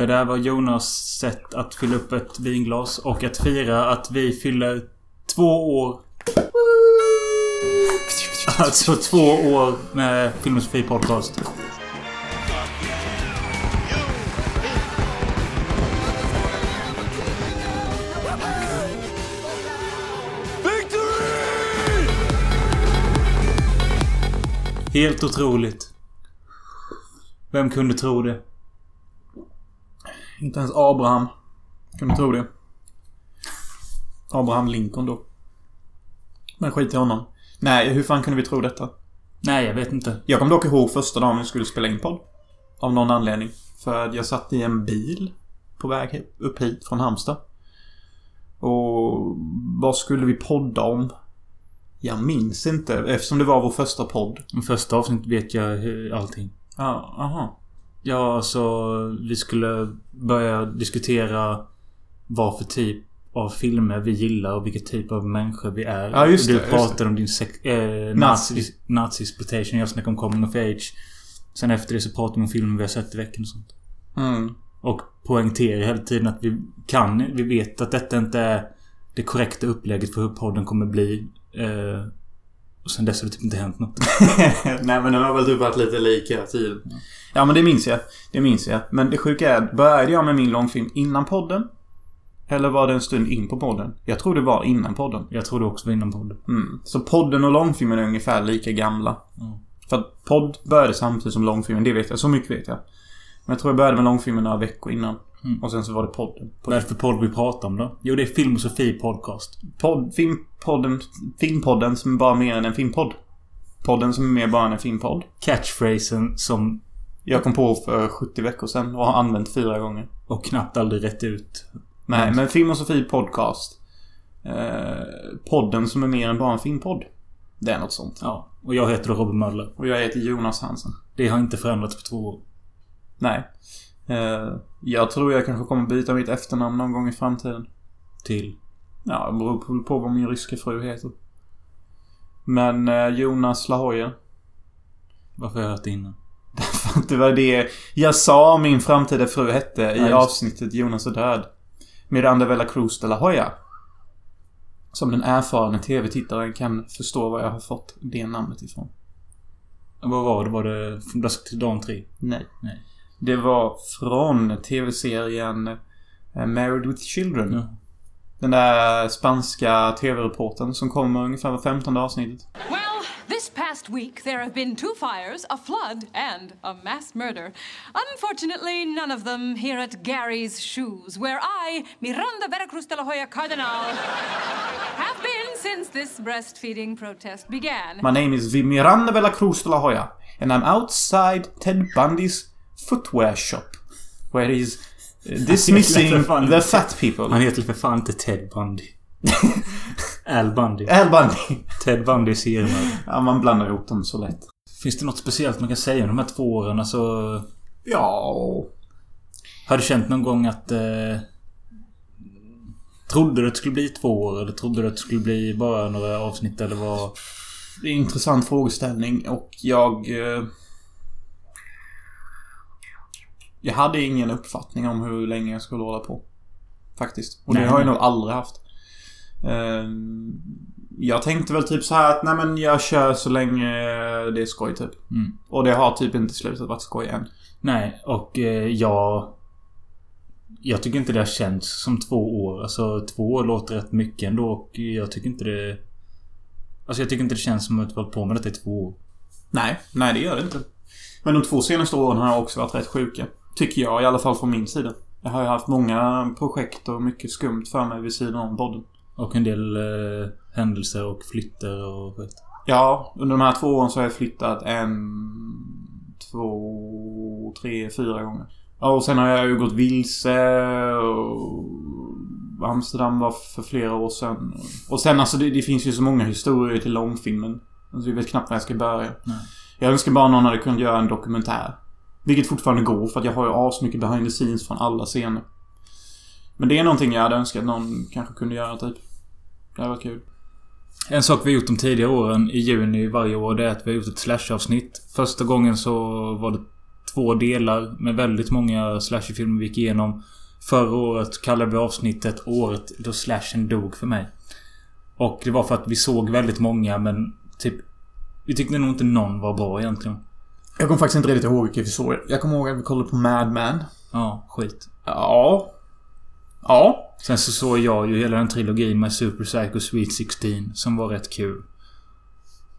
Det där var Jonas sätt att fylla upp ett vinglas och att fira att vi fyller två år. Alltså två år med Filmosofi Podcast. Helt otroligt. Vem kunde tro det? Inte ens Abraham kunde tro det. Abraham Lincoln då. Men skit i honom. Nej, hur fan kunde vi tro detta? Nej, jag vet inte. Jag kommer dock ihåg första dagen vi skulle spela in podd. Av någon anledning. För jag satt i en bil på väg upp hit från Halmstad. Och vad skulle vi podda om? Jag minns inte eftersom det var vår första podd. Första avsnittet vet jag hur- allting. Ja, aha. Ja, alltså vi skulle börja diskutera vad för typ av filmer vi gillar och vilken typ av människor vi är. Ja, just du det, just pratade om din sex, eh, Nazi. nazi. Jag snackade om coming of age. Sen efter det så pratade vi om filmer vi har sett i veckan och sånt. Mm. Och poängterar hela tiden att vi kan, vi vet att detta inte är det korrekta upplägget för hur podden kommer bli. Eh, och sen dess har det typ inte hänt något. Nej men den har väl typ varit lite lik hela tiden. Ja men det minns jag. Det minns jag. Men det sjuka är, började jag med min långfilm innan podden? Eller var det en stund in på podden? Jag tror det var innan podden. Jag tror det också var innan podden. Mm. Så podden och långfilmen är ungefär lika gamla. Mm. För att podd började samtidigt som långfilmen, det vet jag. Så mycket vet jag. Men jag tror jag började med långfilmen några veckor innan. Mm. Och sen så var det podden. Vad är det för podd vi pratar om då? Jo, det är Film och Sofie Podcast. Podd, filmpodden, filmpodden som är bara mer än en filmpodd. Podden som är mer bara än en filmpodd. Catchphrasen som... Jag kom på för 70 veckor sedan och har använt fyra gånger. Och knappt aldrig rätt ut. Nej, Mm. men Film och Sofie Podcast. Eh, podden som är mer än bara en filmpodd. Det är något sånt. Ja. Och jag heter Robin Möller. Och jag heter Jonas Hansen. Det har inte förändrats på två år. Nej. Eh, jag tror jag kanske kommer byta mitt efternamn någon gång i framtiden. Till... Ja, det beror på, vad min ryska fru heter. Men eh, Jonas Lahoyer. Varför har jag hört det innan? det var det jag sa min framtida fru hette i Ja, just. avsnittet Jonas är död. Miranda Vela Cruz de la Hoya. Som den erfarna TV-tittaren kan förstå var jag har fått det namnet ifrån. Vad var det? Var det Dusk till Dawn 3? Nej. Nej. Det var från TV-serien eh, Married with Children. Ja. Den där spanska TV-reportern som kommer ungefär var femtonde avsnittet. Well, this past week there have been two fires, a flood, and a mass murder. Unfortunately, none of them here at Gary's Shoes, where I, Miranda Veracruz de la Hoya Cardinal, have been since this breastfeeding protest began. My name is Miranda Vela Cruz de la Hoya. And I'm outside Ted Bundy's footwear shop. Where he's uh, dismissing the fat people. Han heter för fan inte Ted Bundy. Al Bundy. Al Bundy. Ted Bundy är seriemördare. Ja, man blandar ihop dem så lätt. Finns det något speciellt man kan säga om de här två åren? Alltså... Ja... Har du känt någon gång att... Eh, trodde du att det skulle bli två år? Eller trodde du att det skulle bli bara några avsnitt? Eller vad? Det är en intressant frågeställning och jag... Eh, jag hade ingen uppfattning om hur länge jag skulle hålla på. Faktiskt. Och det Nej, har jag nej. nog aldrig haft. Ehm, jag tänkte väl typ så här att nej men jag kör så länge det är skoj typ. Mm. Och det har typ inte slutat varit skoj än. Nej, och eh, jag... Jag tycker inte det har känts som två år. Alltså två år låter rätt mycket ändå och jag tycker inte det... Alltså jag tycker inte det känns som att jag hållit på med detta i två år. Nej, nej det gör det inte. Men de två senaste åren har också varit rätt sjuka. Tycker jag i alla fall från min sida. Jag har ju haft många projekt och mycket skumt för mig vid sidan om podden. Och en del eh, händelser och flyttar och skit. Ja, under de här två åren så har jag flyttat en, två, tre, fyra gånger. Ja, och sen har jag ju gått vilse och Amsterdam var för flera år sedan. Och sen alltså det, det finns ju så många historier till långfilmen. Alltså jag vet knappt var jag ska börja. Nej. Jag önskar bara någon hade kunnat göra en dokumentär. Vilket fortfarande går för att jag har ju asmycket behind the scenes från alla scener. Men det är någonting jag hade önskat någon kanske kunde göra typ. Det hade varit kul. En sak vi gjort de tidigare åren i juni varje år det är att vi har gjort ett slash-avsnitt. Första gången så var det två delar med väldigt många slasherfilmer vi gick igenom. Förra året kallade vi avsnittet året då slashen dog för mig. Och det var för att vi såg väldigt många men typ... Vi tyckte nog inte någon var bra egentligen. Jag kommer faktiskt inte riktigt ihåg vilka vi såg. Jag kommer ihåg att vi kollade på Mad Men. Ja, skit. Ja. Ja. Sen så såg jag ju hela den trilogin med Super Psycho Sweet 16 som var rätt kul.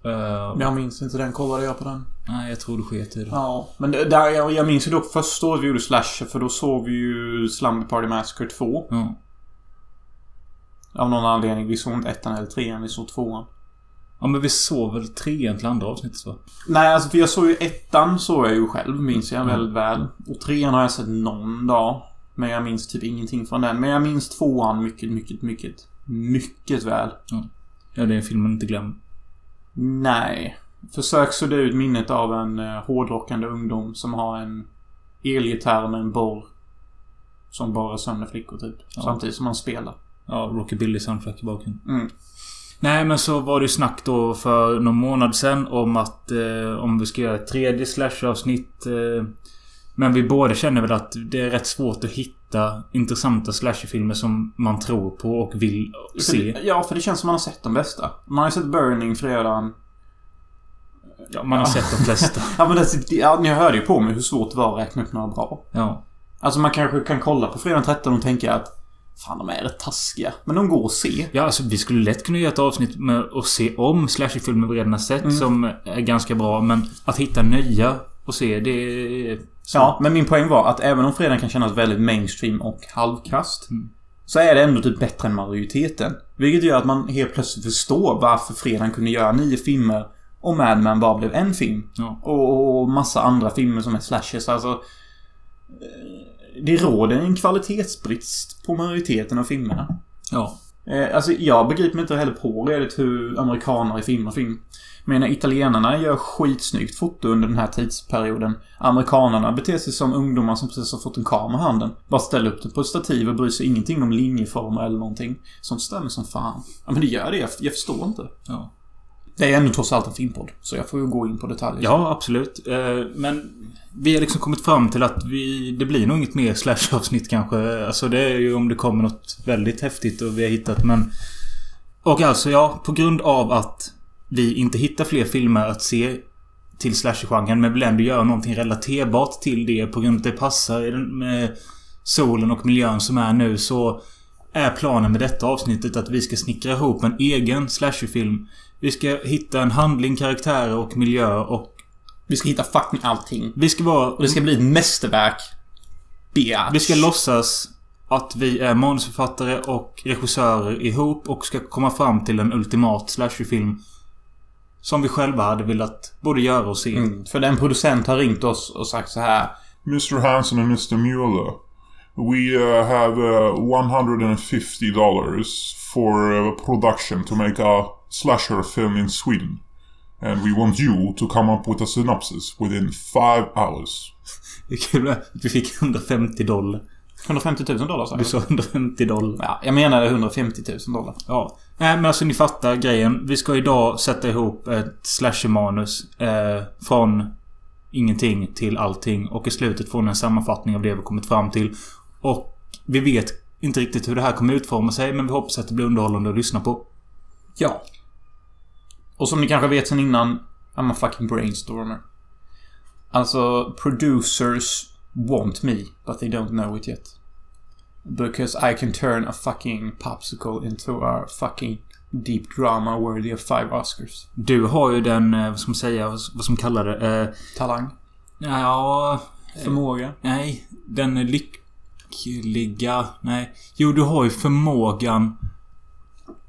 Uh, Jag minns inte den. Kollade jag på den? nej, jag tror du sket i det. Ja. Men det- där, jag, jag minns ju dock första året vi gjorde Slasher för då såg vi ju Slumber Party Massacre 2. Ja. Av någon anledning. Vi såg inte ettan eller trean, vi såg tvåan. Ja, men vi såg väl trean till andra avsnittet va? Nej, alltså för jag såg ju ettan såg jag ju själv, minns jag Mm. väldigt väl. Och trean har jag sett någon dag. Men jag minns typ ingenting från den. Men jag minns tvåan mycket, mycket, mycket, mycket väl. Ja, det är en film man inte glömmer. Nej. Försök sudda ut minnet av en eh, hårdrockande ungdom som har en elgitarr med en borr. Som borrar sönder flickor typ. Ja. Samtidigt som han spelar. Ja, Rockabilly soundtrack i bakgrunden. Mm. Nej, men så var det ju snack då för någon månad sedan om att eh, om vi ska göra ett tredje slasher-avsnitt. Eh, men vi båda känner väl att det är rätt svårt att hitta intressanta slasherfilmer som man tror på och vill För se. det, ja, för det känns som man har sett de bästa. Man har ju sett Burning, Fredagen. Ja, man har sett de flesta. Ja, men det, ja, ni hörde ju på mig hur svårt det var att räkna upp några bra. Ja. Alltså man kanske kan kolla på Fredagen 13 och tänka att Fan, de är rätt taskiga. Men de går att se. Ja, alltså vi skulle lätt kunna göra ett avsnitt med att se om slasherfilmer vi redan har sett Mm. som är ganska bra. Men att hitta nya och se, det är... Ja, men min poäng var att även om Fredagen kan kännas väldigt mainstream och halvkast. Mm. Så är det ändå typ bättre än majoriteten. Vilket gör att man helt plötsligt förstår varför Fredagen kunde göra nio filmer och Mad Men bara blev en film. Ja. Och, och massa andra filmer som är slashers. Alltså... Det råder en kvalitetsbrist på majoriteten av filmerna. Ja. Eh, alltså jag begriper mig inte heller på redigt hur amerikaner filmar film. Men italienarna gör skitsnyggt foto under den här tidsperioden. Amerikanerna beter sig som ungdomar som precis har fått en kamera i handen. Bara ställer upp det på ett stativ och bryr sig ingenting om linjeformer eller någonting. Sånt stämmer som fan. Ja men det gör det. Jag, jag förstår inte. Ja. Det är ändå trots allt en filmpodd. Så jag får ju gå in på detaljer. Ja, absolut. Eh, men vi har liksom kommit fram till att vi... Det blir nog inget mer slash-avsnitt kanske. Alltså det är ju om det kommer något väldigt häftigt och vi har hittat men... Och alltså ja, på grund av att vi inte hittar fler filmer att se till slasher-genren men vill ändå göra någonting relaterbart till det på grund av att det passar med solen och miljön som är nu så är planen med detta avsnittet att vi ska snickra ihop en egen slasherfilm. Vi ska hitta en handling, karaktärer och miljö och Vi ska hitta fucking allting. vi ska vara... Och det ska bli ett mästerverk. Biatch. Vi ska låtsas att vi är manusförfattare och regissörer ihop och ska komma fram till en ultimat slasherfilm. Som vi själva hade velat både göra och se. Mm, för den producent har ringt oss och sagt så här. Mr. Hansen and Mr. Mueller, we uh, have uh, $150 for uh, production to make a slasher film in Sweden. And we want you to come up with a synopsis within five hours. Det är kul att vi fick 150 dollar. 150 000 dollar sa Du jag. sa 150 dollar. Ja, jag menade 150 000 dollar. Ja. Nej men alltså ni fattar grejen. Vi ska idag sätta ihop ett slasher-manus. Eh, från ingenting till allting. Och i slutet få en sammanfattning av det vi kommit fram till. Och vi vet inte riktigt hur det här kommer utforma sig. Men vi hoppas att det blir underhållande att lyssna på. Ja. Och som ni kanske vet sen innan, I'm a fucking brainstormer. Alltså, producers want me, but they don't know it yet. Because I can turn a fucking popsicle into a fucking deep drama worthy of five Oscars. Du har ju den, eh, vad ska man säga, vad som kallar det? Eh, Talang. ja... Förmåga. Nej, den är lyckliga... Nej. Jo, du har ju förmågan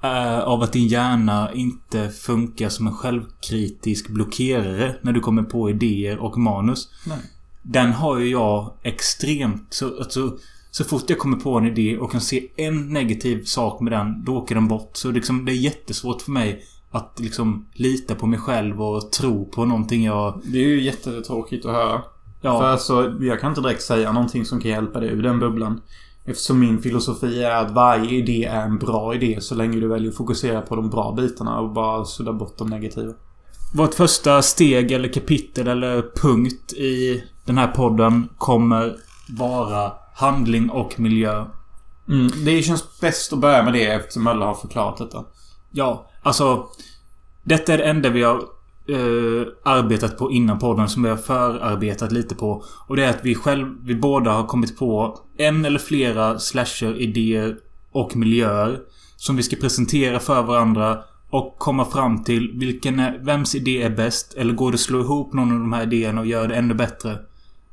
eh, av att din hjärna inte funkar som en självkritisk blockerare när du kommer på idéer och manus. Nej. Den har ju jag extremt... Så, alltså, så fort jag kommer på en idé och kan se en negativ sak med den, då åker den bort. Så liksom, det är jättesvårt för mig att liksom lita på mig själv och tro på någonting jag... Det är ju jättetråkigt att höra. Ja, För alltså, jag kan inte direkt säga någonting som kan hjälpa dig ur den bubblan. Eftersom min filosofi är att varje idé är en bra idé så länge du väljer att fokusera på de bra bitarna och bara sudda bort de negativa. Vårt första steg eller kapitel eller punkt i den här podden kommer vara handling och miljö. Mm, det känns bäst att börja med det eftersom Mölle har förklarat detta. Ja, alltså... Detta är det enda vi har eh, arbetat på innan podden som vi har förarbetat lite på. Och det är att vi själv, vi båda har kommit på en eller flera slasher-idéer och miljöer. Som vi ska presentera för varandra och komma fram till vilken är, vems idé är bäst? Eller går det att slå ihop någon av de här idéerna och göra det ännu bättre?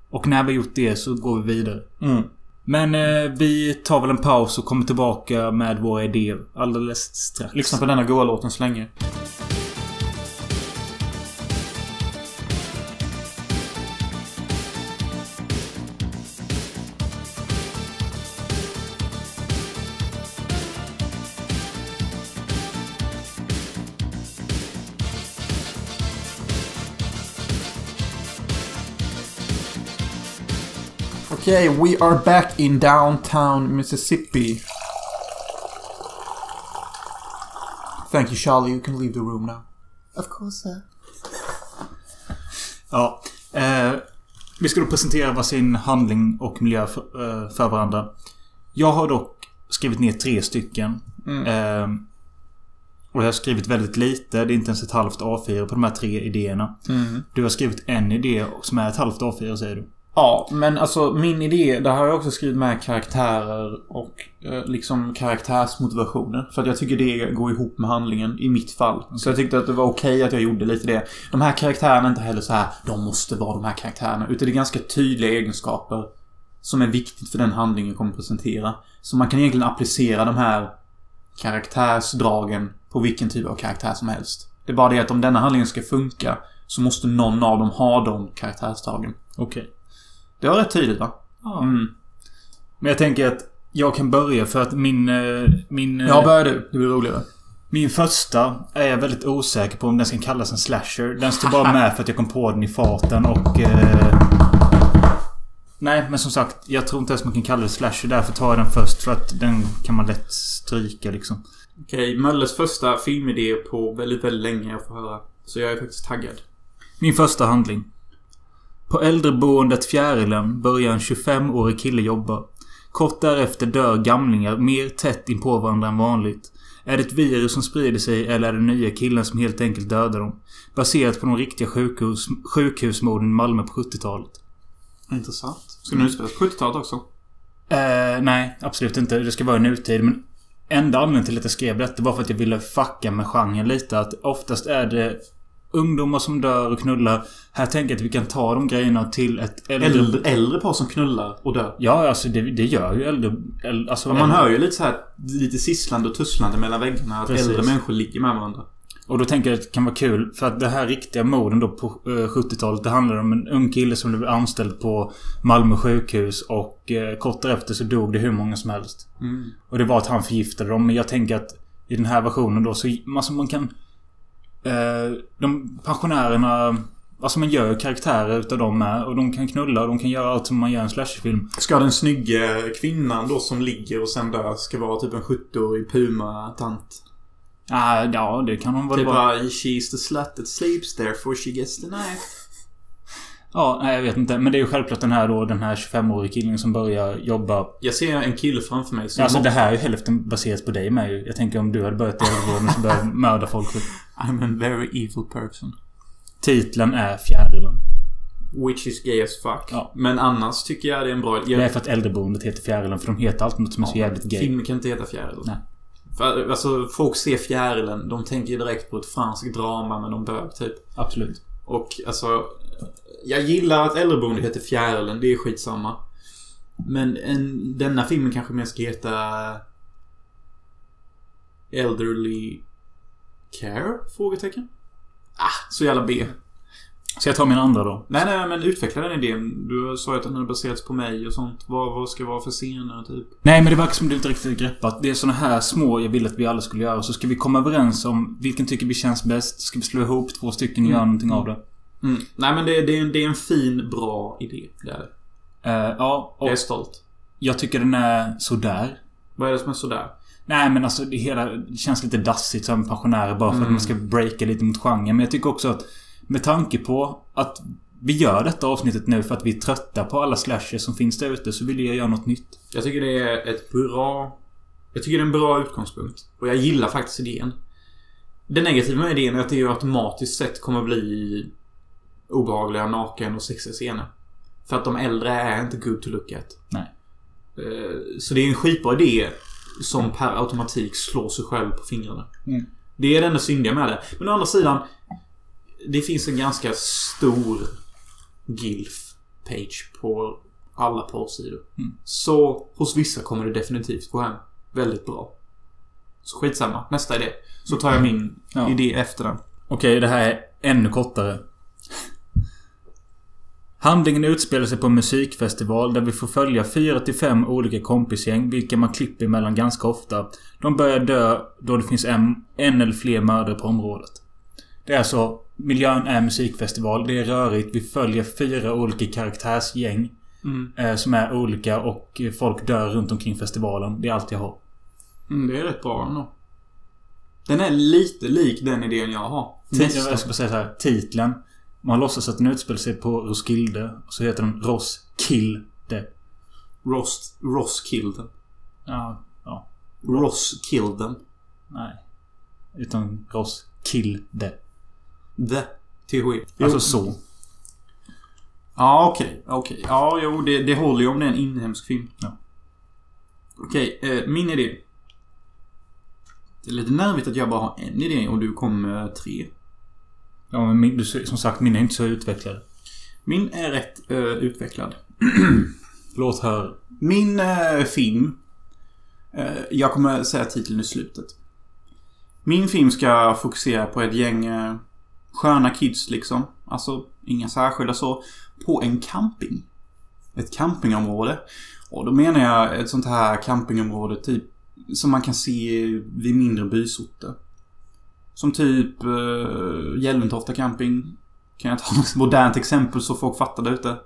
Och när vi har gjort det så går vi vidare. Mm. Men eh, vi tar väl en paus och kommer tillbaka med våra idéer alldeles strax. Lyssna på denna goa låten så länge. Okay, we are back in downtown Mississippi. Thank you, Charlie. You can leave the room now. Of course, sir. Ja. Eh, vi ska då presentera varsin handling och miljö för, eh, för varandra. Jag har dock skrivit ner tre stycken. Eh, och jag har skrivit väldigt lite. Det är inte ens ett halvt A4 på de här tre idéerna. Du har skrivit en idé som är ett halvt A4 säger du. Ja, men alltså min idé, där har jag också skrivit med karaktärer och eh, liksom karaktärsmotivationer. För att jag tycker det går ihop med handlingen i mitt fall. Så jag tyckte att det var okej att jag gjorde lite det. De här karaktärerna är inte heller så här, de måste vara de här karaktärerna. Utan det är ganska tydliga egenskaper som är viktigt för den handling jag kommer presentera. Så man kan egentligen applicera de här karaktärsdragen på vilken typ av karaktär som helst. Det är bara det att om denna handlingen ska funka så måste någon av dem ha de karaktärsdragen. Okej. Det var rätt tydligt va? Ja. Mm. Men jag tänker att jag kan börja för att min... eh, Min, eh, Ja, börja du. Det blir roligare. min första är jag väldigt osäker på om den ska kallas en slasher. Den står bara med för att jag kom på den i farten och... Eh, nej, men som sagt. Jag tror inte ens man kan kalla det slasher. Därför tar jag den först. För att den kan man lätt stryka liksom. Okej, Mölles första filmidé på väldigt, väldigt länge jag får höra. Så jag är faktiskt taggad. Min första handling. På äldreboendet Fjärilen börjar en 25-årig kille jobba. Kort därefter dör gamlingar mer tätt in på varandra än vanligt. Är det ett virus som sprider sig eller är det nya killen som helt enkelt dödar dem? Baserat på de riktiga sjukhus, sjukhusmorden i Malmö på 70-talet. Intressant. Ska den utspelas på 70-talet också? Eh, nej, absolut inte. Det ska vara i nutid. Men enda anledningen till att jag skrev detta var för att jag ville fucka med genren lite. Att oftast är det ungdomar som dör och knullar. Här tänker jag att vi kan ta de grejerna till ett äldre... Äldre, äldre par som knullar och dör. Ja, alltså det, det gör ju äldre... äldre alltså, man hör ju lite så här lite sisslande och tusslande mellan väggarna. Att Precis. äldre människor ligger med varandra. Och då tänker jag att det kan vara kul. För att det här riktiga morden då på eh, 70-talet. Det handlar om en ung kille som blev anställd på Malmö sjukhus. Och eh, kort därefter så dog det hur många som helst. Och det var att han förgiftade dem. Men jag tänker att i den här versionen då så... Alltså man kan... Eh, de pensionärerna... Alltså man gör karaktärer utav dem med. Och de kan knulla och de kan göra allt som man gör i en slasherfilm. Ska den snygga kvinnan då som ligger och sen dör ska vara typ en 70-årig puma-tant? Ah, ja, det kan de väl Typ vara. bara She's the slut that sleeps there for she gets the knife. Ja, nej, jag vet inte. Men det är ju självklart den här då, den här 25-åriga killen som börjar jobba Jag ser en kille framför mig som... Alltså det här är ju hälften baserat på dig med. Jag tänker om du hade börjat i äldrevården så började mörda folk. I'm a very evil person. Titeln är Fjärilen. Which is gay as fuck. Ja. Men annars tycker jag det är en bra... Det är för att äldreboendet heter Fjärilen. För de heter alltid något som är så jävligt gay. Filmen kan inte heta Fjärilen. Nej. För, alltså, folk ser Fjärilen. De tänker direkt på ett franskt drama med någon bög, typ. Absolut. Och alltså... Jag gillar att äldreboende heter Fjärilen. Det är skitsamma. Men en, denna filmen kanske mer ska heta... Elderly Care? Frågetecken. Ah, så jävla B. Så jag tar min andra då. Nej, nej, men utveckla den idén. Du sa ju att den hade baserats på mig och sånt. Vad, vad ska vara för scener, typ? Nej, men det verkar som du inte riktigt greppat. Det är såna här små jag vill att vi alla skulle göra. Så ska vi komma överens om vilken tycker vi känns bäst. Ska vi slå ihop två stycken och göra någonting av det. Mm. Nej, men det, det, är en, det är en fin, bra idé. Det är det. Eh, ja, och Jag är stolt. jag tycker den är sådär. Vad är det som är sådär? Nej men alltså det hela det känns lite dassigt som pensionärer bara för att Mm. man ska breaka lite mot genren. Men jag tycker också att med tanke på att vi gör detta avsnittet nu för att vi är trötta på alla slashers som finns där ute så vill jag göra något nytt. Jag tycker det är ett bra... Jag tycker det är en bra utgångspunkt. Och jag gillar faktiskt idén. Det negativa med idén är att det ju automatiskt sett kommer bli obehagliga naken och sexiga scener. För att de äldre är inte good to look at. Nej. Eh, Så det är en skitbra idé som per automatik slår sig själv på fingrarna. Mm. Det är det enda syndiga med det. Men å andra sidan. Det finns en ganska stor GILF-page på alla porrsidor. Mm. Så hos vissa kommer det definitivt gå hem väldigt bra. Så skitsamma. Nästa idé. Så tar jag min Ja. idé efter den. Okej, det här är ännu kortare. Handlingen utspelar sig på en musikfestival där vi får följa fyra till fem olika kompisgäng, vilka man klipper mellan ganska ofta. De börjar dö då det finns en, en eller fler mördare på området. Det är alltså... Miljön är musikfestival. Det är rörigt. Vi följer fyra olika karaktärsgäng. Mm. Eh, som är olika och folk dör runt omkring festivalen. Det är allt jag har. Mm, det är rätt bra ändå. Den är lite lik den idén jag har. Ti- Jag bara säga så här. Titeln. Man låtsas att den utspelar sig på Roskilde. Och så heter den Roskilde. Rost, them. Ja, ja. Them. Nej. Utan Roskilde. The. THE. Alltså så. Ja, okej. Okej. Ja, jo, det, det håller ju om det är en inhemsk film. Ja. Okej, eh, min idé. Det är lite nervigt att jag bara har en idé och du kom med tre. Ja, men min, du, som sagt, min är inte så utvecklad. Min är rätt eh, utvecklad. Låt hör. Min eh, film... Eh, jag kommer säga titeln i slutet. Min film ska fokusera på ett gäng eh, sköna kids liksom. Alltså, inga särskilda så. På en camping. Ett campingområde. Och då menar jag ett sånt här campingområde typ som man kan se vid mindre bysorter. Som typ eh, Hjälmtofta camping. Kan jag ta något modernt exempel så folk fattar det ute.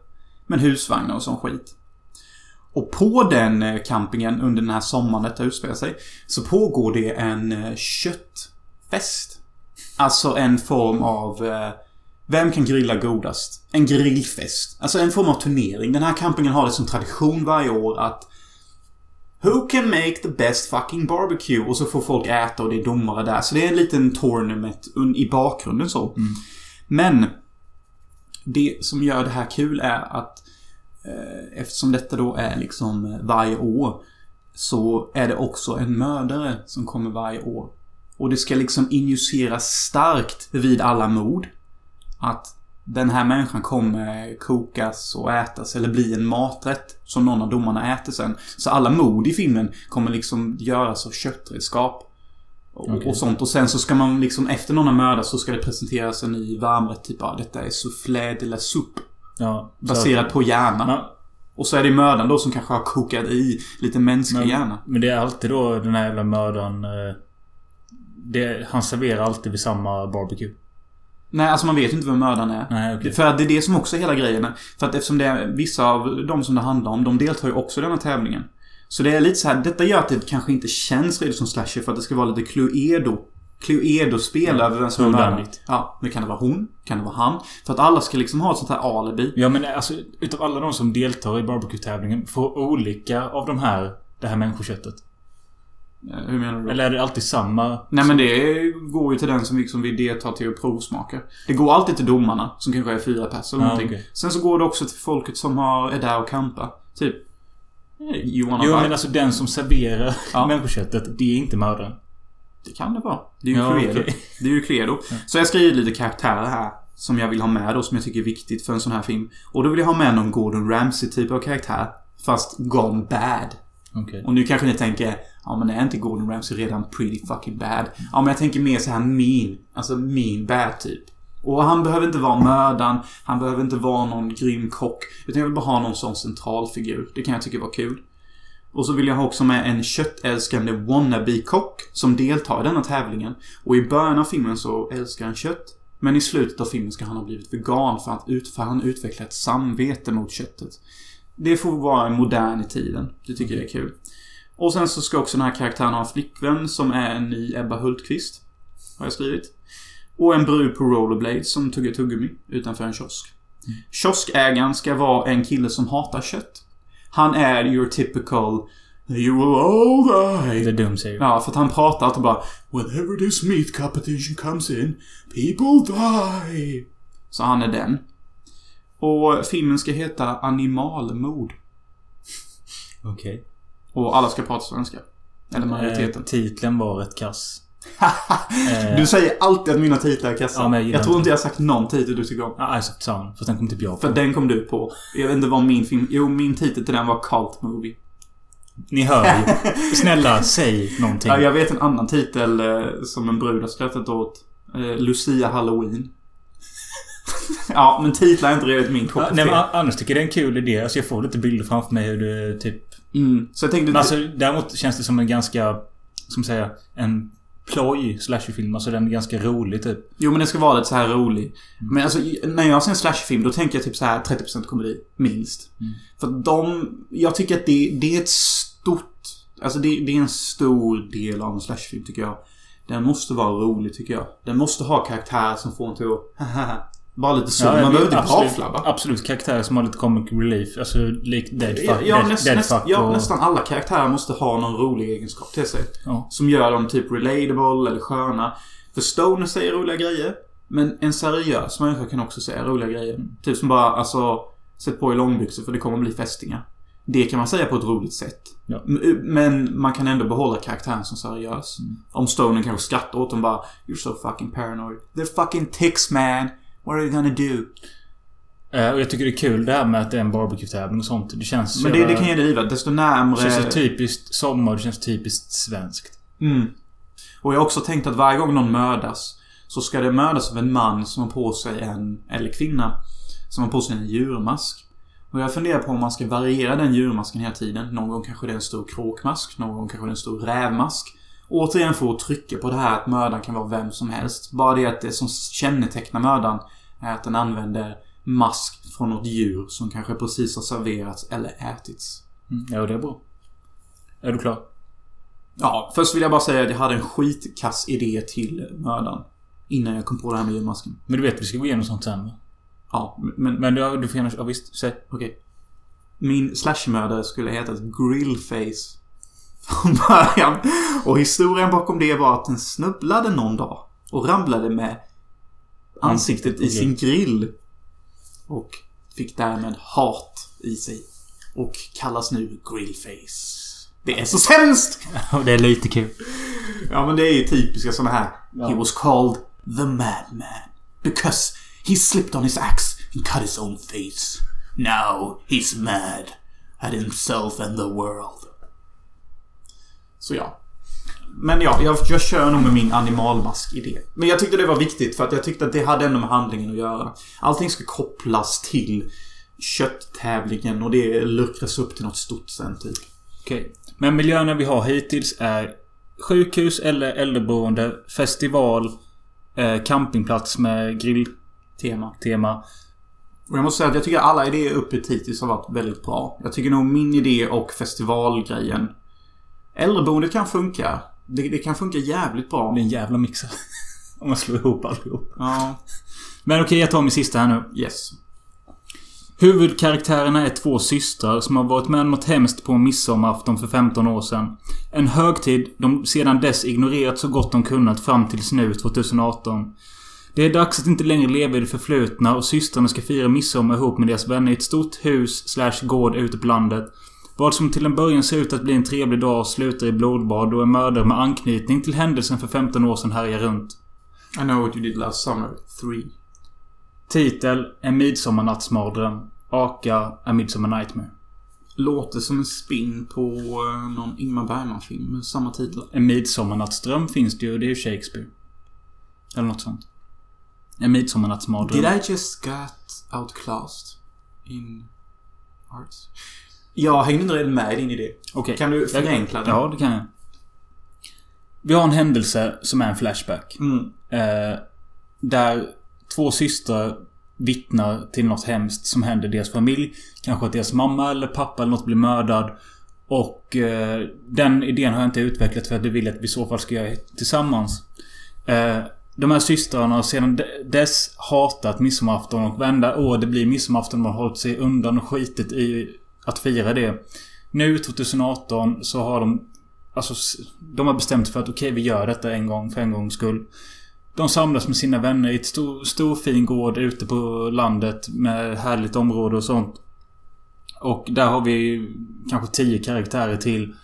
Men husvagnar och sån skit. Och på den eh, campingen under den här sommaren detta utspelar sig så pågår det en eh, köttfest. Alltså en form av... eh, Vem kan grilla godast? En grillfest. Alltså en form av turnering. Den här campingen har det som tradition varje år att Who can make the best fucking barbecue? Och så får folk äta och det är domare där. Så det är en liten tournament i bakgrunden så. Men det som gör det här kul är att eh, eftersom detta då är liksom eh, varje år så är det också en mördare som kommer varje år. Och det ska liksom injiceras starkt vid alla mord. Att den här människan kommer kokas och ätas eller bli en maträtt som någon av domarna äter sen. Så alla mord i filmen kommer liksom göras av köttredskap. Och, Okej. och sånt. Och sen så ska man liksom efter någon har mördats så ska det presenteras en ny varmrätt. Typ ah, detta är soufflé de la soupe. Ja. Baserat på hjärnan. Ja, Och så är det mördaren då som kanske har kokat i lite mänsklig men, hjärna. men det är alltid då den här jävla mördaren... Eh, det, han serverar alltid vid samma barbecue. Nej, alltså man vet inte vem mördaren är. Nej, okej. För det är det som också är hela grejen. För att eftersom det är vissa av de som det handlar om, de deltar ju också i den här tävlingen. Så det är lite så här, detta gör att det kanske inte känns redan som slasher för att det ska vara lite Cluedo. Cluedo-spel över vem som är mördaren. Ja, men kan det vara hon? Kan det vara han? För att alla ska liksom ha ett sånt här alibi. Ja men alltså utav alla de som deltar i barbecue-tävlingen får olika av de här... Det här människoköttet. Eh, Hur menar du då? Eller är det alltid samma? Nej men det går ju till den som liksom vill delta till att provsmaka. Det går alltid till domarna, som kanske är fyra pers eller Ja, någonting. okej. Sen så går det också till folket som har, är där och campar. Typ... eh, Johan Jo men alltså den som serverar Ja. människoköttet, det är inte mördaren. Det kan det vara. Det är ju Ja, Cluedo. okej. Det är ju Cluedo. Så jag skriver lite karaktärer här. Som jag vill ha med då, som jag tycker är viktigt för en sån här film. Och då vill jag ha med någon Gordon Ramsay typ av karaktär. Fast gone bad. Okay. Och nu kanske ni tänker, ja men är inte Gordon Ramsay redan pretty fucking bad? Ja men jag tänker mer så här mean. Alltså mean bad typ. Och han behöver inte vara mördaren, han behöver inte vara någon grym kock. Utan jag vill bara ha någon sån centralfigur. Det kan jag tycka var kul. Och så vill jag ha också med en köttälskande wannabe-kock som deltar i denna tävlingen. Och i början av filmen så älskar han kött. Men i slutet av filmen ska han ha blivit vegan för att han utvecklar ett samvete mot köttet. Det får vara modern i tiden. Det tycker jag är kul. Och sen så ska också den här karaktären ha en flickvän som är en ny Ebba Hultqvist. Har jag skrivit. Och en brud på rollerblades som tuggar tuggummi utanför en kiosk. Kioskägaren ska vara en kille som hatar kött. Han är your typical You will all die. Är dumt säger Ja, för att han pratar alltid bara Whenever this meat competition comes in, people die. Så han är den. Och filmen ska heta Animalmord. Okej. Och alla ska prata svenska. Eller majoriteten. Eh, titeln var rätt kass. Du säger alltid att mina titlar är kassa. Ja, jag jag, tror inte. jag har sagt någon titel du tycker om. Ja, Eyes of Town. Fast den kom typ jag på. För den kom du på. Jag vet inte vad min film... Jo, min titel till den var Cult Movie. Ni hör ju. Snälla, säg någonting. Ja, jag vet en annan titel eh, som en brud har skrattat åt. Eh, Lucia Halloween. ja, men titlar är inte riktigt min topp nej, men annars tycker jag det är en kul idé. Alltså jag får lite bilder framför mig hur du typ... Mm. Så jag tänkte... Men alltså däremot känns det som en ganska... Som säga En ploj slasherfilm. Alltså den är ganska rolig typ. Jo, men den ska vara lite så här rolig. Men alltså, när jag ser en slashfilm, då tänker jag typ så här 30% komedi. Minst. För att de... Jag tycker att det, det är ett stort... Alltså det, det är en stor del av en slashfilm, tycker jag. Den måste vara rolig, tycker jag. Den måste ha karaktärer som får en till att... Bara lite så. Ja, Man behöver inte absolut, avflabba. absolut karaktärer som har lite comic relief. Alltså lik Deadfuck. Ja, ja, Dead, näst, Deadfuck näst, ja, och... nästan alla karaktärer måste ha någon rolig egenskap till sig. Ja. Som gör dem typ relatable eller sköna. För Stoner säger roliga grejer. Men en seriös människa kan också säga roliga grejer. Typ som bara, alltså... Sätt på i långbyxor för det kommer bli fästingar. Det kan man säga på ett roligt sätt. Ja. Men man kan ändå behålla karaktären som seriös. Om Stoner kanske skrattar åt dem bara You're so fucking paranoid. They're fucking ticks man. What are you gonna do? Eh, Och jag tycker det är kul det här med att det är en barbecue-tävling och sånt. Det känns Men det, det kan jag driva. Desto Det närmre... känns så typiskt sommar. Det känns typiskt svenskt. Mm. Och jag har också tänkt att varje gång någon mördas så ska det mördas av en man som har på sig en, eller kvinna, som har på sig en djurmask. Och jag funderar på om man ska variera den djurmasken hela tiden. Någon gång kanske det är en stor kråkmask, någon gång kanske det är en stor rävmask. Återigen att trycka på det här att mördaren kan vara vem som helst. Bara det att det som kännetecknar mördaren är att den använder mask från något djur som kanske precis har serverats eller ätits. Mm. Ja, det är bra. Är du klar? Ja, först vill jag bara säga att jag hade en skitkass idé till mördaren. Innan jag kom på det här med djurmasken. Men du vet, vi ska gå igenom sånt sen va? Ja, men... Men du, du får gärna... Ja, visst. Säg. Okej. Min slashmördare skulle heta Grillface. Från början. Och historien bakom det var att den snubblade någon dag. Och ramlade med ansiktet i sin grill. Och fick därmed hat i sig. Och kallas nu Grillface. Det är så sämst! det är lite kul. Ja men det är ju typiska såna här. Ja. He was called the madman. Because he slipped on his axe and cut his own face. Now he's mad at himself and the world. Så ja. Men ja, jag, jag kör nog med min animalmask-idé. Men jag tyckte det var viktigt för att jag tyckte att det hade ändå med handlingen att göra. Allting ska kopplas till kötttävlingen och det luckras upp till något stort sen typ. Okej. Men miljöerna vi har hittills är sjukhus eller äldreboende, festival, eh, campingplats med grilltema. Tema. Och jag måste säga att jag tycker alla idéer uppåt hittills har varit väldigt bra. Jag tycker nog min idé och festivalgrejen. Äldreboendet kan funka. Det, det kan funka jävligt bra. Det är en jävla mixer. Om man slår ihop allihop. Ja, Men okej, jag tar min sista här nu. yes. Huvudkaraktärerna är två systrar som har varit med om något hemskt på en midsommarafton för 15 år sedan. En högtid de sedan dess ignorerat så gott de kunnat fram tills nu, 2018. Det är dags att inte längre leva i det förflutna och systrarna ska fira midsommar ihop med deras vänner i ett stort hus slash gård ute på landet. Vad som till en början ser ut att bli en trevlig dag slutar i blodbad och en mördare med anknytning till händelsen för 15 år sedan härjar runt. I know what you did last summer. 3. Titel En midsommarnattsmardröm. Aka A Midsummer Nightmare. Låter som en spin på eh, någon Ingmar Bergman-film med samma titel. En midsommarnattsdröm finns det ju. Det är ju Shakespeare. Eller något sånt. En midsommarnattsmardröm. Did I just got outclassed in arts? Jag hängde inte redan med i din idé. Okej. Kan du förenkla den? Ja, det kan jag. Vi har en händelse som är en flashback. Mm. Eh, där två systrar vittnar till något hemskt som händer deras familj. Kanske att deras mamma eller pappa eller något blir mördad. Och eh, den idén har jag inte utvecklat för att du vill att vi i så fall ska göra tillsammans. Eh, de här systrarna har sedan de- dess hatat midsommarafton och varenda år det blir midsommarafton har man hållit sig undan och skitit i att fira det. Nu 2018 så har de... Alltså, de har bestämt för att okej, vi gör detta en gång för en gångs skull. De samlas med sina vänner i ett stor, stor fin gård ute på landet med härligt område och sånt. Och där har vi kanske tio karaktärer till.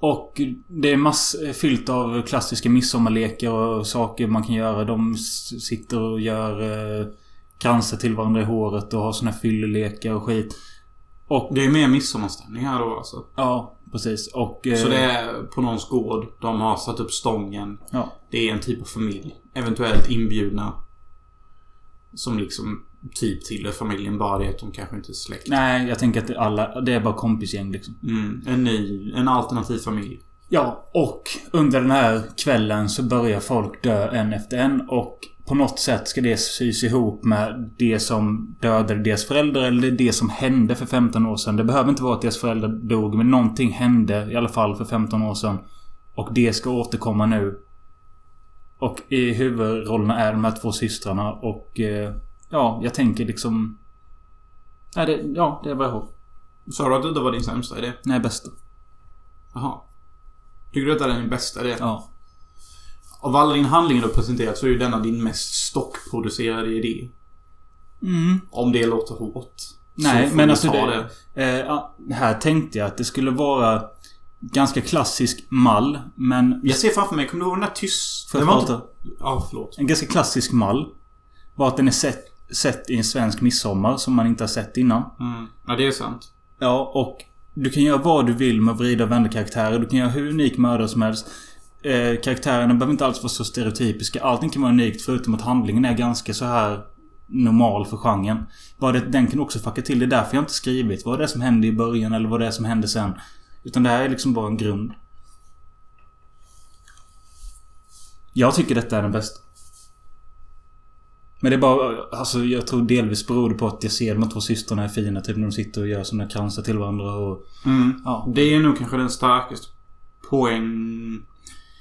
Och det är mass fyllt av klassiska midsommarlekar och saker man kan göra. De sitter och gör eh, kransar till varandra i håret och har såna här fyllelekar och skit. Och Det är mer midsommarstämning här då alltså. ja, precis. Och... eh, Så det är på någons gård. De har satt upp stången. Ja. Det är en typ av familj. Eventuellt inbjudna. Som liksom typ tillhör familjen. Bara det att de kanske inte är släkt. Nej, jag tänker att alla, det är bara kompisgäng liksom. Mm, en ny, en alternativ familj. Ja, och under den här kvällen så börjar folk dö en efter en och på något sätt ska det sys ihop med det som dödade deras föräldrar eller det som hände för 15 år sedan. Det behöver inte vara att deras föräldrar dog, men någonting hände i alla fall för 15 år sedan. Och det ska återkomma nu. Och i huvudrollerna är de här två systrarna och... Eh, ja, jag tänker liksom... Ja, det, ja, det är vad jag har. Sa du att det var din sämsta idé? Nej, bästa. Jaha. Tycker du att det är din bästa idé? Ja. Av alla dina handlingar du har presenterat så är ju denna din mest stockproducerade idé. Mm. Om det låter hårt. Nej, men alltså ta det, Eh, här tänkte jag att det skulle vara ganska klassisk mall, men... Jag ser framför mig, kommer du ihåg den där tyst... Det jag var prata? inte... Ja, förlåt. En ganska klassisk mall. Bara att den är sett, sett i en svensk midsommar som man inte har sett innan. Mm. Ja, det är sant. Ja, och du kan göra vad du vill med att vrida och vända karaktärer. Du kan göra hur unik mördare som helst. Eh, karaktärerna behöver inte alls vara så stereotypiska. Allting kan vara unikt förutom att handlingen är ganska så här normal för genren. Bara det, den kan också fucka till. Det är därför jag inte skrivit vad det är som hände i början eller vad det är som hände sen. Utan det här är liksom bara en grund. Jag tycker detta är den bästa. Men det är bara... Alltså jag tror delvis beror det på att jag ser de två systrarna är fina. Typ när de sitter och gör såna kransar till varandra och... Mm. Ja. Det är nog kanske den starkaste poäng...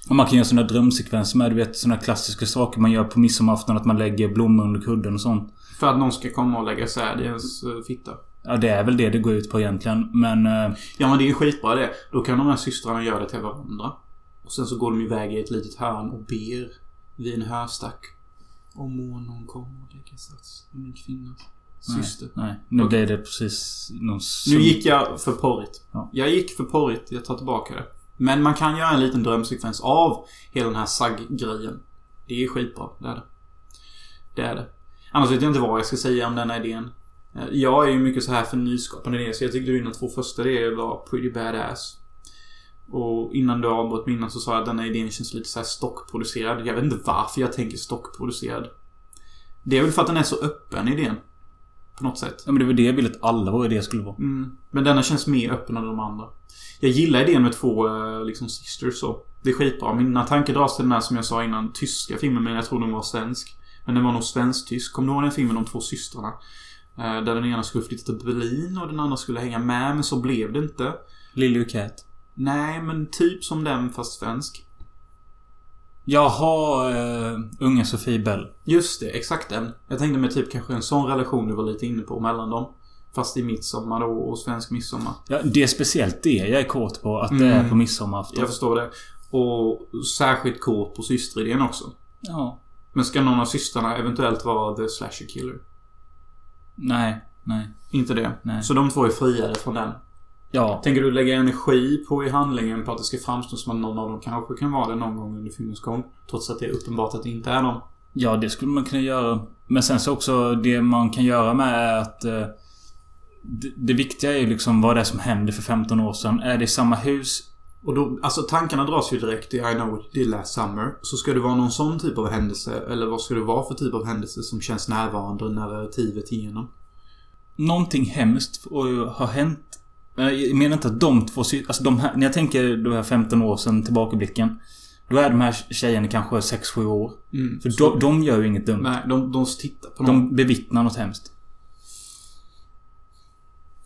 Och man kan göra såna drömsekvenser med. Du vet såna klassiska saker man gör på midsommarafton. Att man lägger blommor under kudden och sånt. För att någon ska komma och lägga säd i ens eh, fitta. Ja, det är väl det det går ut på egentligen. Men... eh, Ja men det är ju skitbra det. Då kan de här systrarna göra det till varandra. Och sen så går de iväg i ett litet hörn och ber vid en hörstack. Om må någon komma och lägga sats i min kvinnas syster. Nej, nej. Nu blev det precis någon Nu gick jag för porrigt. Ja. Jag gick för porrigt. Jag tar tillbaka det. Men man kan göra en liten drömsekvens av hela den här SAG-grejen. Det är skitbra. Det är det. Det är det. Annars vet jag inte vad jag ska säga om den här idén. Eh, Jag är ju mycket så här för nyskapande idéer, så jag tyckte dina två första idéer var pretty badass. Och innan du avbröt mina så sa jag att denna idén känns lite så här stockproducerad. Jag vet inte varför jag tänker stockproducerad. Det är väl för att den är så öppen, idén. På något sätt. Ja, men det var det jag ville att alla våra idéer skulle vara. Mm. Men denna känns mer öppen än de andra. Jag gillar idén med två eh, liksom sisters så. Det är skitbra. Mina tankar dras till den här som jag sa innan, tyska filmen, men jag tror den var svensk. Men den var nog svensk-tysk. Kommer du ihåg den filmen om två systrarna? Eh, Där den ena skulle flytta till Berlin och den andra skulle hänga med, men så blev det inte. Lily och Cat. Nej, men typ som den fast svensk. Jaha, uh, unga Sofie Bell. Just det, exakt den. Jag tänkte mig typ kanske en sån relation du var lite inne på mellan dem. Fast i midsommar då och svensk midsommar. Ja, det är speciellt det jag är kåt på. Att det Mm. är på midsommarafton. Jag förstår det. Och särskilt kåt på systeridén också. Ja. Men ska någon av systrarna eventuellt vara the slasher killer? Nej. Nej. Inte det? Nej. Så de två är friare från den? Ja. Tänker du lägga energi på i handlingen på att det ska framstå som att någon av dem kanske kan vara det någon gång under filmens gång? Trots att det är uppenbart att det inte är dem. Ja, det skulle man kunna göra. Men sen så också det man kan göra med är att... eh, det, det viktiga är ju liksom vad det är som hände för 15 år sedan. Är det samma hus? Och då, alltså tankarna dras ju direkt till I know what you did last summer. Så ska det vara någon sån typ av händelse? Eller vad ska det vara för typ av händelse som känns närvarande narrativet igenom? Någonting hemskt och har hänt. Men Jag menar inte att de två Alltså de här... När jag tänker de här 15 år sedan tillbakablicken. Då är de här tjejerna kanske 6-7 år. Mm. För de, de gör ju inget dumt. Nej, de, de tittar på någon. De bevittnar något hemskt.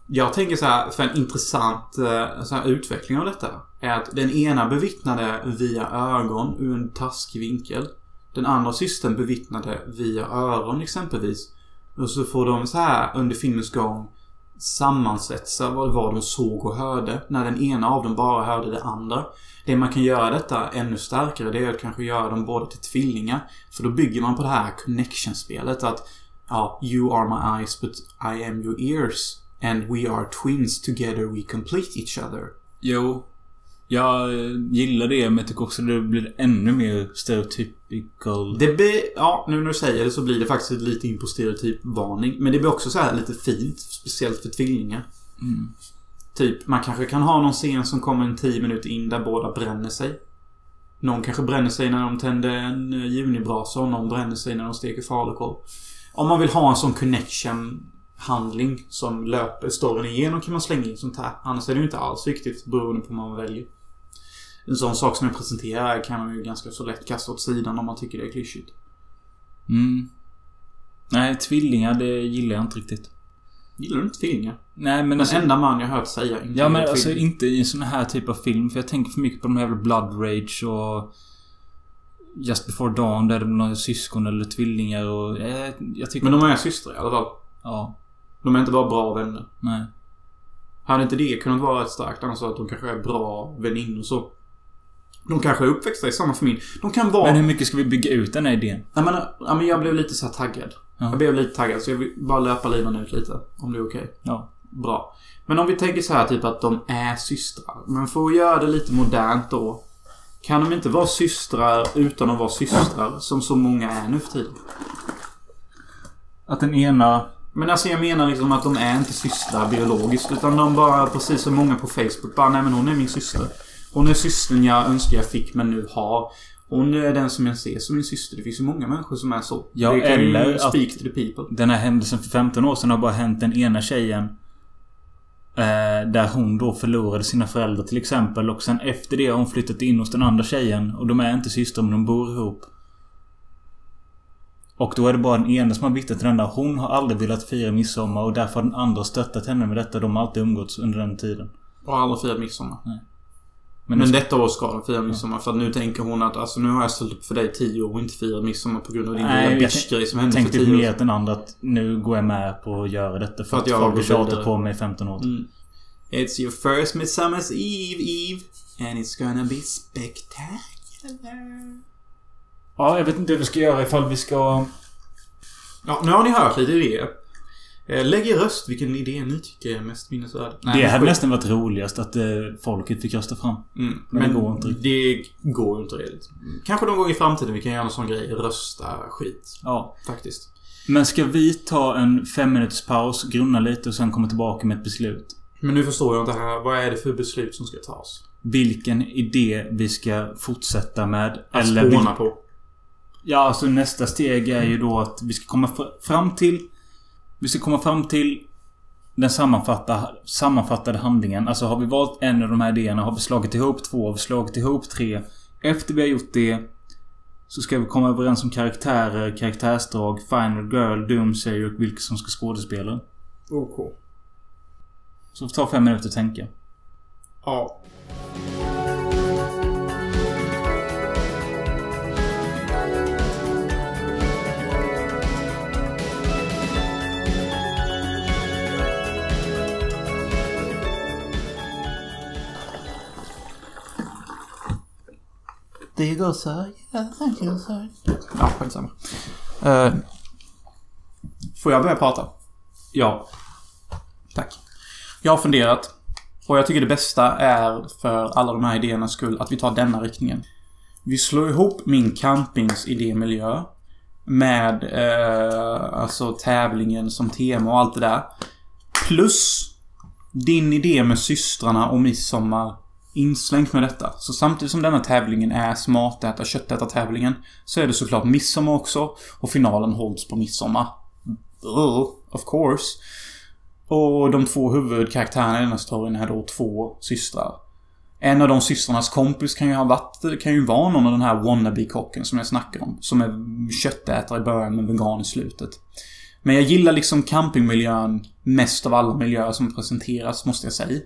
Jag tänker så här, för en intressant eh, så här, utveckling av detta är att den ena bevittnade via ögon ur en taskig vinkel. Den andra systern bevittnade via öron exempelvis. Och så får de så här under filmens gång sammansvetsa vad det var de såg och hörde. När den ena av dem bara hörde det andra. Det man kan göra detta ännu starkare det är att kanske göra dem båda till tvillingar. För då bygger man på det här connection-spelet att ja, you are my eyes but I am your ears. And we are twins together we complete each other. Jo. Jag gillar det men jag tycker också det blir ännu mer stereotypical. Det blir, ja nu när du säger det så blir det faktiskt lite in på stereotypvarning. Men det blir också så här lite fint. Speciellt för tvillingar. Mm. Typ, man kanske kan ha någon scen som kommer en 10 minuter in där båda bränner sig. Någon kanske bränner sig när de tänder en eh, junibrasa och någon bränner sig när de steker falukorv. Om man vill ha en sån connection handling som löper storyn igenom kan man slänga in sånt här. Annars är det ju inte alls viktigt beroende på vad man väljer. En sån sak som jag presenterar kan man ju ganska så lätt kasta åt sidan om man tycker det är klyschigt. Mm. Nej, tvillingar det gillar jag inte riktigt. Gillar du inte tvillingar? Nej men Den alltså... enda man jag hört säga inte Ja men alltså tvillingar. inte i en sån här typ av film. För jag tänker för mycket på de här jävla Blood Rage och... Just before Dawn där det blir några syskon eller tvillingar och... Jag, jag tycker... Men de är systrar i alla fall. Ja. De är inte bara bra vänner. Nej. Hade inte det kunnat vara rätt starkt annars att de kanske är bra väninnor så. De kanske är uppväxta i samma familj. De kan vara... Men hur mycket ska vi bygga ut den här idén? Ja, men, ja, men jag blev lite så här taggad. Ja. Jag blev lite taggad så jag vill bara löpa linan ut lite. Om det är okej. Ja. Bra. Men om vi tänker så här typ att de är systrar. Men för att göra det lite modernt då. Kan de inte vara systrar utan att vara systrar som så många är nu för tiden? Att den ena... Men alltså jag menar liksom att de är inte systrar biologiskt. Utan de bara, precis som många på Facebook, bara nej men hon är min syster. Hon är systern jag önskar jag fick men nu har. Hon är den som jag ser som min syster. Det finns ju många människor som är så. Ja, det kan eller ju speak to the people. Den här händelsen för 15 år sedan har bara hänt den ena tjejen. Eh, där hon då förlorade sina föräldrar till exempel. Och sen efter det har hon flyttat in hos den andra tjejen. Och de är inte systrar men de bor ihop. Och då är det bara den ena som har vittnat till den andra. Hon har aldrig velat fira midsommar och därför har den andra stöttat henne med detta. De har alltid umgåtts under den tiden. Och aldrig firat midsommar. Men, Men nu- detta år ska de fira midsommar. För att nu tänker hon att alltså nu har jag ställt upp för dig 10 år och inte firat midsommar på grund av din Nej, lilla jag bitch-grej som hände för tänkte 10 år mer sedan. att den andra att nu går jag med på att göra detta. För, För att att, jag folk har tjatat på mig i 15 år. Mm. It's your first midsummer's eve, Eve. And it's gonna be spectacular. Ja, jag vet inte hur vi ska göra ifall vi ska... Ja, nu har ni hört lite idéer. Eh, Lägg er röst vilken idé ni tycker är mest minnesvärd. Nej, det men hade skit. nästan varit roligast att eh, folket fick rösta fram. Mm, Men det går inte Det går inte riktigt. Kanske någon gång i framtiden vi kan göra en sån grej. Rösta skit. Ja. Faktiskt. Men ska vi ta en fem minuters paus, grunna lite och sen komma tillbaka med ett beslut? Men nu förstår jag inte här. Vad är det för beslut som ska tas? Vilken idé vi ska fortsätta med. Att vil- spåna på. Ja, alltså nästa steg är ju då att vi ska komma fr- fram till... Vi ska komma fram till den sammanfatta, sammanfattade handlingen. Alltså har vi valt en av de här idéerna, har vi slagit ihop två, har vi slagit ihop tre. Efter vi har gjort det så ska vi komma överens om karaktärer, karaktärsdrag, Final Girl, Doomsayer och vilka som ska skådespela. OK. Så ta fem minuter att tänka. Ja. Det går så. Ja, det går så. Ja, skitsamma. Uh, får jag börja prata? Ja. Tack. Jag har funderat. Och jag tycker det bästa är för alla de här idéernas skull att vi tar denna riktningen. Vi slår ihop min campings idémiljö med eh, alltså tävlingen som tema och allt det där. Plus din idé med systrarna och midsommar inslängt med detta. Så samtidigt som denna tävlingen är smartäta köttäta-tävlingen så är det såklart midsommar också. Och finalen hålls på midsommar. Ugh, of course. Och de två huvudkaraktärerna i den här storyn är då två systrar. En av de systrarnas kompis kan ju ha varit, kan ju vara någon av den här wannabe-kocken som jag snackar om. Som är köttätare i början men vegan i slutet. Men jag gillar liksom campingmiljön mest av alla miljöer som presenteras, måste jag säga.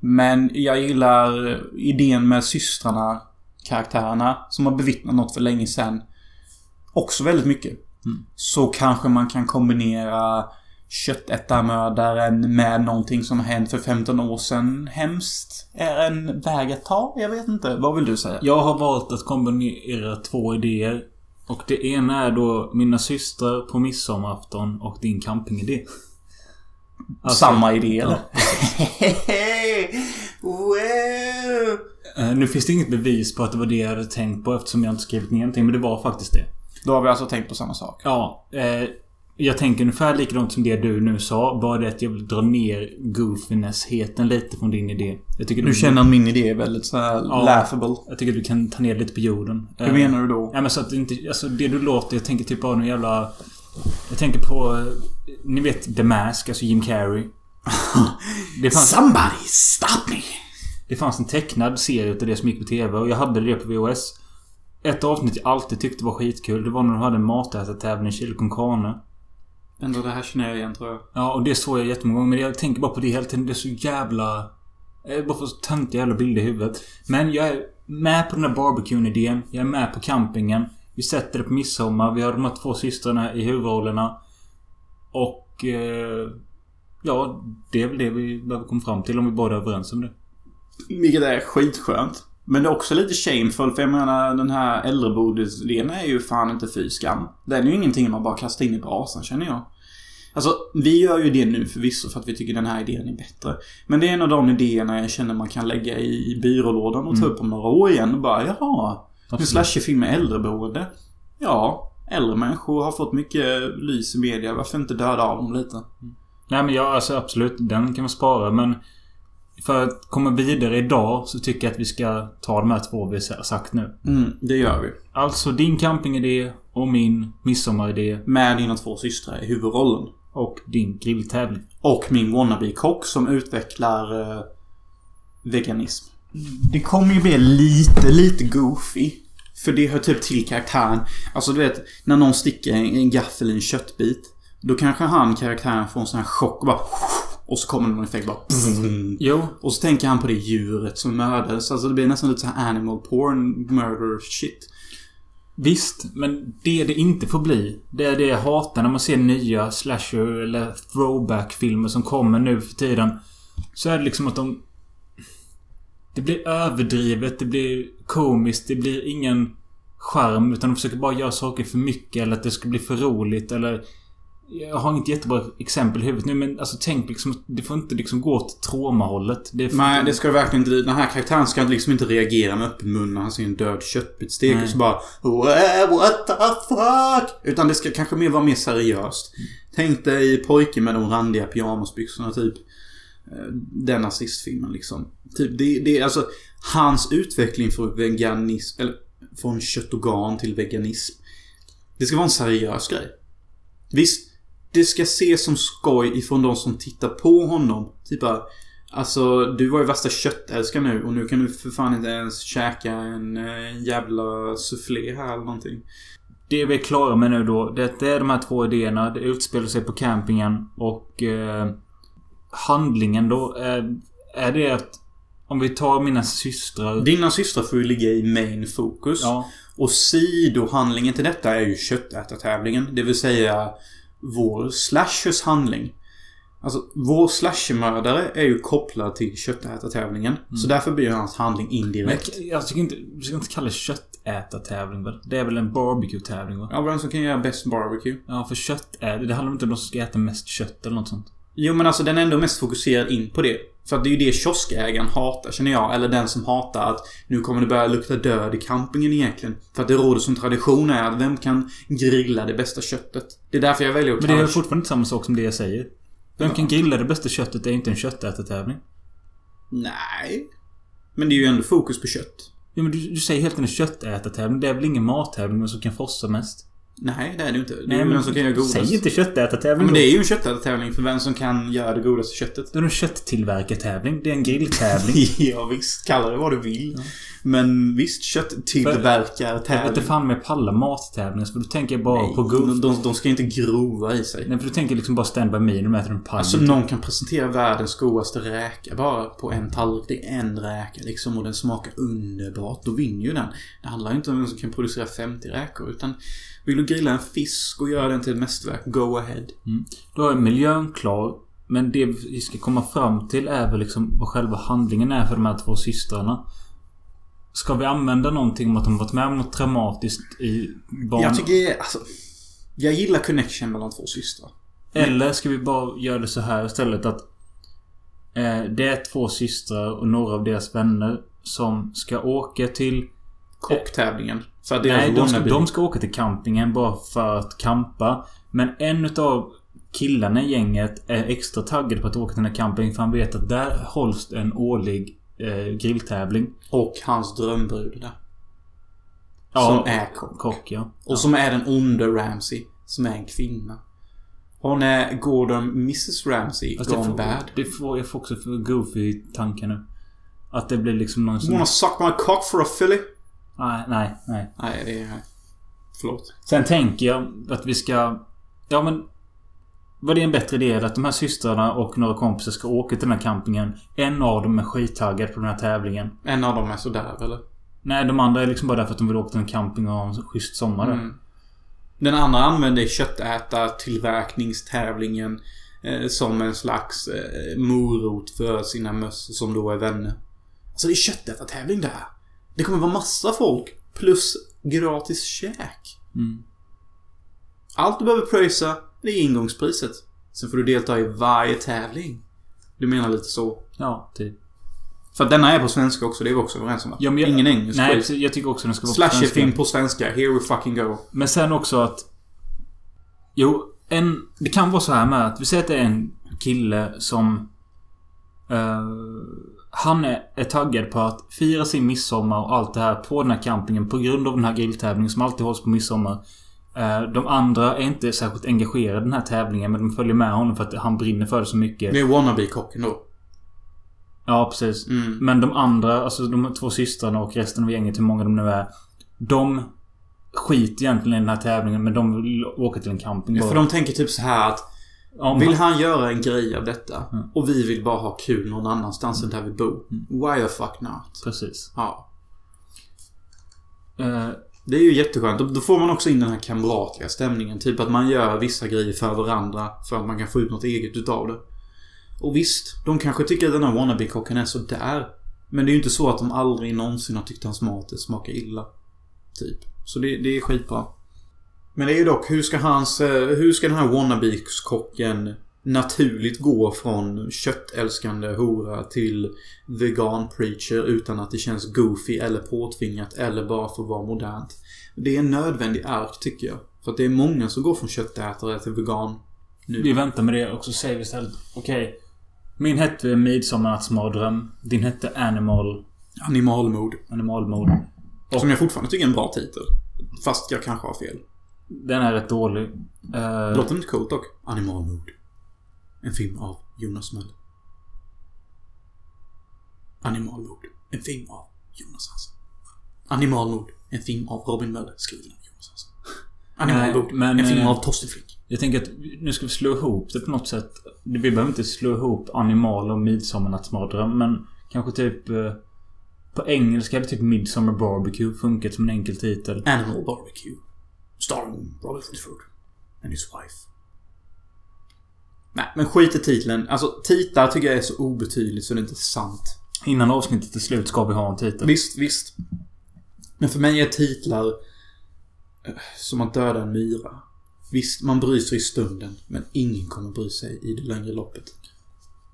Men jag gillar idén med systrarna, karaktärerna, som har bevittnat något för länge sedan. Också väldigt mycket. Så kanske man kan kombinera köttätarmördaren med någonting som har hänt för 15 år sedan. Hemskt är en väg att ta. Jag vet inte. Vad vill du säga? Jag har valt att kombinera två idéer. Och det ena är då mina systrar på midsommarafton och din campingidé. Alltså- Samma idé eller? wow. Eh, Nu finns det inget bevis på att det var det jag hade tänkt på eftersom jag inte skrivit ner någonting. Men det var faktiskt det. Då har vi alltså tänkt på samma sak. Ja. Eh, jag tänker ungefär likadant som det du nu sa. Bara det att jag vill dra ner goofiness-heten lite från din idé. Jag tycker Du känner att min idé är väldigt så här Ja. laughable. Jag tycker du kan ta ner det lite på jorden. Hur Eh, menar du då? Ja men så att det inte... Alltså det du låter, jag tänker typ bara någon jävla... Jag tänker på... Ni vet The Mask, alltså Jim Carrey. Det fanns, Somebody stop me! det fanns en tecknad serie utav det som gick på TV och jag hade det på VHS. Ett avsnitt jag alltid tyckte var skitkul. Det var när de hade en matätartävling, chili con carne. Ändå det här känner jag igen tror jag. Ja, och det såg jag jättemånga gånger. Men jag tänker bara på det hela tiden. Det är så jävla... Jag bara får så töntiga jävla bilder i huvudet. Men jag är med på den här barbecuen-idén. Jag är med på campingen. Vi sätter det på midsommar. Vi har de här två systrarna i huvudrollerna. Och... Eh, ja, det är väl det vi behöver komma fram till om vi båda är överens om det. Vilket är skitskönt. Men det är också lite shameful för jag menar den här äldrebordsidén är ju fan inte fy skam. Den är ju ingenting man bara kastar in i brasan känner jag. Alltså, vi gör ju det nu förvisso för att vi tycker den här idén är bättre. Men det är en av de idéerna jag känner man kan lägga i, i byrålådan och ta upp om några år igen och bara jaha. Absolut. slasherfilm med äldreboende. Ja, äldre människor har fått mycket lys i media. Varför inte döda av dem lite? Nej men ja, alltså absolut. Den kan man spara men... För att komma vidare idag så tycker jag att vi ska ta de här två vi har sagt nu. Mm, det gör vi. Alltså din campingidé och min midsommaridé Med dina två systrar i huvudrollen. och din grilltävling. Och min wannabe-kock som utvecklar eh, veganism. Det kommer ju bli lite, lite goofy. För det hör typ till karaktären. Alltså du vet, när någon sticker en, gaffel i en köttbit. Då kanske han, karaktären, får en sån här chock och bara... Och så kommer det någon effekt bara... Jo, Och så tänker han på det djuret som mördades. Alltså det blir nästan lite så här animal porn murder shit. visst. Men det det inte får bli. Det är det jag hatar när man ser nya slasher eller throwback-filmer som kommer nu för tiden. Så är det liksom att de... Det blir överdrivet, det blir komiskt, det blir ingen charm. Utan de försöker bara göra saker för mycket eller att det ska bli för roligt eller... Jag har inget jättebra exempel i huvudet nu men alltså tänk liksom det får inte liksom gå åt traumahållet. Det Nej, inte- det ska det verkligen inte. Den här karaktären ska liksom inte reagera med öppen mun när han ser en död köttbitstek Nej. och så bara "Well, What the fuck? Utan det ska kanske mer vara mer seriöst. Tänk dig pojken med de randiga pyjamasbyxorna typ. Eh, den nazistfilmen liksom. Typ det, det är alltså hans utveckling från veganism, eller från köttorgan till veganism. Det ska vara en seriös grej. Visst, det ska ses som skoj ifrån de som tittar på honom. Typ bara, Alltså, du var ju värsta köttälskare nu och nu kan du för fan inte ens käka en eh, jävla soufflé här eller någonting. Det vi är klara med nu då, det är de här två idéerna. Det utspelar sig på campingen och... Eh, handlingen då, är, är det att... Om vi tar mina systrar... Dina systrar får ju ligga i main fokus. Ja. Och sidohandlingen till detta är ju köttätartävlingen. Det vill säga vår slashers handling. Alltså, vår slashermördare är ju kopplad till köttätartävlingen. Så därför blir hans handling Men indirekt. jag, jag tycker inte... Vi ska inte kalla det köttätartävling väl? Det är väl en barbecue-tävling va? Ja, vem som kan göra bäst barbecue? Ja, för kött är det. handlar inte om de som ska äta mest kött eller något sånt. Jo men alltså den är ändå mest fokuserad in på det. För att det är ju det kioskägaren hatar känner jag. Eller den som hatar att nu kommer det börja lukta död i campingen egentligen. För att det råder som tradition är att vem kan grilla det bästa köttet? Det är därför jag väljer att Men det är fortfarande inte samma sak som det jag säger. Vem kan grilla det bästa köttet är inte en köttätartävling. Nej. Men det är ju ändå fokus på kött. Ja, men du, du säger helt enkelt köttätartävling. Det är väl ingen mattävling men som kan frossa mest? Nej, det är det inte. Det är Nej, ju men vem som kan göra godast. Säg inte Ja, köttätartävling men då. det är ju en köttätartävling för vem som kan göra det godaste köttet. Det är en kötttillverkartävling. Det är en grilltävling. ja visst, kalla det vad du vill. Men visst, kötttillverkar Jag vet tävling. inte fan med palla mattävlingar. För då tänker bara Nej, på goof. de, de, ska inte grova i sig. Nej, för du tänker liksom bara stand by me när äter en pall. Alltså någon kan presentera världens godaste räka bara på en tallrik. Det är en räka liksom och den smakar underbart. Då vinner ju den. Det handlar ju inte om vem som kan producera 50 räkor utan vill du grilla en fisk och göra den till ett mästerverk, go ahead. Då är miljön klar. Men det vi ska komma fram till är väl liksom vad själva handlingen är för de här två systrarna. Ska vi använda någonting om att de varit med om något traumatiskt i barn... Jag tycker, alltså... Jag gillar connection mellan två systrar. Eller ska vi bara göra det så här istället att... Eh, det är två systrar och några av deras vänner som ska åka till... Kocktävlingen. För att Nej, de ska, de ska åka till campingen bara för att kampa. Men en utav killarna i gänget är extra taggad på att åka till den här campingen för han vet att där hålls en årlig eh, grilltävling. Och hans drömbrud där. Ja, som är kock. Kock, ja. Och som är den onde Ramsey. Som är en kvinna. Hon är Gordon Mrs Ramsey jag gone får, bad. det får, jag får också för goofy tankar nu. Att det blir liksom någon You som... wanna suck my cock for a filly? Nej, nej, nej. Nej, det är... Förlåt. Sen tänker jag att vi ska... Ja men... Var det en bättre idé att de här systrarna och några kompisar ska åka till den här campingen? En av dem är skittaggad på den här tävlingen. En av dem är sådär, eller? Nej, de andra är liksom bara där för att de vill åka till en camping och ha en schysst sommar där. Mm. Den andra använder köttätartillverkningstävlingen eh, som en slags eh, morot för sina möss som då är vänner. Alltså det är köttätartävling där. Det kommer vara massa folk. Plus gratis käk. Mm. Allt du behöver pröjsa, är ingångspriset. Sen får du delta i varje tävling. Du menar lite så? Ja, typ. För att denna är på svenska också, det är vi också överens om? Ja, jag, Ingen engelsk Nej, skit. jag tycker också den ska vara på svenska. på svenska. Here we fucking go. Men sen också att... Jo, en... Det kan vara så här med att vi säger att det är en kille som... eh, han är, taggad på att fira sin midsommar och allt det här på den här campingen på grund av den här grilltävlingen som alltid hålls på midsommar. Eh, de andra är inte särskilt engagerade i den här tävlingen men de följer med honom för att han brinner för det så mycket. Det är wannabe-kocken då. Ja, precis. Mm. Men de andra, alltså de två systrarna och resten av gänget, hur många de nu är. De skiter egentligen i den här tävlingen men de vill åka till en camping bara. för de tänker typ så här att Om Vill han- göra en grej av detta och vi vill bara ha kul någon annanstans än där vi bor. Why the fuck not? Precis. Ja. Eh, Det är ju jätteskönt. Då- Då får man också in den här kamratliga stämningen. Typ att man gör vissa grejer för varandra för att man kan få ut något eget utav det. Och visst, de kanske tycker att den här wannabe-kocken är så där. Men det är ju inte så att de aldrig någonsin har tyckt hans mat smakar illa. Typ. Så det, det är skitbra. Men det är ju dock, hur ska hans... eh, Hur ska den här wannabe-kocken naturligt gå från köttälskande hora till vegan preacher utan att det känns goofy eller påtvingat eller bara för att vara modernt. Det är en nödvändig ark tycker jag. För att det är många som går från köttätare till vegan nu. vi väntar med det och så säger vi istället okej. min hette Midsommarnattsmardröm. Din hette Animal... Animalmord. Animalmord. Som jag fortfarande tycker är en bra titel. Fast jag kanske har fel. Den är rätt dålig. Eh, Låter inte coolt dock. Animalmord. En film av Jonas Möller. Animalmord. En film av Jonas Hansson. Animalmord. En film av Robin Möller. Skriven av Jonas Hansson. Animalmord. Nej, men, en film eh, av Torsten Flink. Jag tänker att nu ska vi slå ihop det på något sätt. Vi behöver inte slå ihop Animal och Midsommarnattsmardröm men kanske typ... eh, På engelska hade typ Midsummer Barbecue funkat som en enkel titel. Animal Barbecue. Starring Robert Redford. And his wife. Nej, men skit i titeln. Alltså, titlar tycker jag är så obetydligt så det är inte sant. Innan avsnittet är slut ska vi ha en titel. Visst, visst. Men för mig är titlar eh, som att döda en myra. Visst, man bryr sig i stunden, men ingen kommer bry sig i det längre loppet.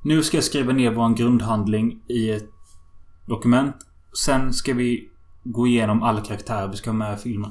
Nu ska jag skriva ner vår grundhandling i ett dokument. Sen ska vi gå igenom alla karaktärer vi ska ha med i filmen.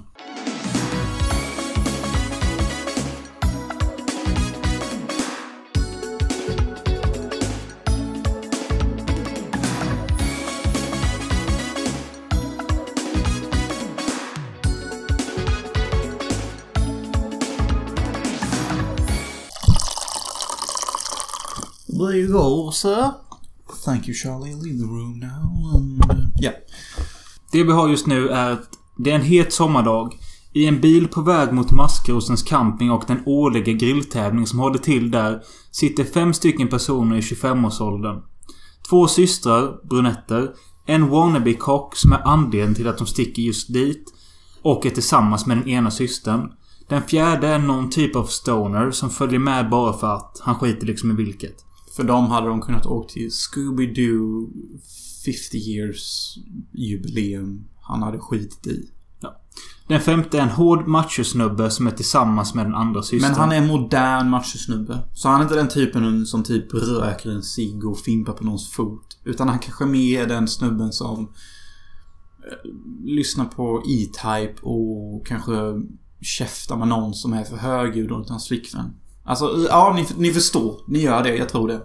Go, sir. Thank you, Charlie. Leave the room now. And, uh, yeah. Det vi har just nu är att det är en het sommardag. I en bil på väg mot Maskrosens camping och den årliga grilltävling som håller till där sitter fem stycken personer i 25-årsåldern. Två systrar, brunetter, en wannabe-kock som är anledningen till att de sticker just dit och är tillsammans med den ena systern. Den fjärde är någon typ av stoner som följer med bara för att. Han skiter liksom i vilket. För dem hade de kunnat åka till Scooby-Doo 50 years jubileum. Han hade skitit i. Den femte är en hård machosnubbe som är tillsammans med den andra systern. Men han är en modern machosnubbe. Så han är inte den typen som typ röker en cigg och fimpar på någons fot. Utan han kanske mer är den snubben som eh, lyssnar på E-Type och kanske käftar med någon som är för högljudd åt hans flickvän. Alltså, ja ni, ni förstår. Ni gör det, jag tror det.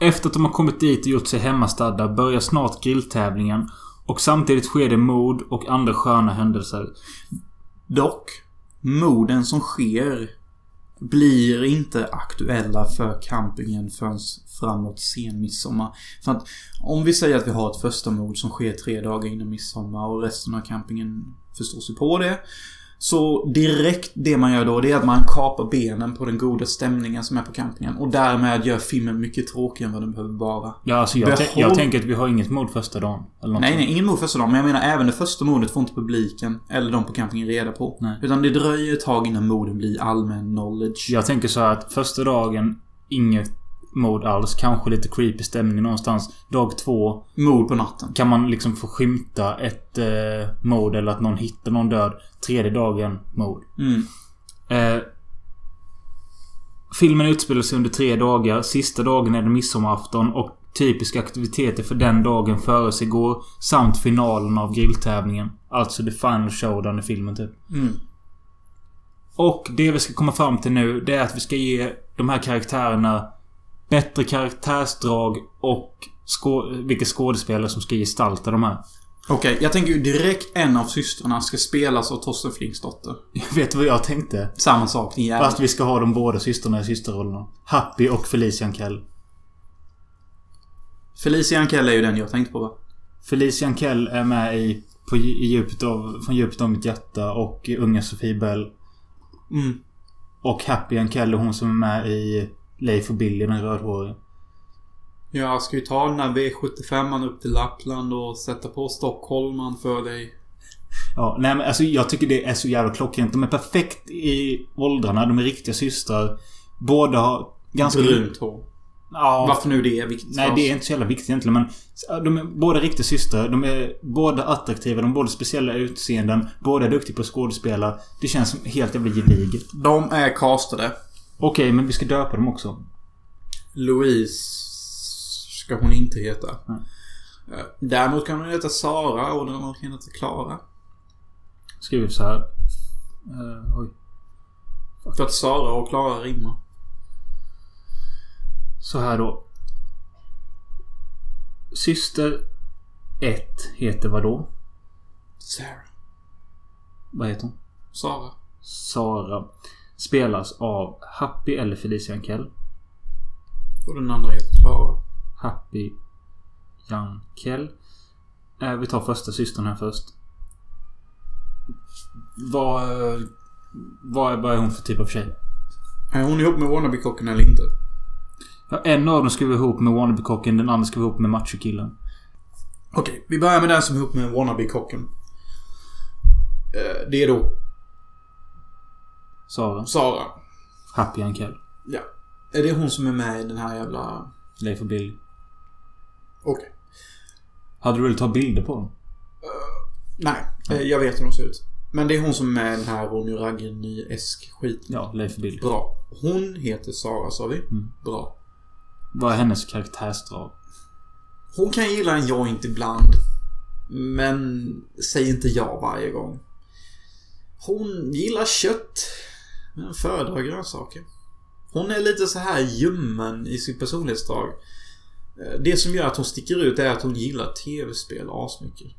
Efter att de har kommit dit och gjort sig hemmastadda börjar snart grilltävlingen. Och samtidigt sker det mord och andra sköna händelser. Dock, morden som sker blir inte aktuella för campingen förrän framåt sen midsommar. För att om vi säger att vi har ett första mord som sker tre dagar innan midsommar och resten av campingen förstår sig på det. Så direkt det man gör då det är att man kapar benen på den goda stämningen som är på campingen. Och därmed gör filmen mycket tråkigare än vad den behöver vara. Ja, alltså jag, Behåll- jag tänker att vi har inget mord första dagen. Eller något Nej, sånt. nej, ingen mord första dagen. Men jag menar även det första mordet får inte publiken eller de på campingen reda på. Nej. Utan det dröjer ett tag innan morden blir allmän knowledge. Jag tänker så här att första dagen, inget mord alls. Kanske lite creepy stämning någonstans. Dag två Mord på natten. kan man liksom få skymta ett eh, mord eller att någon hittar någon död. Tredje dagen, mord. Mm. Eh, filmen utspelar sig under tre dagar. Sista dagen är det midsommarafton och typiska aktiviteter för den dagen före sig går Samt finalen av grilltävlingen. Alltså the final showdown i filmen typ. Mm. Och det vi ska komma fram till nu, det är att vi ska ge de här karaktärerna bättre karaktärsdrag och skå- vilka skådespelare som ska gestalta de här. Okej, jag tänker ju direkt en av systrarna ska spelas av Torsten Flinks dotter. Vet du vad jag tänkte? Samma sak, din. Fast vi ska ha de båda systrarna i systerrollerna. Happy och Felicia Ankell. Felicia Ankell är ju den jag tänkte på va? Felicia Ankell är med i, på, i djupet av, Från djupet av mitt hjärta och Unga Sofie Bell. Mm. Och Happy Ankell är hon som är med i Leif och Billy, den rödhåriga. Jag ska ju ta den här V75an upp till Lappland och sätta på Stockholman för dig. Ja, nej men alltså jag tycker det är så jävla klockrent. De är perfekt i åldrarna. De är riktiga systrar. Båda har ganska... Brunt hår. Ja. Varför nu det är viktigt Nej, det är inte så jävla viktigt egentligen men... De är båda riktiga systrar. De är båda attraktiva. De har båda speciella utseenden. Båda är duktiga på att skådespela. Det känns som helt jävla gediget. De är castade. Okej, men vi ska döpa dem också. Louise ska hon inte heta. Mm. Eh, Däremot kan hon heta Sara och den andra kan heta Klara. Skriver så här. Eh, oj. För att Sara och Klara rimmar. Så här då. Syster 1 heter vad då? Sarah. Vad heter hon? Sara. Sara. Spelas av Happy eller Felicia Ankell. Och den andra heter Klara. Happy Jankell. Eh, vi tar första systern här först. Vad... eh, Vad är, vad är hon för typ av tjej? Är hon ihop med wannabe-kocken eller inte? Ja, en av dem ska vara ihop med wannabe-kocken, den andra ska vara ihop med machokillen. Okej, vi börjar med den som är ihop med wannabe-kocken. Eh, Det är då Sara. Sara. Happy Jankell. Ja. Är det hon som är med i den här jävla... Leif och Billy. Okej. Hade du velat ta bilder på dem? Nej, eh, jag vet hur de ser ut. Men det är hon som är med i den här Ronny Raggen-esk skit. Ja, Leif och Billy. Bra. Hon heter Sara sa vi. Mm. Bra. Vad är hennes karaktärsdrag? Hon kan gilla en joint ibland. Men säg inte ja varje gång. Hon gillar kött. Men föredrar grönsaker. Hon är lite så här ljummen i sitt personlighetsdrag. Eh, det som gör att hon sticker ut är att hon gillar tv-spel asmycket.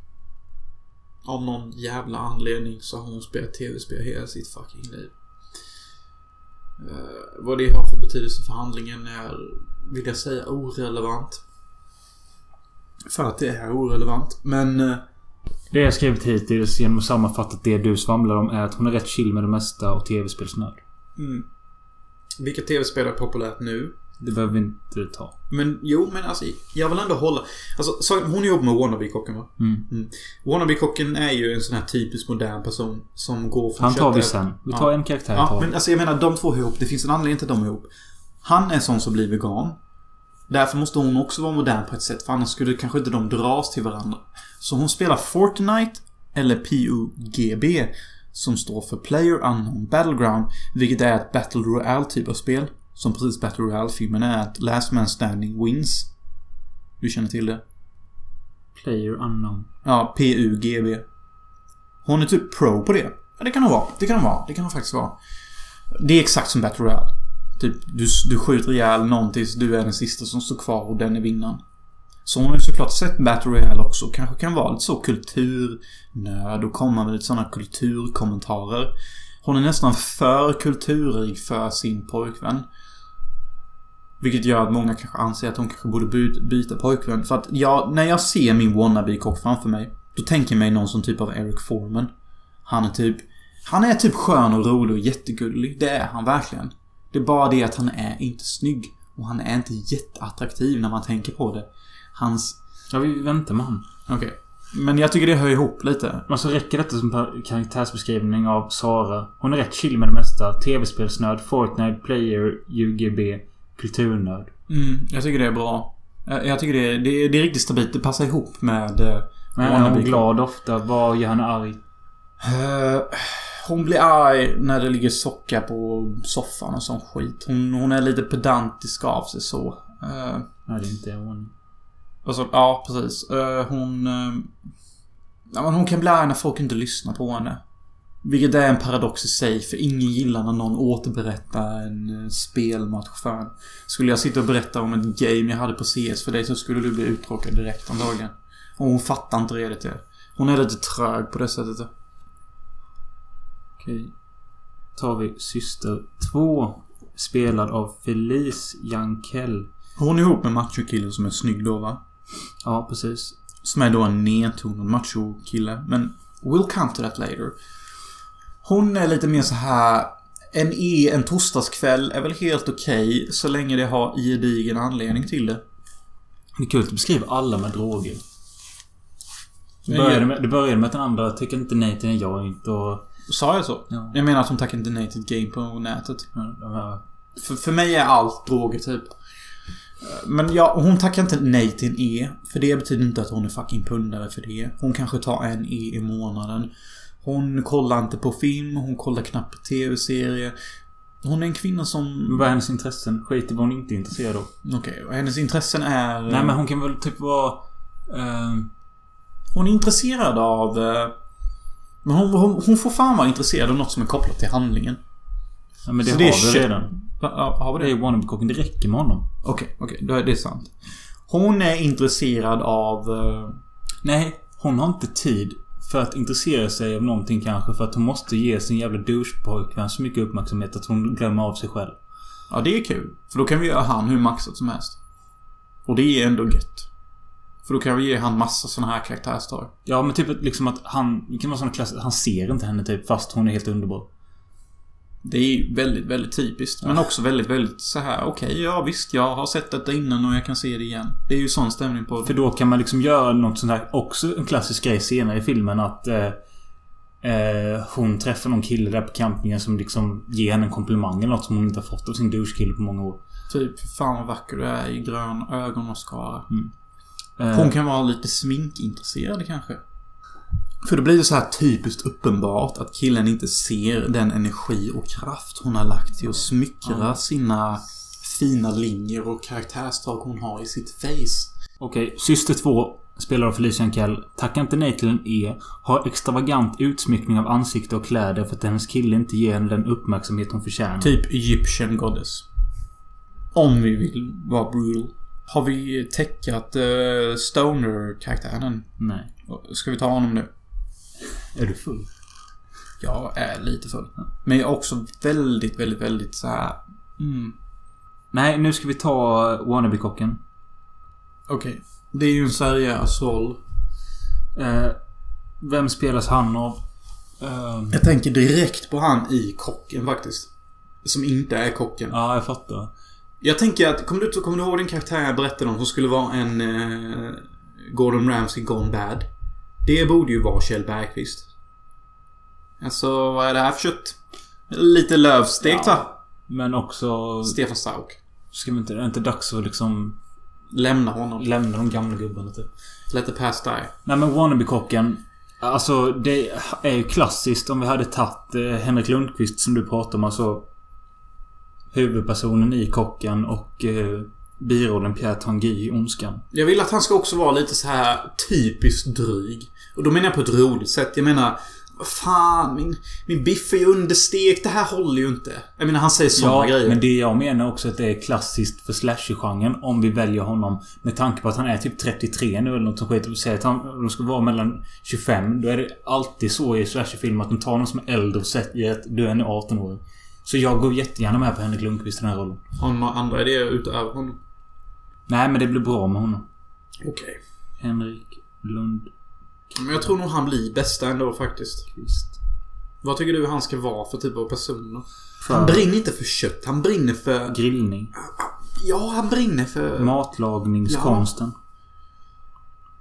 Av någon jävla anledning så har hon spelat tv-spel hela sitt fucking liv. Eh, vad det har för betydelse för handlingen är, vill jag säga, orelevant. För att det är orelevant. Men... Eh, det jag skrivit hittills genom att sammanfatta det du svamlar om är att hon är rätt chill med det mesta och tv-spelsnörd. Mm. Vilka tv-spel är populärt nu? Det behöver vi inte ta. Men jo, men alltså jag vill ändå hålla... Alltså, så, hon jobbar med Wannabe-kocken va? Mm. Wannabe-kocken är ju en sån här typisk modern person som går från Han tar vi sen. Vi Ja. tar en karaktär Ja, men alltså jag menar de två är ihop. Det finns en anledning till att de är ihop. Han är sån som blir vegan. Därför måste hon också vara modern på ett sätt. För annars skulle kanske inte de dras till varandra. Så hon spelar Fortnite eller PUGB. Som står för Player Unknown Battleground. Vilket är ett Battle Royale typ av spel. Som precis Battle Royale-filmen är att Last Man Standing wins. Du känner till det? Player unknown. Ja, PUGB. Hon är typ pro på det. Ja, det kan hon vara. Det kan hon vara. Det kan hon faktiskt vara. Det är exakt som Battle Royale. Typ, du, du skjuter ihjäl någon tills du är den sista som står kvar och den är vinnaren. Så hon har ju såklart sett Battle Royale också. Kanske kan vara lite så kulturnörd och komma med lite sådana kulturkommentarer. Hon är nästan för kulturrig för sin pojkvän. Vilket gör att många kanske anser att hon kanske borde byta pojkvän. För att jag, när jag ser min wannabe-kock framför mig. Då tänker jag mig någon som typ av Eric Foreman. Han är typ... Han är typ skön och rolig och jättegullig. Det är han verkligen. Det är bara det att han är inte snygg. Och han är inte jätteattraktiv när man tänker på det. Hans... Ja, vi väntar med han. Okej. Men jag tycker det hör ihop lite. Men så räcker detta som karaktärsbeskrivning av Sara. Hon är rätt chill med det mesta. Tv-spelsnörd, Fortnite, Player, UGB, kulturnörd. Mm, jag tycker det är bra. Jag, jag tycker det är, det, det är riktigt stabilt. Det passar ihop med... eh, Men är hon glad ofta? Vad gör henne arg? Eh, hon blir arg när det ligger socka på soffan och sån skit. Hon, hon är lite pedantisk av sig så. Uh, Nej, det är inte hon. alltså, ja, precis. Eh, hon... eh, ja, men hon kan bli arg när folk inte lyssnar på henne. Vilket är en paradox i sig, för ingen gillar när någon återberättar en spelmatch för en. Skulle jag sitta och berätta om ett game jag hade på CS för dig så skulle du bli uttråkad direkt antagligen. Och hon fattar inte redigt det. Hon är lite trög på det sättet. Okej. Tar vi Syster 2. Spelad av Felice Jankell. Hon är ihop med machokillen som är snygg då va? Ja, precis. Som är då en nedtonad macho-kille. Men we'll come to that later. Hon är lite mer så här... En E en torsdagskväll är väl helt okej så länge det har gedigen anledning till det. Det är kul att du beskriver alla med droger. Det började med, det började med att den andra tycker inte nej till en joint och... Sa jag så? Ja. Jag menar att hon tackar inte nej till ett game på nätet. ja, För, för mig är allt droger typ. Men ja, hon tackar inte nej till en E. För det betyder inte att hon är fucking pundare för det. Hon kanske tar en E i månaden. Hon kollar inte på film, hon kollar knappt på TV-serier. Hon är en kvinna som... vad är hennes intressen? Skit i vad hon inte är intresserad av. Okej, och hennes intressen är... Nej men hon kan väl typ vara... Eh, Hon är intresserad av... eh, Men hon, hon, hon får fan vara intresserad av något som är kopplat till handlingen. ja men det Så har det är vi redan. Ja, har vi Det det? är wannabe-kocken. Det räcker med honom. Okej, okej. då är det sant. Hon är intresserad av... eh, Nej, hon har inte tid för att intressera sig av någonting kanske. För att hon måste ge sin jävla douchepojkvän så mycket uppmärksamhet att hon glömmer av sig själv. Ja, det är kul. För då kan vi göra han hur maxat som helst. Och det är ändå gött. För då kan vi ge han massa såna här karaktärsdrag. Ja men typ liksom att han... Det kan vara såna klass, Han ser inte henne typ fast hon är helt underbar. Det är ju väldigt, väldigt typiskt. Men också väldigt, väldigt så här. okej, ja visst, jag har sett detta innan och jag kan se det igen. Det är ju sån stämning på För det. då kan man liksom göra något sånt här, också en klassisk grej senare i filmen att eh, eh, hon träffar någon kille där på campingen som liksom ger henne en komplimang eller något som hon inte har fått av sin douchekille på många år. Typ, fan vad vacker du är i grön ögonmascara. Eh, Hon kan vara lite sminkintresserad kanske. För då blir det så här typiskt uppenbart att killen inte ser den energi och kraft hon har lagt till att smyckra sina fina linjer och karaktärsdrag hon har i sitt face. Okej, Syster 2 Spelare av Felicia Ankell tackar inte nej till en E. Har extravagant utsmyckning av ansikte och kläder för att hennes kille inte ger henne den uppmärksamhet hon förtjänar. Typ Egyptian Goddess. Om vi vill vara brutal. Har vi täckat uh, Stoner-karaktären? Nej. Ska vi ta honom nu? Är du full? Jag är lite full. Men jag är också väldigt, väldigt, väldigt så här. Mm. Nej, nu ska vi ta Wannabe-kocken. Okej. Det är ju en seriös roll. Eh, Vem spelas han av? Ehm, Jag tänker direkt på han i kocken faktiskt. Som inte är kocken. ja, jag fattar. Jag tänker att, kommer du, kommer du ihåg den karaktär jag berättade om som skulle vara en eh, Gordon Ramsay gone bad? Det borde ju vara Kjell Bergqvist. Alltså, vad är det här för kött? Lite lövstekt va? Men också... Stefan Sauk. Ska vi inte... Är det inte dags att liksom Lämna honom. lämna de gamla gubbarna typ? Let the past die. Nej men Wannabe-kocken. Alltså det är ju klassiskt om vi hade tagit eh, Henrik Lundqvist som du pratade om. Alltså huvudpersonen i Kocken och eh, birollen Pierre Tanguy i Ondskan. Jag vill att han ska också vara lite så här typiskt dryg. Och då menar jag på ett roligt sätt. Jag menar... Fan, min, min biff är ju understekt. Det här håller ju inte. Jag menar, han säger sådana Ja, grejer. men det jag menar också att det är klassiskt för slasher-genren om vi väljer honom. Med tanke på att han är typ 33 nu eller något som skit. Säg att han, de ska vara mellan 25. Då är det alltid så i slasher-filmer att de tar någon som är äldre och säger att du är nu 18 år. Så jag går jättegärna med på Henrik Lundqvist i den här rollen. Har några andra idéer utöver honom? Nej, men det blir bra med honom. Okej. Henrik Lundqvist. Men jag tror nog han blir bästa ändå faktiskt. Vad tycker du han ska vara för typ av person då? Han brinner inte för kött. Han brinner för... Grillning. Ja, han brinner för... Matlagningskonsten.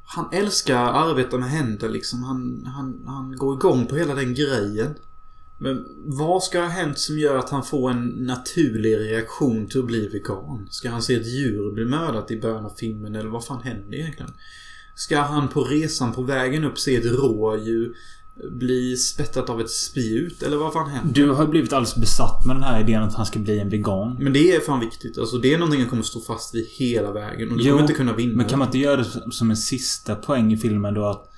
Han älskar att arbeta med händer liksom. Han, han, han går igång på hela den grejen. Men vad ska ha hänt som gör att han får en naturlig reaktion till att bli vegan? Ska han se ett djur bli mördat i början av filmen eller vad fan händer egentligen? Ska han på resan på vägen upp se ett rådjur bli spettat av ett spjut eller vad fan händer? Du har blivit alldeles besatt med den här idén att han ska bli en vegan. Men det är fan viktigt. Alltså det är någonting jag kommer stå fast vid hela vägen. Och du kommer inte kunna vinna. men kan man inte göra det som en sista poäng i filmen då att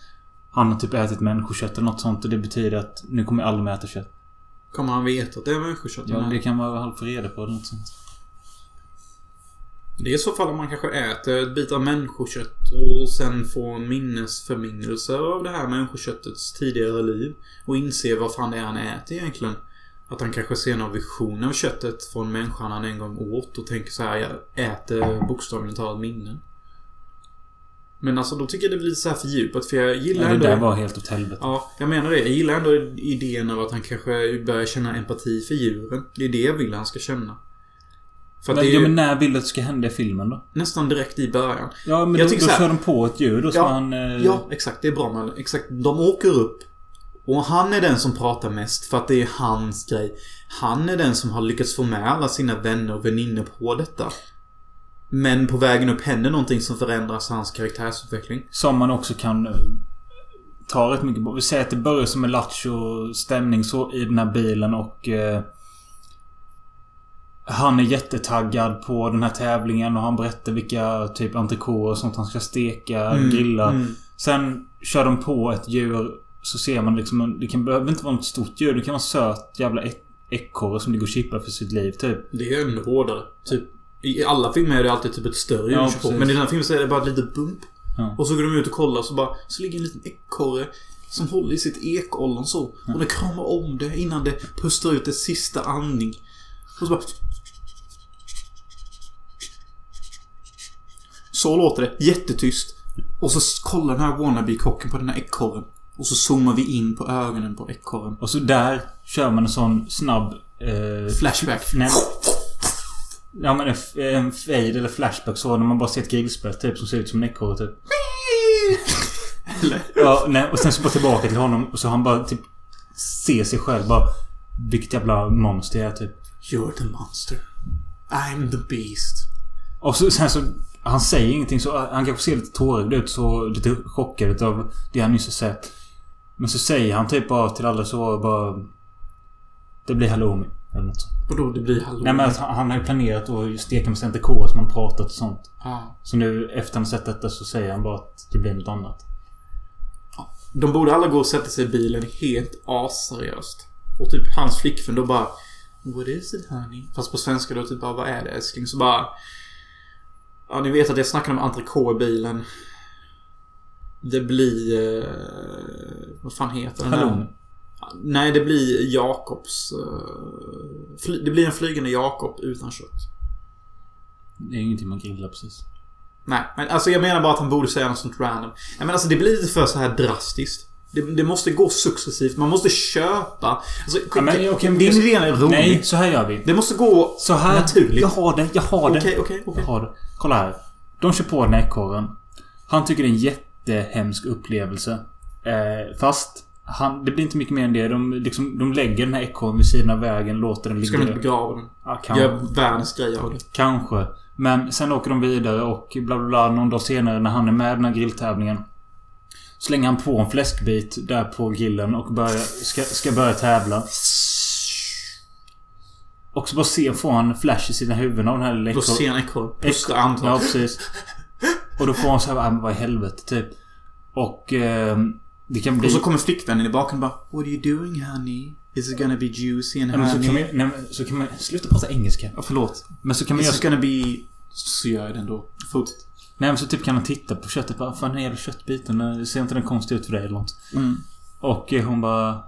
han har typ ätit människokött eller något sånt och det betyder att nu kommer alla med äta kött. Kommer han veta att det är människokött? Ja, det kan man väl få reda på eller något sånt. Det är i så fall om man kanske äter ett bit av människokött och sen får en minnesförminnelse av det här människoköttets tidigare liv. Och inser vad fan det är han äter egentligen. Att han kanske ser någon vision av köttet från människan han en gång åt och tänker så här, jag äter bokstavligt talat minnen. Men alltså då tycker jag det blir så här fördjupat för jag gillar Ja, det ändå... där var helt åt helvete. Ja, jag menar det. Jag gillar ändå idén av att han kanske börjar känna empati för djuren. Det är det jag vill han ska känna. För att Men, det är ja, ju men när vill du att det ska hända i filmen då? nästan direkt i början. Ja, men Jag då, då här- kör de på ett djur då som Ja, han... Eh, Ja, exakt. Det är bra men Exakt. De åker upp. Och han är den som pratar mest för att det är hans grej. Han är den som har lyckats få med alla sina vänner och väninnor på detta. Men på vägen upp händer någonting som förändras hans karaktärsutveckling. Som man också kan eh, ta rätt mycket på. Vi säger att det börjar som en lattjo stämning så i den här bilen och... Eh, han är jättetaggad på den här tävlingen och han berättar vilka typ entrecôter och sånt han ska steka, grilla. mm. Sen kör de på ett djur så ser man liksom... en- Det kan, behöver inte vara något stort djur. Det kan vara söt jävla ek- ekorre som ligger och chippar för sitt liv typ. Det är ännu hårdare. Typ, I alla filmer är det alltid typ ett större Ja, djur på. Men i den här filmen så är det bara ett litet bump. Ja. Och så går de ut och kollar så bara... Så ligger en liten ekorre som håller i sitt ekollon så. Och det kramar om det innan det pustar ut dess sista andning. Och så bara... Så låter det. Jättetyst. Och så kollar den här wannabe-kocken på den här ekorren. Och så zoomar vi in på ögonen på ekorren. Och så där kör man en sån snabb... Eh, Flashback. Nej. Ja men en, en fade eller flashback så när man bara ser ett grillspett typ som ser ut som en ekorre typ. Eller? Ja, nej, och sen så bara tillbaka till honom och så han bara typ ser sig själv bara Vilket jävla monster jag är typ. You're the monster. I'm the beast. Och så, sen så Han säger ingenting så han kanske ser lite tårögd ut så lite chockad av det han nyss har sett. Men så säger han typ bara till alla så bara Det blir halloumi. Eller något sånt. Och då det blir halloween. Nej men att han, har ju planerat att steka med centerkår som han pratat och sånt. Ja. Så nu efter han sett detta så säger han bara att det blir något annat. De borde alla gå och sätta sig i bilen helt asseriöst. Och typ hans flickvän då bara What is it honey? Fast på svenska då typ bara Vad är det älskling? Så bara Ja ni vet att jag snackade om entrecote i bilen. Det blir... Eh, vad fan heter den? där? Nej det blir Jakobs... Eh, det blir en flygande Jakob utan kött. Det är ingenting man grillar precis. Nej, men alltså jag menar bara att han borde säga något sånt random. Nej men alltså det blir lite för så här drastiskt. Det, det måste gå successivt. Man måste köpa. Alltså, Ja, men, men- din idé är rolig. Nej, så här gör vi. Det måste gå Så här. naturligt. Jag har det, jag har det. Okej, okej, okej. Jag har det. Kolla här. De kör på den här ekorren. Han tycker det är en jättehemsk upplevelse. Eh, fast han, det blir inte mycket mer än det. De, liksom, de lägger den här ekorren vid sidan av vägen, låter den ligga Ska man inte begrava den? Ja, kan, Gör världens grej av det. Kanske. Men sen åker de vidare och bla bla bla. Någon dag senare när han är med i den här grilltävlingen. Slänger han på en fläskbit där på grillen och börjar, ska, ska börja tävla. Och så bara ser, får han flash i sina huvuden av den här lilla Då ekorren. ser en ekorre. Pusta antal. Ja, precis. Och då får han så här, "Ah, men vad i helvete, typ. Och... Eh, det kan bli... Och så kommer flickvännen i bakgrunden och bara What are you doing honey? Is it gonna be juicy and Nej, men så kan honey? man, nej, men så kan man... Sluta prata engelska. Ja, förlåt. Men så kan man Is göra... it gonna be... Så gör jag det ändå. Fortsätt. Nej men så typ kan han titta på köttet. Bara, fan den jävla köttbiten. eh, Ser inte den konstig ut för dig eller något? Mm. Och eh, hon bara...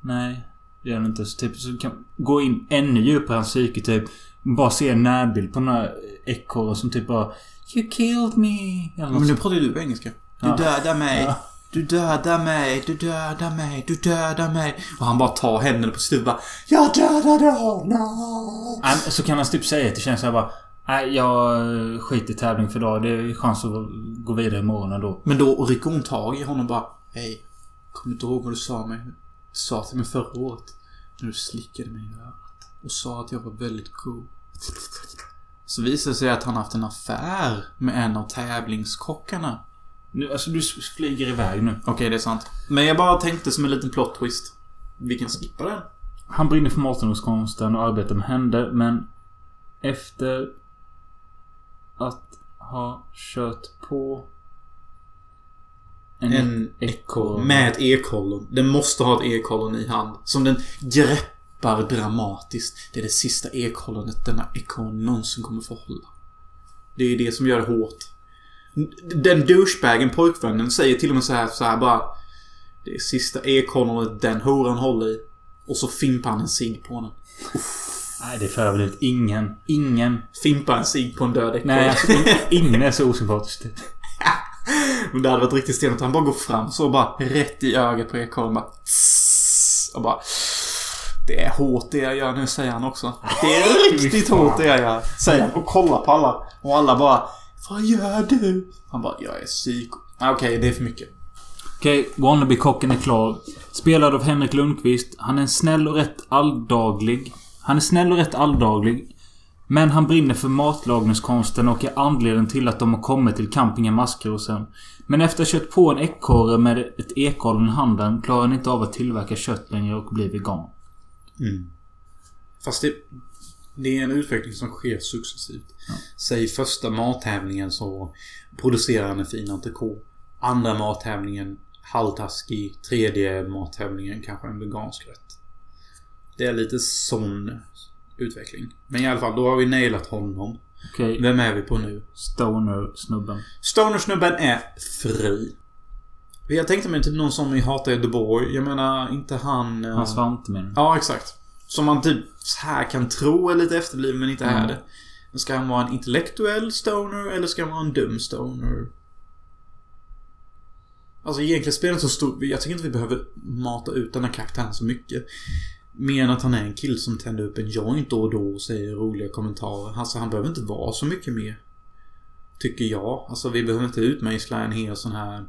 Nej. Det gör den inte. Så typ så kan gå in ännu djupare i hans psyke typ. Bara se en närbild på den här ekorren som typ bara... You killed me. Eller något Men nu pratar ju du engelska. Du Ja. dödar mig. Ja. Du dödar mig. Du dödar mig. Du dödar mig. Och han bara tar händerna på sitt bara Jag dödade honom. Men Så kan han typ säga till tjejen så här bara... Nej, jag skiter i tävling för idag. Det är chans att gå vidare imorgon ändå. Men då rycker hon tag i honom och bara Hej. Kommer inte ihåg vad du sa mig. Sa till mig förra året. När du slickade mig i örat. Och sa att jag var väldigt cool. Så visar det sig att han haft en affär med en av tävlingskockarna. Nu, alltså du flyger iväg nu. Okej, det är sant. Men jag bara tänkte som en liten plot twist. Vi kan skippa den. Han brinner för matlagskonsten och arbetar med händer men efter att ha kört på en, En ekorre. Med ett ekollon. Den måste ha ett ekollon i hand. Som den greppar dramatiskt. Det är det sista ekollonet denna ekorre någonsin kommer få hålla. Det är det som gör det hårt. Den douchebagen, pojkvännen, säger till och med så här, så här bara. Det är sista ekollonet den horan håller i. Och så fimpar han en cigg på den. Nej, det är för överdrivet. Ingen, ingen... Fimpar en cigg på en död ekorre. Nej, alltså, ingen är så osympatisk. Men det hade varit riktigt stenhårt. Han bara går fram så bara rätt i ögat på ekorren bara. tss, Och bara. Det är hårt det jag gör nu, säger han också. Det är riktigt hårt det jag gör. Säger han och kollar på alla. Och alla bara. Vad gör du? Han bara. Jag är psyko. Ah, Okej, det är för mycket. Okej, Wannabe-kocken är klar. Spelad av Henrik Lundqvist. Han är en snäll och rätt alldaglig. Han är snäll och rätt alldaglig. Men han brinner för matlagningskonsten och är anledningen till att de har kommit till campingen Maskrosen. Men efter att ha kört på en ekorre med ett ekollon i handen klarar han inte av att tillverka kött längre och blir vegan. Fast det, det är en utveckling som sker successivt. Säg första mattävlingen så producerar han en fin entrecote. Andra mattävlingen halvtaskig. Tredje mattävlingen kanske en vegansk rätt. Det är lite sån utveckling. Men i alla fall, då har vi nailat honom. Okej, Vem är vi på nu? Stoner-snubben. Stoner-snubben är fri. Jag tänkte mig typ någon som vi hatar Göteborg. Jag menar, inte han... eh, Han Svante menar? Ja, exakt. Som man typ här kan tro är lite efterbliven men inte är Mm. det. Ska han vara en intellektuell stoner eller ska han vara en dum stoner? Alltså egentligen spelar det så stor... Jag tycker inte vi behöver mata ut den här karaktären så mycket. Mer än att han är en kill som tänder upp en joint då och då och säger roliga kommentarer. Alltså han behöver inte vara så mycket mer. Tycker jag. Alltså vi behöver inte utmejsla en hel sån här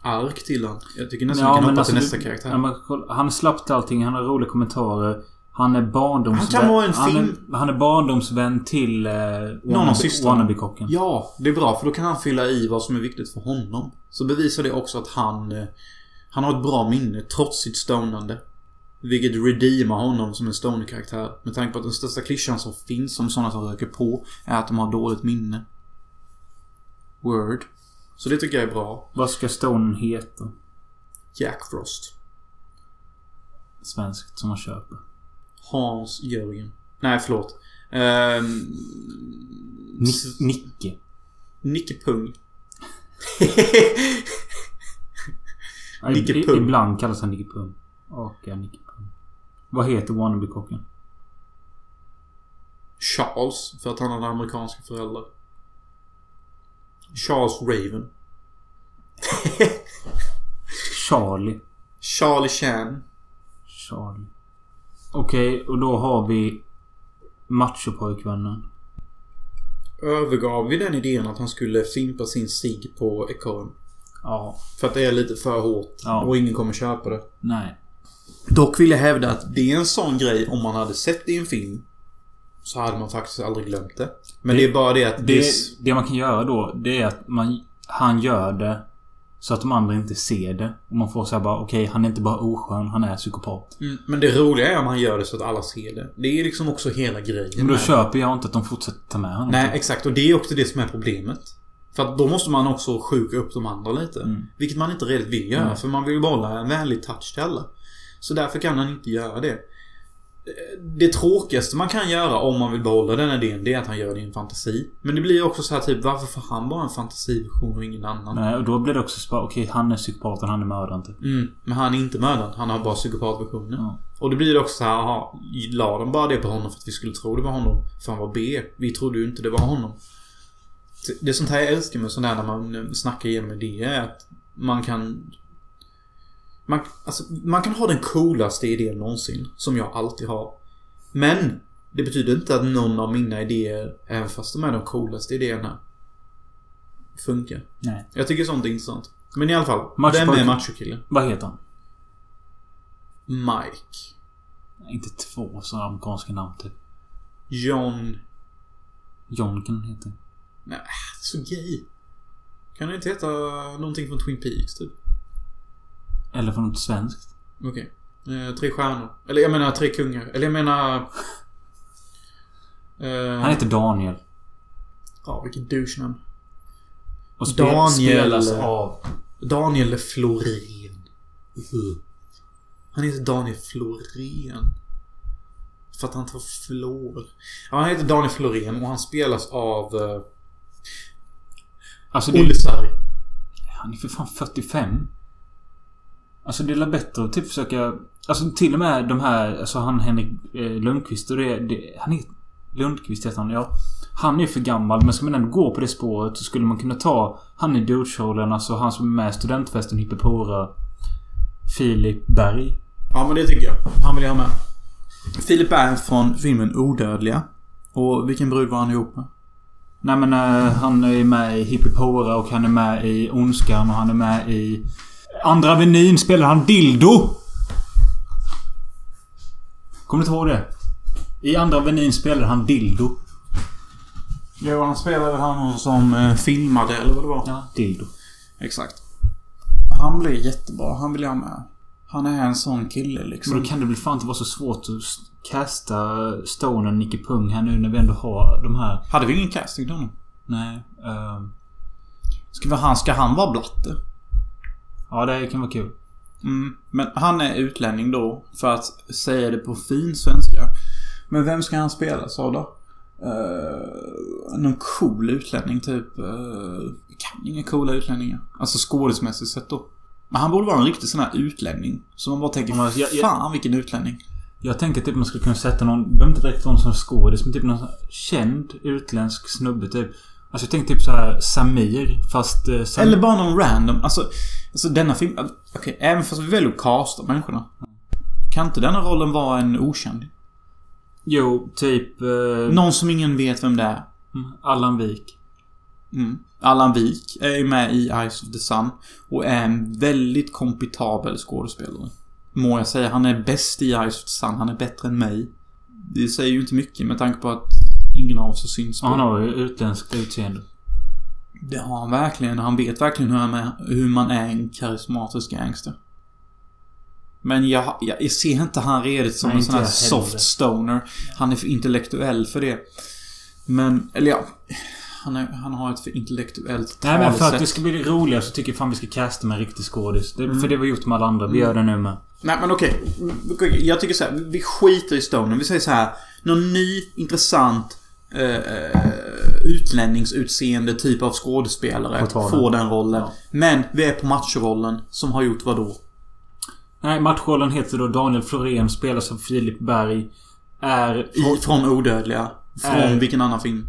ark till han. Jag tycker nästan vi kan hoppa till nästa du- karaktär. Ja, men han är slapp till allting. Han har roliga kommentarer. Han är barndomsvän... Han kan vara en han, är, film- han är barndomsvän till eh, Någon av systrarna. Ja, det är bra för då kan han fylla i vad som är viktigt för honom. Så bevisar det också att han... eh, Han har ett bra minne trots sitt stonande. Vilket redeemar honom som en stoner-karaktär. Med tanke på att den största klyschan som finns om sådana som röker på är att de har dåligt minne. Word. Så det tycker jag är bra. Vad ska Stonen heta? Jack Frost. Svenskt som man köper. Hans Jörgen. Nej, förlåt. Ehm... Ni- Nicke. Nicke Pung. Nicke Pung. Ibland kallas han Nicke Pung. Och ja, Nicke Pung. Vad heter Wannabe-kocken? Charles, för att han hade amerikanska föräldrar. Charles Raven. Charlie. Charlie Chan. Charlie. Okej, och då har vi Machopojkvännen. Övergav vi den idén att han skulle fimpa sin cigg på ekorren? Ja. För att det är lite för hårt. Ja. Och ingen kommer köpa det. Nej. Dock vill jag hävda att det är en sån grej om man hade sett det i en film. Så hade man faktiskt aldrig glömt det. Men det, Det- är bara det att det... Det, det man kan göra då, det är att man, han gör det så att de andra inte ser det. Och man får säga bara okej, han är inte bara oskön, han är psykopat. Mm, Men det roliga är om han gör det så att alla ser det. Det är liksom också hela grejen. Men då med- köper jag inte att de fortsätter ta med honom. Nej, exakt. Och det är också det som är problemet. För att då måste man också sjuka upp de andra lite. Mm. Vilket man inte redigt vill göra. Nej. För man vill behålla en vänlig touch till alla. Så därför kan han inte göra det. Det tråkigaste man kan göra om man vill behålla den idén, det är att han gör det i en fantasi. Men det blir också så här typ, varför får han bara en fantasiversion och ingen annan? Nej, och då blir det också så bara okej, han är psykopaten, han är mördaren typ. Mm, men han är inte mördaren. Han har bara psykopatversionen. Ja. Och då blir det också så här, aha, la de bara det på honom för att vi skulle tro det var honom? För han var B. Vi trodde ju inte det var honom. Det är sånt här jag älskar med sånt här när man snackar igenom idéer. Att man kan... Man, alltså, man kan ha den coolaste idén någonsin. Som jag alltid har. Men det betyder inte att någon av mina idéer, även fast de är de coolaste idéerna, funkar. Nej. Jag tycker sånt är intressant. Men i alla fall. Macho vem är machokillen? Vad heter han? Mike. Inte två sådana amerikanska namn typ. John... John kan han heta. Nej, så gay. Kan det inte heta någonting från Twin Peaks typ? Eller från något svenskt. Okej. Eh, tre stjärnor. Eller jag menar tre kungar. Eller jag menar... Eh, Han heter Daniel. Ja, vilket douche-namn. Och spel, Daniel. spelas av... Daniel Florén. Uh. Han heter Daniel Florén. För att han tar flor. Ja, han heter Daniel Florén och han spelas av uh, Alltså Olle Sarri. Han är för fan 45. Alltså det är bättre att typ försöka... Alltså till och med de här... Alltså han Henrik eh, Lundqvist och det, det... Han är... Lundqvist heter han, ja. Han är för gammal men ska man ändå gå på det spåret så skulle man kunna ta han i douche-rollen, alltså han som är med i studentfesten Hippopora. Filip Berg. Ja, men det tycker jag. Han vill jag ha med. Filip Berg från filmen Odödliga. Och vilken brud var han ihop med? Nej men eh, han är med i Hippopora och han är med i Ondskan och han är med i... Andra Avenyn spelar han Dildo! Kommer du inte ihåg det? I Andra Avenyn spelar han Dildo. Jo, han spelade han som eh, filmade, eller vad det var. Ja, Dildo. Exakt. Han blir jättebra. Han vill jag ha med. Han är en sån kille Men liksom. då kan det väl fan inte vara så svårt att s- casta Stone och Nicky Pung här nu när vi ändå har de här... Hade vi ingen casting till honom? Nej. ehm, Ska, han, ska han vara blatte? Ja, det kan vara kul. Mm. Men han är utlänning då, för att säga det på fin svenska. Men vem ska han spelas av då? Uh, någon cool utlänning typ. Uh, kan inga coola utlänningar. Alltså skådesmässigt sett då. Men han borde vara en riktig sån här utlänning. Så man bara tänker, Ja, jag- jag- fan vilken utlänning. Jag tänker typ man skulle kunna sätta någon... Behöver inte direkt vara någon som skådis, men typ någon känd utländsk snubbe typ. Alltså jag tänkte typ så här Samir, fast... eh, Sam- Eller bara någon random. Alltså, alltså denna film... Okej, även fast vi väljer att casta människorna. Kan inte denna rollen vara en okänd? Jo, typ... Eh, Någon som ingen vet vem det är. mm, Allan Wik. Mm. Allan Wik är ju med i Eyes of the Sun. Och är en väldigt kompetabel skådespelare. Må jag säga. Han är bäst i Eyes of the Sun. Han är bättre än mig. Det säger ju inte mycket med tanke på att ingen av oss har syns på. Ja, han har ju utländskt utseende. Det har han verkligen. Han vet verkligen hur, han är, hur man är en karismatisk gangster. Men jag, jag, jag ser inte han redigt som Nej, en sån här soft stoner. Han är för intellektuell för det. Men, eller ja. Han, är, han har ett för intellektuellt Nej men för att talesätt. det ska bli roligare så tycker jag fan vi ska casta med en riktig skådis. Det, För det var gjort med alla andra. Vi gör det nu med. Nej men okej. Okej, Jag tycker så här, vi skiter i Stoner. Vi säger så här. Någon ny, intressant eh, eh, utlänningsutseende typ av skådespelare Får den. rollen. Ja. Men vi är på machorollen som har gjort vad då? Nej, matchrollen heter då Daniel Florén, spelas av Filip Berg. Är... I, från Odödliga. Från Är- vilken annan film?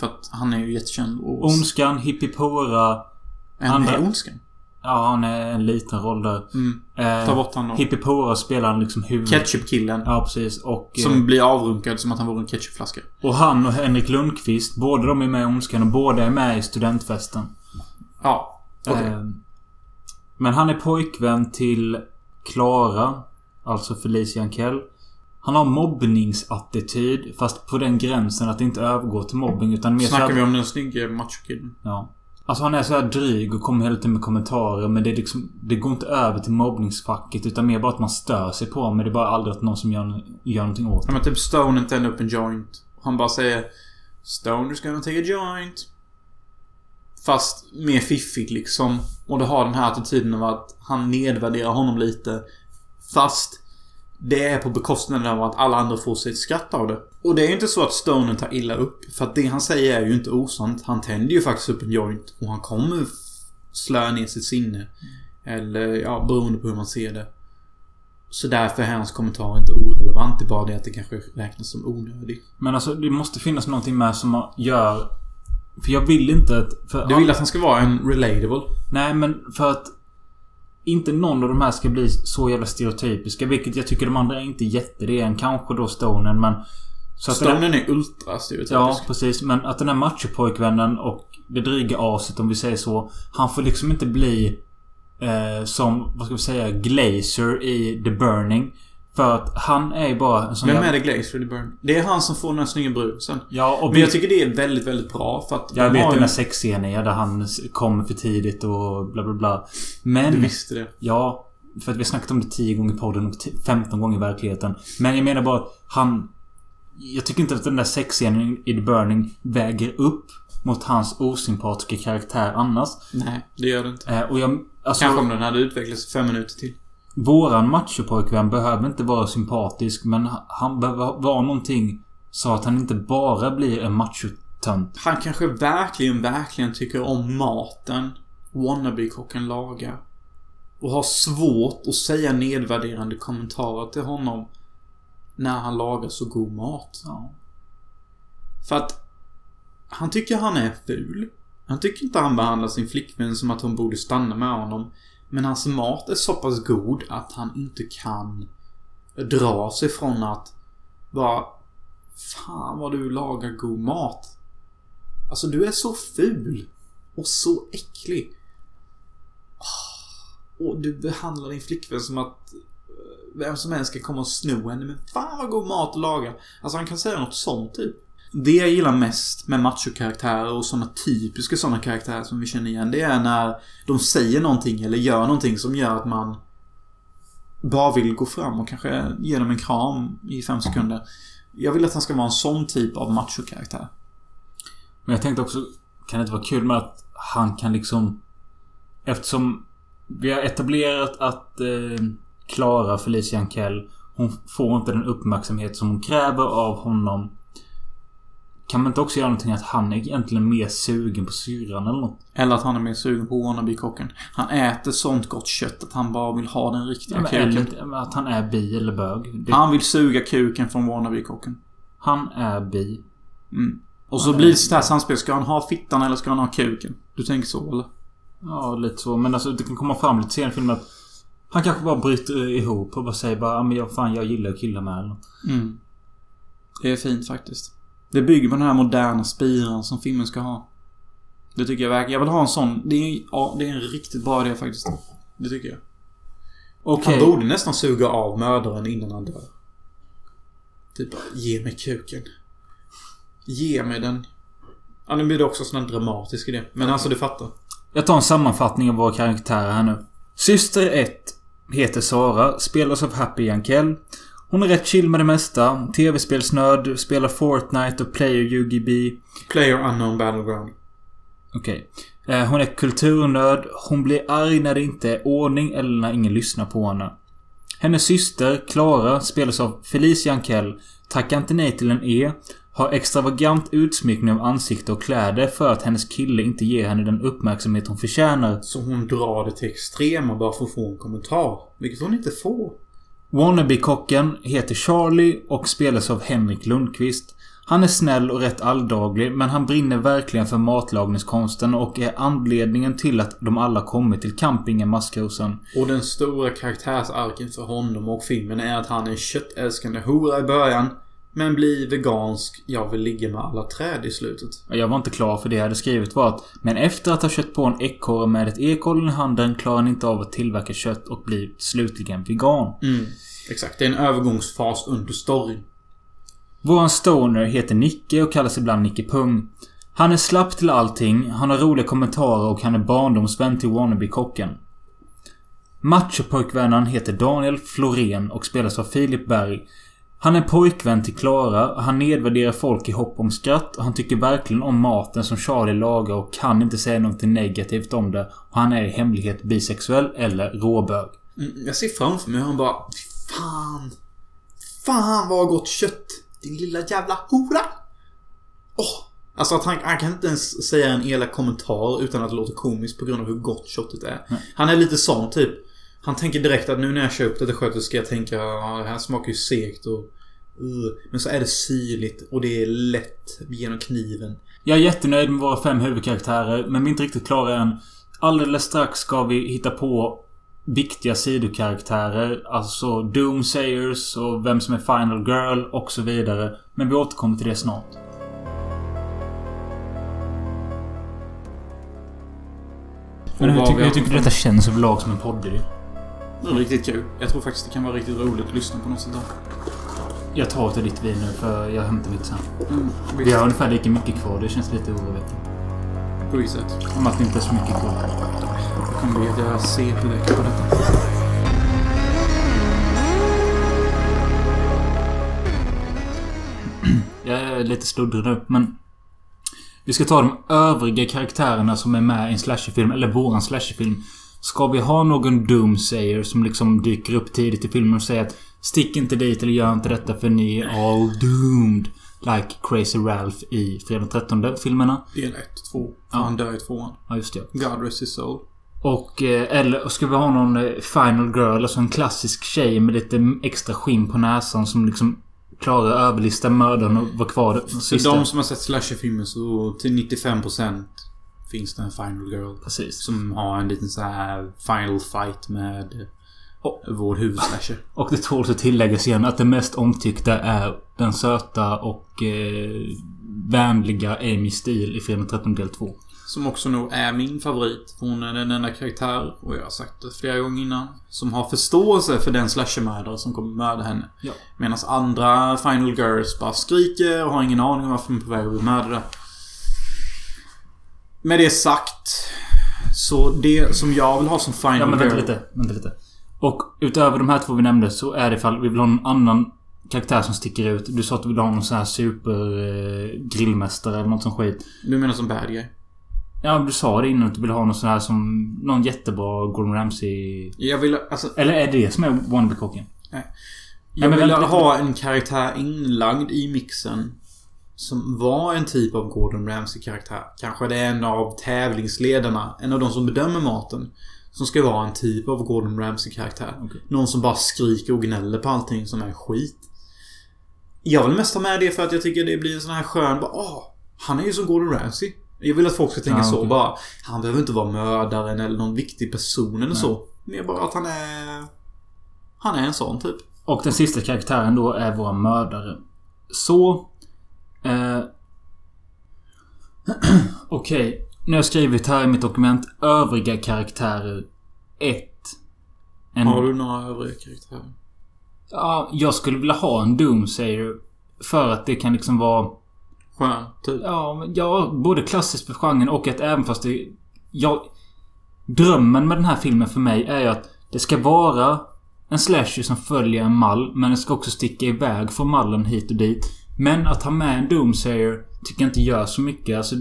För att han är ju jättekänd. Och, Ondskan, Hippipora. är han andra- med Ondskan? Ja, han är en liten roll där. Mm. Eh, Ta bort han då. Hippie spelar han liksom huvud... Ketchup-killen. Ja, precis. Och, eh, Som blir avrunkad som att han vore en ketchupflaska. och han och Henrik Lundqvist, båda de är med i Ondskan och båda är med i studentfesten. Ja. Okej. Eh, men han är pojkvän till Klara. Alltså Felicia Ankell. Han har mobbningsattityd. Fast på den gränsen att det inte övergår till mobbing utan mer så Snackar vi om den snygga machokillen? Ja. Alltså han är så här dryg och kommer hela tiden med kommentarer men det är liksom... Det går inte över till mobbningsfacket utan mer bara att man stör sig på men det är bara aldrig att någon som gör, gör någonting åt Ja men typ Stone tänder upp en joint. Han bara säger Stone is gonna take a joint. Fast mer fiffigt liksom. Och det har den här attityden av att han nedvärderar honom lite. Fast det är på bekostnad av att alla andra får sig ett skratt av det. Och det är inte så att Stonen tar illa upp. För att det han säger är ju inte osant. Han tänder ju faktiskt upp en joint. Och han kommer slöa ner sitt sinne. Eller ja, beroende på hur man ser det. Så därför är hans kommentar inte orelevant. Det är bara det att det kanske räknas som onödig. Men alltså det måste finnas någonting med som gör... För jag vill inte att... För Du vill att han ska vara en relatable? Nej men för att... Inte någon av de här ska bli så jävla stereotypiska. Vilket jag tycker de andra är inte jätte. Det är en kanske då Stonen men... Så Stonen är ultra stereotypisk. Ja, precis. Men att den här machopojkvännen och det dryga aset om vi säger så. Han får liksom inte bli eh, som, vad ska vi säga, Glazer i The Burning. För att han är ju bara en sån Vem är det Glaze i Burn? Det är han som får den här snygga brusen. Ja, och Men jag tycker det är väldigt, väldigt bra för att jag vet den ju- där sexscenen där han kommer för tidigt och bla bla bla. Men... Du visste det. Ja, för att vi har snackat om det 10 gånger i podden och t- 15 gånger i verkligheten. Men jag menar bara att han... Jag tycker inte att den där sexscenen i The Burning väger upp mot hans osympatiska karaktär annars. Nej, det gör det inte. Eh, och jag... Alltså, Kanske om den hade utvecklats fem minuter till. Våran machopojkvän behöver inte vara sympatisk men han behöver vara någonting så att han inte bara blir en machotönt. Han kanske verkligen, verkligen tycker om maten wannabe-kocken lagar. Och har svårt att säga nedvärderande kommentarer till honom när han lagar så god mat. Ja. För att han tycker han är ful. Han tycker inte han behandlar sin flickvän som att hon borde stanna med honom. Men hans mat är så pass god att han inte kan dra sig från att bara Fan vad du lagar god mat. Alltså du är så ful. Och så äcklig. Ah, och du behandlar din flickvän som att eh, vem som helst ska komma och sno henne. Men fan vad god mat att laga. Alltså han kan säga något sånt typ. Det jag gillar mest med machokaraktärer och såna typiska såna karaktärer som vi känner igen. Det är när de säger någonting eller gör någonting som gör att man bara vill gå fram och kanske ge dem en kram i fem sekunder. Jag vill att han ska vara en sån typ av machokaraktär. Men jag tänkte också, kan det inte vara kul med att han kan liksom... Eftersom vi har etablerat att eh, Klara Felicia Ankell, hon får inte den uppmärksamhet som hon kräver av honom. Kan man inte också göra någonting att han är egentligen mer sugen på syrran eller något? Eller att han är mer sugen på wannabe-kocken. Han äter sånt gott kött att han bara vill ha den riktiga Ja, kuken. eller att han är bi eller bög. Det, Han vill suga kuken från wannabe-kocken. han är bi. Mm. Och så blir det här samspel. Ska han ha fittan eller ska han ha kuken? Du tänker så eller? Ja, lite så. Men alltså det kan komma fram lite senare i filmen att han kanske bara bryter ihop och bara säger bara "Ja, men jag, fan jag gillar att killa med eller något. Mm. Det är fint faktiskt. Det bygger på den här moderna spiran som filmen ska ha. Det tycker jag verkligen. Jag vill ha en sån. Det är, ja, det är en riktigt bra idé faktiskt. Det tycker jag. Okej. Han borde nästan suga av mördaren innan han dör. Typ bara, ge mig kuken. Ge mig den. Ja, nu blir det också sån här dramatisk idé. Men alltså, du fattar. Jag tar en sammanfattning av våra karaktärer här nu. Syster 1 heter Sara, spelas av Happy Jankell. Hon är rätt chill med det mesta. Tv-spelsnörd, spelar Fortnite och Player UGB. Player Unknown Battleground. Okej. Eh, Hon är kulturnörd. Hon blir arg när det inte är ordning eller när ingen lyssnar på henne. Hennes syster, Klara, spelas av Felicia Jankell. Tackar inte nej till en E. Har extravagant utsmyckning av ansikte och kläder för att hennes kille inte ger henne den uppmärksamhet hon förtjänar. Så hon drar det till extrema bara för att få en kommentar. Vilket hon inte får. Wannabe-kocken heter Charlie och spelas av Henrik Lundqvist. Han är snäll och rätt alldaglig, men han brinner verkligen för matlagningskonsten och är anledningen till att de alla kommit till campingen Maskrosen. Och den stora karaktärsarken för honom och filmen är att han är en köttälskande hora i början. Men blir vegansk, jag vill ligga med alla träd i slutet. Jag var inte klar för det jag hade skrivit var att Men efter att ha kött på en ekorre med ett ekollon i handen klarar han inte av att tillverka kött och blir slutligen vegan. Mm. Exakt, det är en övergångsfas under storyn. Våran stoner heter Nicke och kallas ibland Nicke Pung. Han är slapp till allting, han har roliga kommentarer och han är barndomsvän till wannabe-kocken. Machopojkvännen heter Daniel Florén och spelas av Filip Berg. Han är pojkvän till Klara, han nedvärderar folk i hopp om skratt och han tycker verkligen om maten som Charlie lagar och kan inte säga något negativt om det. Och han är i hemlighet bisexuell eller råbög. Mm, jag ser framför mig hur han bara... "Fy Fan! Fan vad gott kött! Din lilla jävla hora! Åh! Alltså att han, han kan inte ens säga en elak kommentar utan att det låter komiskt på grund av hur gott köttet är. Han är lite sån typ. Han tänker direkt att nu när jag köpt detta köttet ska jag tänka ja, det här smakar ju segt och... Uh, men så är det syrligt och det är lätt genom kniven. Jag är jättenöjd med våra fem huvudkaraktärer, men vi är inte riktigt klara än. Alldeles strax ska vi hitta på viktiga sidokaraktärer. Alltså Doomsayers och vem som är Final Girl och så vidare. Men vi återkommer till det snart. Men hur, hur tycker du detta känns överlag som en poddidé? Riktigt kul. Jag tror faktiskt det kan vara riktigt roligt att lyssna på något sånt där. Jag tar till ditt vin nu för jag hämtar mitt sen. Mm, Vi har ungefär lika mycket kvar. Det känns lite oroväckande. På visst sätt. Om att det inte är så mycket kvar. Det kommer bli att jag CP-väcker på detta. Jag är lite sluddrig nu, men... Vi ska ta de övriga karaktärerna som är med i en slasherfilm, eller våran slasherfilm. Ska vi ha någon Doomsayer som liksom dyker upp tidigt i filmen och säger att Stick inte dit eller gör inte detta för ni är all doomed. Like Crazy Ralph i Fredag den 13 filmerna. Del 1, 2. För Ja. han dör i tvåan. Ja, just det. God rest his soul. Och, eh, eller ska vi ha någon eh, Final Girl, alltså en klassisk tjej med lite extra skinn på näsan som liksom klarar att överlista mördaren och vara kvar För de som har sett slasherfilmer så till 95% finns det en final girl. Precis. Som har en liten så här final fight med vår huvudslasher. Och det tål att tilläggas igen att det mest omtyckta är den söta och eh, vänliga Amy Steele i Fredag 13 del 2. Som också nog är min favorit. Hon är den enda karaktär, och jag har sagt det flera gånger innan, som har förståelse för den slashermördare som kommer mörda henne. Ja. Medan andra final girls bara skriker och har ingen aning om varför de är på väg att bli mördade. Med det sagt. Så det som jag vill ha som final Ja men vänta lite, vänta lite. Och utöver de här två vi nämnde så är det ifall vi vill ha någon annan karaktär som sticker ut. Du sa att du vill ha någon sån här super eh, grillmästare eller något sånt skit. Du menar som bad guy? Ja, du sa det innan att du vill ha någon sån här som... Någon jättebra Gordon Ramsay... Jag vill alltså... Eller är det det som är wannabe-kocken? Jag men vill ha en karaktär inlagd i mixen. Som var en typ av Gordon Ramsay-karaktär. Kanske det är en av tävlingsledarna. En av de som bedömer maten. Som ska vara en typ av Gordon Ramsay-karaktär. Okej. Någon som bara skriker och gnäller på allting som är skit. Jag vill mest ha med det för att jag tycker det blir en sån här skön bara Åh! Han är ju som Gordon Ramsay. Jag vill att folk ska tänka Ah, så okej. bara. Han behöver inte vara mördaren eller någon viktig person eller Nej. så. Mer bara att han är... Han är en sån typ. Och den sista karaktären då är våra mördare. Så... Eh, Okej. Nu har jag skrivit här i mitt dokument övriga karaktärer 1. En, Har du några övriga karaktärer? Ja, jag skulle vilja ha en Doomsayer. För att det kan liksom vara... Skön, typ. Ja, ja både klassiskt för genren och att även fast det... Jag... Drömmen med den här filmen för mig är ju att det ska vara en slasher som följer en mall, men den ska också sticka iväg från mallen hit och dit. Men att ha med en Doomsayer tycker jag inte gör så mycket. Alltså,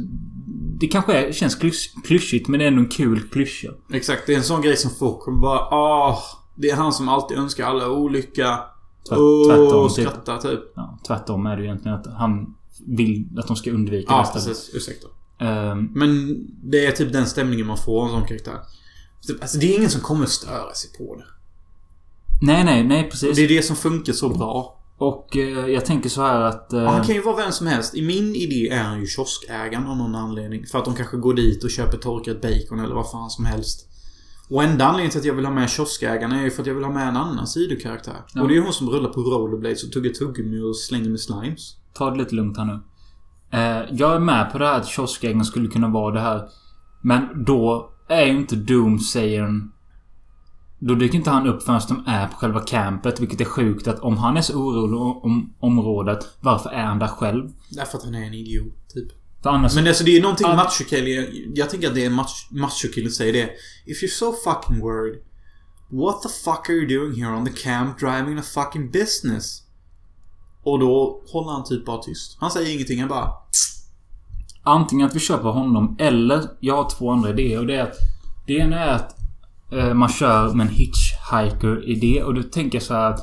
det kanske är, känns klys- klyschigt, men det är ändå en kul klyscha. Exakt, det är en sån grej som folk kommer bara Åh, det är han som alltid önskar alla olycka. Tvärt- Åh, tvärtom, typ. skrattar typ. Ja, tvärtom är det ju egentligen att han vill att de ska undvika Ja, det precis. Ursäkta. Ehm, Men det är typ den stämningen man får av en sån karaktär. Typ, Alltså det är ingen som kommer störa sig på det. nej, nej, nej Och precis. det är det som funkar så bra. Och eh, jag tänker så här att... Eh, han kan ju vara vem som helst. I min idé är han ju kioskägaren av någon anledning. För att de kanske går dit och köper torkat bacon eller vad fan som helst. Och enda anledningen till att jag vill ha med kioskägaren är ju för att jag vill ha med en annan sidokaraktär. Ja. Och det är ju hon som rullar på rollerblades och tuggar tuggummi och slänger med slimes. Ta det lite lugnt här nu. Eh, jag är med på det här att kioskägaren skulle kunna vara det här. Men då är ju inte Doomsayern... Då dyker inte han upp förrän de är på själva campet. Vilket är sjukt att om han är så orolig om området. Varför är han där själv? Därför att han är en idiot, typ. För annars... Men alltså det är ju någonting Ja. machokille... Jag tänker att det är mach, machokille säger det. If you're so fucking worried. What the fuck are you doing here on the camp driving a fucking business? Och då håller han typ bara tyst. Han säger ingenting, han bara... Antingen att vi köper honom eller jag har två andra idéer och det är att Det ena är att man kör med en hitchhiker-idé och då tänker så här att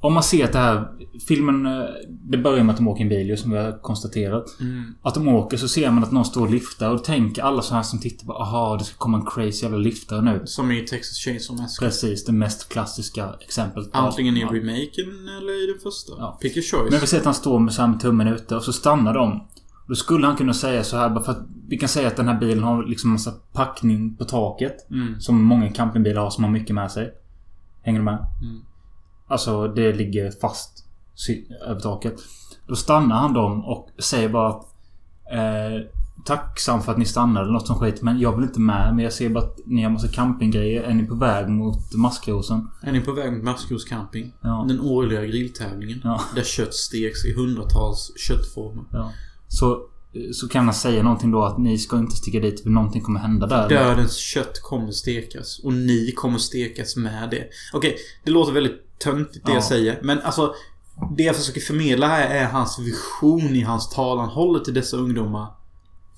Om man ser att det här Filmen eh, Det börjar med att de åker en bil som vi har konstaterat. Mm. Att de åker så ser man att någon står och liftar och tänker alla så här som tittar på Aha det ska komma en crazy jävla liftare nu. Som i Texas Chainsaw Massacre. Precis, det mest klassiska exemplet. Antingen i remaken eller i den första. Ja. Pick your choice. Men vi ser att han står med samma tummen ute och så stannar de. Då skulle han kunna säga så här bara för att vi kan säga att den här bilen har liksom massa packning på taket. Mm. Som många campingbilar har som har mycket med sig. Hänger du med? Mm. Alltså det ligger fast över taket. Då stannar han dem och säger bara eh, Tacksam för att ni stannade eller något som skit men jag vill inte med. Men jag ser bara att ni har massa campinggrejer. Är ni på väg mot Maskrosen? Är ni på väg mot Maskros camping? Ja. Den årliga grilltävlingen. Ja. Där kött steks i hundratals köttformer. ja. Så, så kan han säga någonting då att ni ska inte sticka dit för någonting kommer hända där. Dödens kött kommer stekas. Och ni kommer stekas med det. Okej, det låter väldigt töntigt det Ja. jag säger. Men alltså... Det jag försöker förmedla här är hans vision i hans tal. Han håller till dessa ungdomar.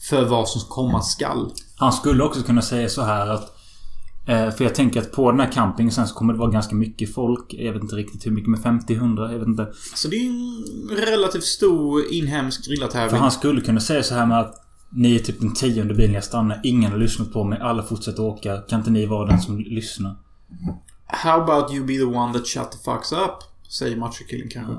För vad som komma skall. Han skulle också kunna säga så här att För jag tänker att på den här campingen sen så kommer det vara ganska mycket folk. Jag vet inte riktigt hur mycket med 50-100. Jag vet inte. Så det är en relativt stor inhemsk För grillartävling. han skulle kunna säga så här med att Ni är typ den tionde bilen jag stannar. Ingen har lyssnat på mig. Alla fortsätter åka. Kan inte ni vara den som lyssnar? How about you be the one that shut the fucks up? Säger machokillen kanske.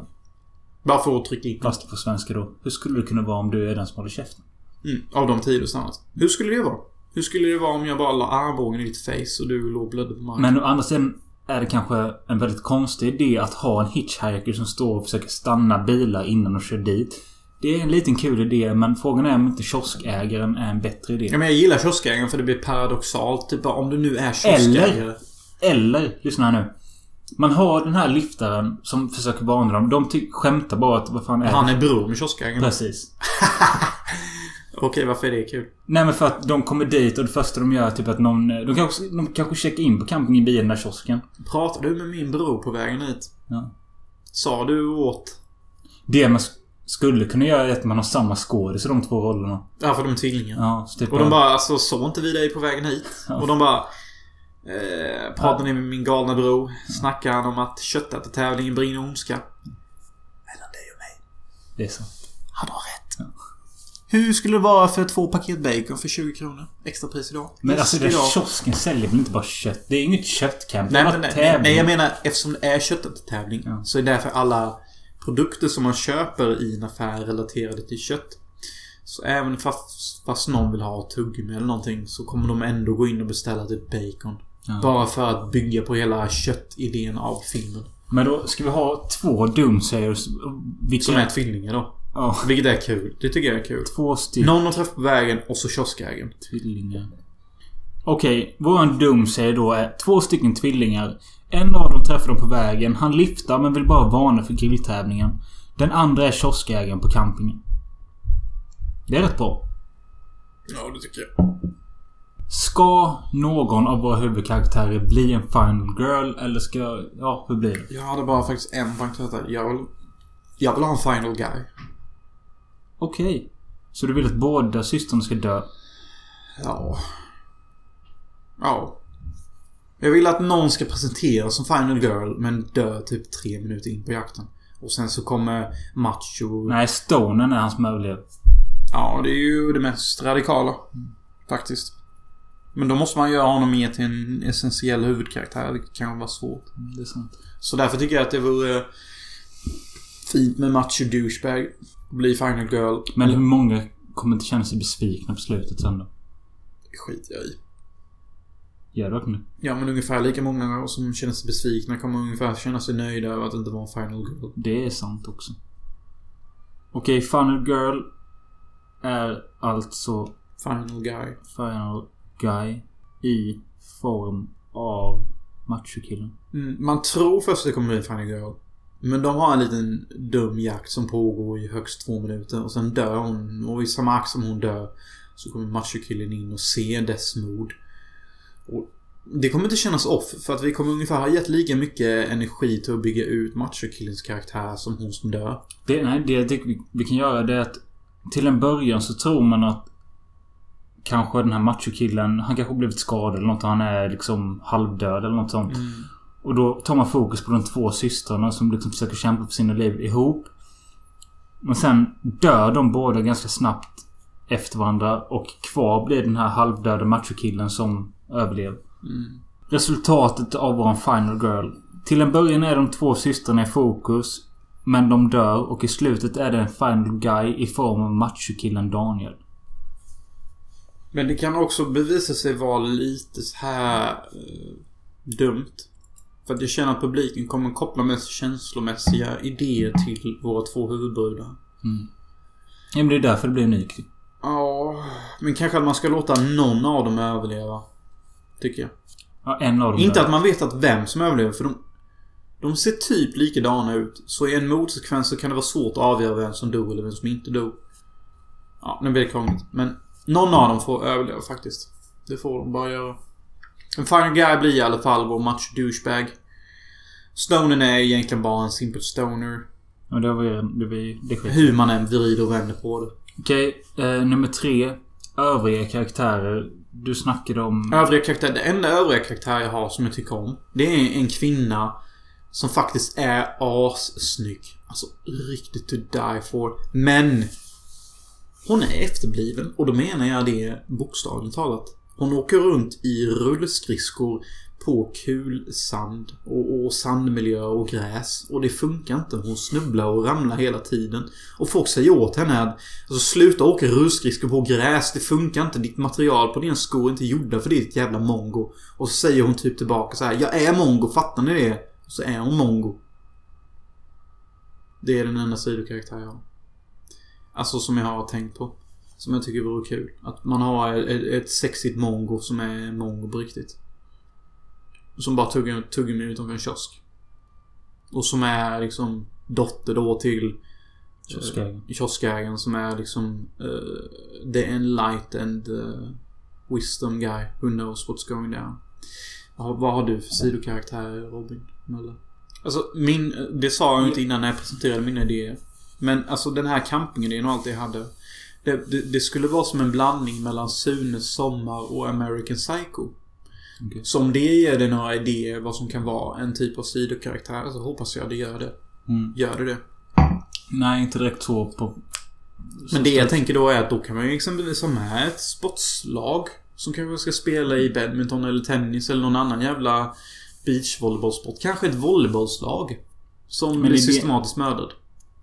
Bara för att trycka in. Fast på svenska då. Hur skulle det kunna vara om du är den som håller käften? Mm, av de tio du stannat. Hur skulle det vara? Hur skulle det vara om jag bara la armbågen i ditt face och du låg blödde på marken? Men å andra sidan är det kanske en väldigt konstig idé att ha en hitchhiker som står och försöker stanna bilar innan och kör dit. Det är en liten kul idé men frågan är om inte kioskägaren är en bättre idé. Ja, men jag gillar kioskägaren för det blir paradoxalt. Typ om du nu är kioskägare. Eller, lyssna här nu. Man har den här liftaren som försöker varna dem. De skämtar bara att vad fan är Han är bror med kioskägaren. Precis. Okej, varför är det kul? Nej men för att de kommer dit och det första de gör är typ att någon... De kanske, de kanske checkar in på camping i bilen där kiosken. Pratar du med min bror på vägen hit? Ja. Sa du åt? Det man sk- skulle kunna göra är att man har samma skådis i de två rollerna. Ja, för de är tvillingar. Ja, typ Och de bara, alltså såg inte vi dig på vägen hit? Ja. Och de bara... Eh, pratar ni med min galna bror? Snackar han om att köttätartävlingen brinner ondska? Mellan dig och mig. Det är så. Han har rätt. Hur skulle det vara för två paket bacon för 20 kronor? Extra pris idag. Men Just alltså den idag. kiosken säljer väl inte bara kött? Det är inget köttcamp. Nej, det nej, nej, nej, jag menar eftersom det är köttätartävling Ja. så är därför alla produkter som man köper i en affär relaterade till kött. Så även fast, fast någon vill ha tuggummi eller någonting så kommer de ändå gå in och beställa typ bacon. Ja. Bara för att bygga på hela köttidén av filmen. Men då ska vi ha två Doomsayers. Vilka... Som är tvillingar då. Ja. Vilket är kul. Det tycker jag är kul. Två stycken Någon har träffat på vägen och så kioskägaren. tvillingar. Okej, våran Doomsayer då är två stycken tvillingar. En av dem träffar de på vägen. Han liftar men vill bara varna för grilltävlingen. Den andra är kioskägaren på campingen. Det är rätt bra. Ja, det tycker jag. Ska någon av våra huvudkaraktärer bli en final girl eller ska... Ja, hur blir det? Jag hade bara faktiskt en tanke. Jag vill... Jag vill ha en final guy. Okej. Så du vill att båda systrarna ska dö? Ja. Ja. Jag vill att någon ska presenteras som Final Girl men dö typ tre minuter in på jakten. Och sen så kommer Macho... Nej, Stonen är han som överlever. Ja, det är ju det mest radikala. Faktiskt. Men då måste man göra honom mer till en essentiell huvudkaraktär. Det kan vara svårt. Det är sant. Så därför tycker jag att det vore Fint med macho douchebag. Bli final girl. Men hur många kommer inte känna sig besvikna på slutet sen då? Det skiter jag i. Gör du verkligen det? Ja men ungefär lika många som känner sig besvikna kommer ungefär känna sig nöjda över att det inte var en final girl. Det är sant också. Okej, Funnel Girl är alltså Final guy. Final Guy i form av machokillen. Mm, man tror först att det kommer bli en final girl. Men de har en liten dum jakt som pågår i högst två minuter och sen dör hon. Och i samma akt som hon dör så kommer machokillen in och ser dess mod. Och det kommer inte kännas off för att vi kommer ungefär ha gett lika mycket energi till att bygga ut machokillens karaktär som hon som dör. Det, nej, det jag tycker vi, vi kan göra det är att till en början så tror man att kanske den här machokillen, han kanske blivit skadad eller något. Han är liksom halvdöd eller något sånt. Och då tar man fokus på de två systrarna som liksom försöker kämpa för sina liv ihop. Men sen dör de båda ganska snabbt efter varandra och kvar blir den här halvdöda machokillen som överlever. Resultatet av våran final girl. Till en början är de två systrarna i fokus. Men de dör och i slutet är det en final guy i form av machokillen Daniel. Men det kan också bevisa sig vara lite så här eh, dumt. För att jag känner att publiken kommer koppla mest känslomässiga idéer till våra två huvudbrudar. Ja, men det är därför det blir en ny. Ja, men kanske att man ska låta någon av dem överleva. Tycker jag. Ja, en av dem Inte dör. att man vet att vem som överlever, för de... De ser typ likadana ut. Så i en motsekvens så kan det vara svårt att avgöra vem som dog eller vem som inte dog. Ja, nu blir det krångligt. Men någon av dem får överleva faktiskt. Det får de bara göra. En final guy blir i alla fall vår macho douchebag. Stonen är egentligen bara en simpel stoner. Ja, det var ju... Det, var, det skit. Hur man än vrider och vänder på det. Okej, eh, nummer tre. Övriga karaktärer. Du snackade om... Övriga karaktärer. Det enda övriga karaktär jag har som jag tycker om. Det är en kvinna som faktiskt är assnygg. Alltså riktigt to die for. Men hon är efterbliven och då menar jag det bokstavligt talat. Hon åker runt i rullskridskor på kulsand och, och sandmiljö och gräs. Och det funkar inte. Hon snubblar och ramlar hela tiden. Och folk säger åt henne att alltså, sluta åka rullskridskor på gräs. Det funkar inte. Ditt material på dina skor är inte gjorda för ditt jävla mongo. Och så säger hon typ tillbaka så här. Jag är mongo, fattar ni det? Och så är hon mongo. Det är den enda sidokaraktär jag har. Alltså som jag har tänkt på. Som jag tycker vore kul. Att man har ett, ett sexigt mongo som är mongo på riktigt. Som bara tuggar, mig utanför en kiosk. Och som är liksom dotter då till Kioskägaren. eh, kioskägaren som är liksom uh, the enlightened uh, wisdom guy who knows what's going down. Vad, har- vad har du för sidokaraktärer Robin Möller? Alltså min, det sa jag ju inte innan när jag presenterade mina idéer. Men alltså den här campingidén och allt jag hade. Det, det, det skulle vara som en blandning mellan Sunes sommar och American Psycho. Okej. Så om det ger dig några idéer vad som kan vara en typ av sidokaraktär så hoppas jag det gör det. Mm. Gör det det? Nej, inte direkt så på... Men det jag tänker då är att då kan man ju exempelvis ha med ett sportslag. Som kanske ska spela i badminton eller tennis eller någon annan jävla beachvolleybollsport. Kanske ett volleybollslag. Som Men blir det- systematiskt mördad.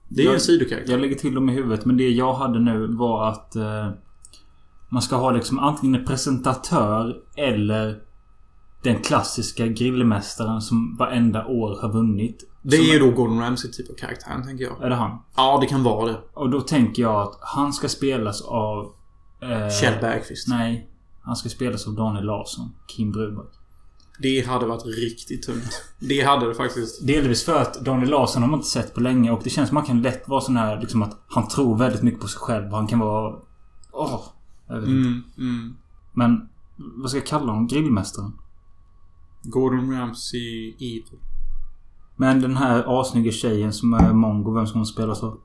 Det är ju en sidokaraktär. Jag lägger till dem i huvudet, men det jag hade nu var att... Eh, man ska ha liksom antingen en presentatör eller den klassiska grillmästaren som varenda år har vunnit. Det är ju då Gordon Ramsay typ av karaktär, tänker jag. Är det han? Ja, det kan vara det. Och då tänker jag att han ska spelas av... Eh, Kjell Bergqvist. Nej. Han ska spelas av Daniel Larsson. Kim Bruback. Det hade varit riktigt tungt. Det hade det faktiskt. Delvis för att Daniel Larsson har man inte sett på länge och det känns som att han kan lätt vara sån här liksom att han tror väldigt mycket på sig själv. Han kan vara... Åh! jag vet inte. Mm, mm. Men vad ska jag kalla honom? Grillmästaren? Gordon Ramsay Evil. Men den här assnygga tjejen som är mongo, vem ska hon spelas av?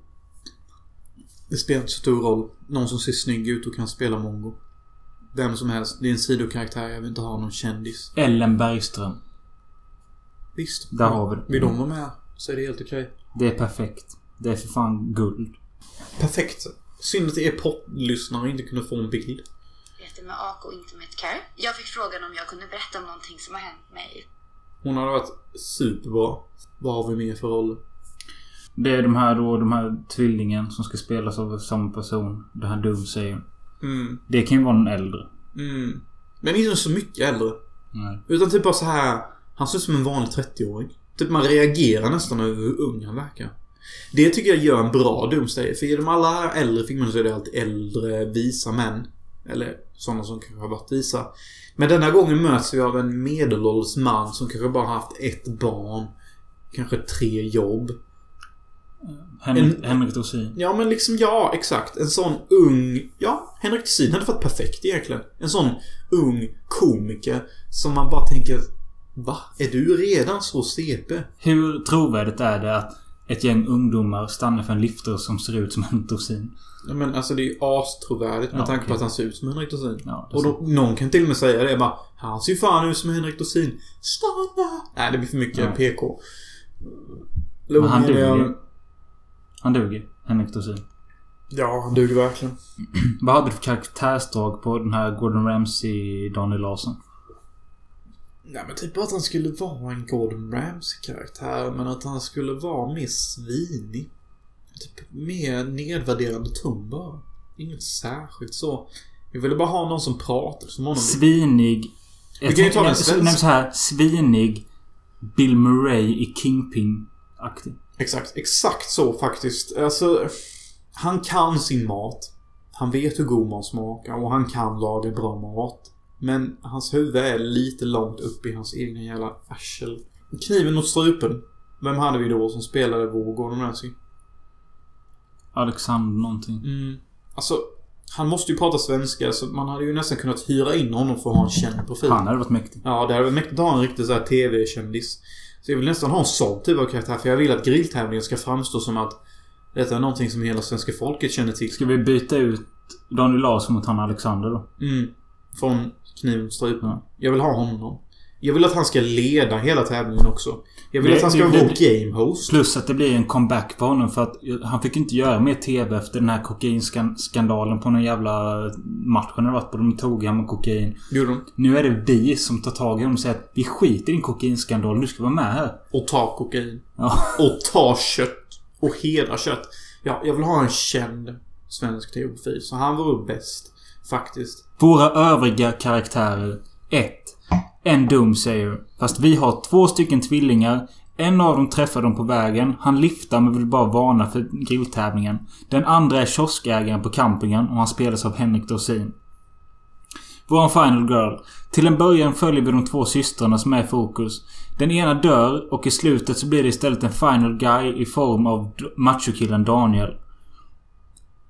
Det spelar inte så stor roll. Någon som ser snygg ut och kan spela mongo. Vem som helst. Det är en sidokaraktär. Jag vill inte ha någon kändis. Ellen Bergström. Visst. Där har vi det. Vill de vara med så är det helt okej. Det är perfekt. Det är för fan guld. Perfekt. Synd att är poddlyssnare inte kunde få en bild. Med AK och inte med ett care. Jag fick frågan om jag kunde berätta om någonting som har hänt mig. Hon hade varit superbra. Vad har vi mer för roll? Det är de här då, de här tvillingen som ska spelas av samma person. Det här Doom säger. Mm. Det kan ju vara någon äldre. Mm. Men inte så mycket äldre. Nej. Utan typ bara så här. Han ser ut som en vanlig 30-åring. Typ man reagerar nästan över hur ung han verkar. Det tycker jag gör en bra Doomsday. För i de alla äldre filmerna så är det alltid äldre visa män. Eller sådana som kanske har varit visa. Men denna gången möts vi av en medelålders man som kanske bara haft ett barn. Kanske tre jobb. Henrik, En- Henrik Dorsin. Ja men liksom ja, exakt. En sån ung... Ja, Henrik Dorsin hade varit perfekt egentligen. En sån ung komiker som man bara tänker... Va? Är du redan så CP? Hur trovärdigt är det att ett gäng ungdomar stannar för en lifter som ser ut som Henrik Dorsin? Ja, men alltså det är ju astrovärdigt med Ja, tanke på okej. att han ser ut som Henrik Dorsin. Ja, Och då, någon kan till och med säga det bara Han ser fan ut som Henrik Dorsin. Stanna! Nej, det blir för mycket Ja. PK. Men han duger ju. Han duger. Henrik Dorsin. Ja, han duger verkligen. Vad hade du för karaktärsdrag på den här Gordon Ramsay, Daniel Larsson? Nej men typ att han skulle vara en Gordon Ramsay-karaktär men att han skulle vara mer svinig. Typ mer nedvärderande ton bara. Inget särskilt så. Jag ville bara ha någon som pratar som honom. Svinig... Vi kan ju ta den svensk- så här. Svinig Bill Murray i Kingpin-aktig. Exakt, exakt så faktiskt. Alltså, han kan sin mat. Han vet hur god mat smakar och han kan laga bra mat. Men hans huvud är lite långt upp i hans egna jävla arsel. Kniven mot strupen. Vem hade vi då som spelade vår Gordon Ramsay? Alexander någonting. Mm. Alltså, han måste ju prata svenska så man hade ju nästan kunnat hyra in honom för att ha en känd profil. Han hade varit mäktig. Ja, det hade varit mäktigt att ha en riktig så här TV-kändis. Så jag vill nästan ha en sån typ av karaktär för jag vill att grilltävlingen ska framstå som att detta är någonting som hela svenska folket känner till. Ska vi byta ut Daniel Larsson mot han Alexander då? Mm. Från kniven strupen. Ja. Jag vill ha honom. Jag vill att han ska leda hela tävlingen också. Jag vill Det- att han ska det- vara det- game host. Plus att det blir en comeback på honom för att han fick inte göra mer TV efter den här kokainskandalen på någon jävla match han hade varit på. De tog honom med kokain. Gjorde de. Nu är det vi som tar tag i honom och säger att vi skiter i din kokainskandal. Du ska vara med här. Och ta kokain. Ja. Och ta kött. Och hedra kött. Ja, jag vill ha en känd svensk TV-profil. Så han vore bäst. Faktiskt. Våra övriga karaktärer. 1. En Doomsayer. Fast vi har två stycken tvillingar. En av dem träffar dem på vägen. Han liftar men vill bara varna för grilltävlingen. Den andra är kioskägaren på campingen och han spelas av Henrik Dorsin. Vår Final Girl. Till en början följer vi de två systrarna som är i fokus. Den ena dör och i slutet så blir det istället en Final Guy i form av machokillen Daniel.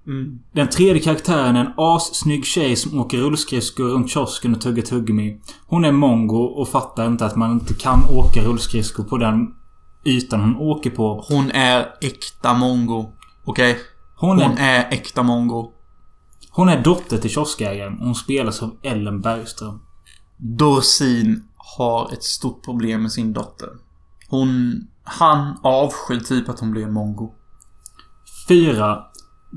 Mm. Den tredje karaktären är en assnygg tjej som åker rullskridskor runt kiosken och tuggar tuggummi. Hon är mongo och fattar inte att man inte kan åka rullskridskor på den ytan hon åker på. Hon är äkta mongo. Okej? Hon Hon är, är äkta mongo. hon är dotter till kioskägaren och hon spelas av Ellen Bergström. Dorsin har ett stort problem med sin dotter. Hon... Han avskyr typ att hon blir mongo. 4.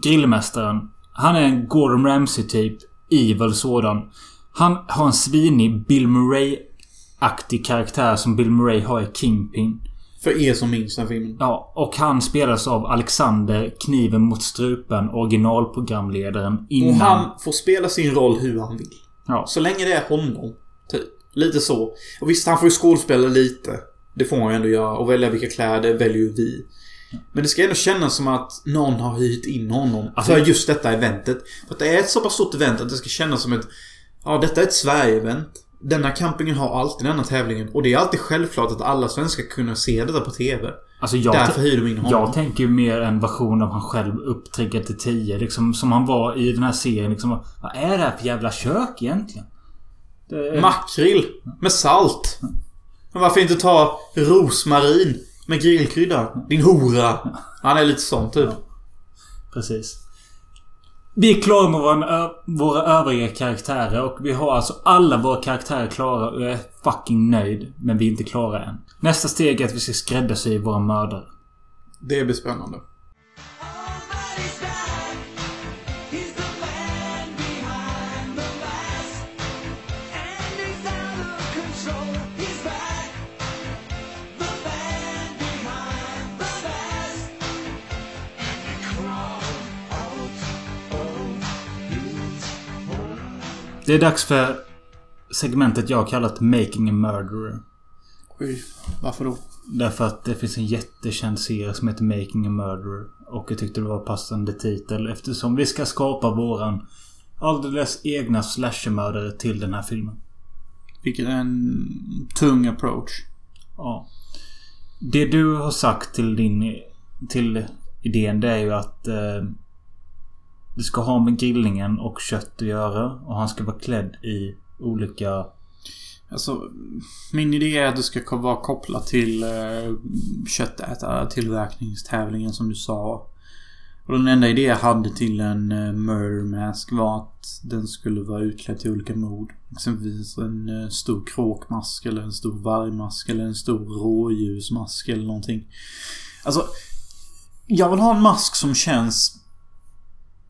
Grillmästaren. Han är en Gordon Ramsay-typ. Evil sådan. Han har en svinig Bill Murray-aktig karaktär som Bill Murray har i Kingpin. För er som minns den filmen. Ja, och han spelas av Alexander Kniven mot strupen, originalprogramledaren innan... Och han får spela sin roll hur han vill. Ja. Så länge det är honom. Typ. Lite så. Och visst, han får ju skådespela lite. Det får han ju ändå göra. Och välja vilka kläder väljer ju vi. Men det ska ändå kännas som att någon har hyrt in honom Alltså- för just detta eventet. För att det är ett så pass stort event att det ska kännas som ett... Ja, detta är ett Sverige-event. Denna campingen har alltid denna tävlingen. Och det är alltid självklart att alla svenskar ska kunna se detta på TV. Alltså jag... Därför hyr de in honom. Jag tänker ju mer en version av han själv upptriggad till 10. Liksom som han var i den här serien. Liksom, vad är det här för jävla kök egentligen? Är... Makrill med salt. Men varför inte ta rosmarin med grillkrydda? Din hora. Han är lite sån typ. Precis. Vi är klara med våra övriga karaktärer och vi har alltså alla våra karaktärer klara och jag är fucking nöjd. Men vi är inte klara än. Nästa steg är att vi ska skräddarsy våra mördare. Det blir spännande. Det är dags för segmentet jag har kallat Making a Murderer. Oj, varför då? Därför att det finns en jättekänd serie som heter Making a Murderer. Och jag tyckte det var passande titel eftersom vi ska skapa våran alldeles egna slashermördare till den här filmen. Vilket är en tung approach. Ja. Det du har sagt till din... Till idén det är ju att... Eh, det ska ha med grillningen och kött att göra. Och han ska vara klädd i olika... Alltså, min idé är att det ska vara kopplat till eh, köttätartillverkningstävlingen som du sa. Och den enda idé jag hade till en eh, murder mask var att den skulle vara utklädd till olika mod. Exempelvis en eh, stor kråkmask eller en stor vargmask eller en stor rådjursmask eller någonting. Alltså, jag vill ha en mask som känns...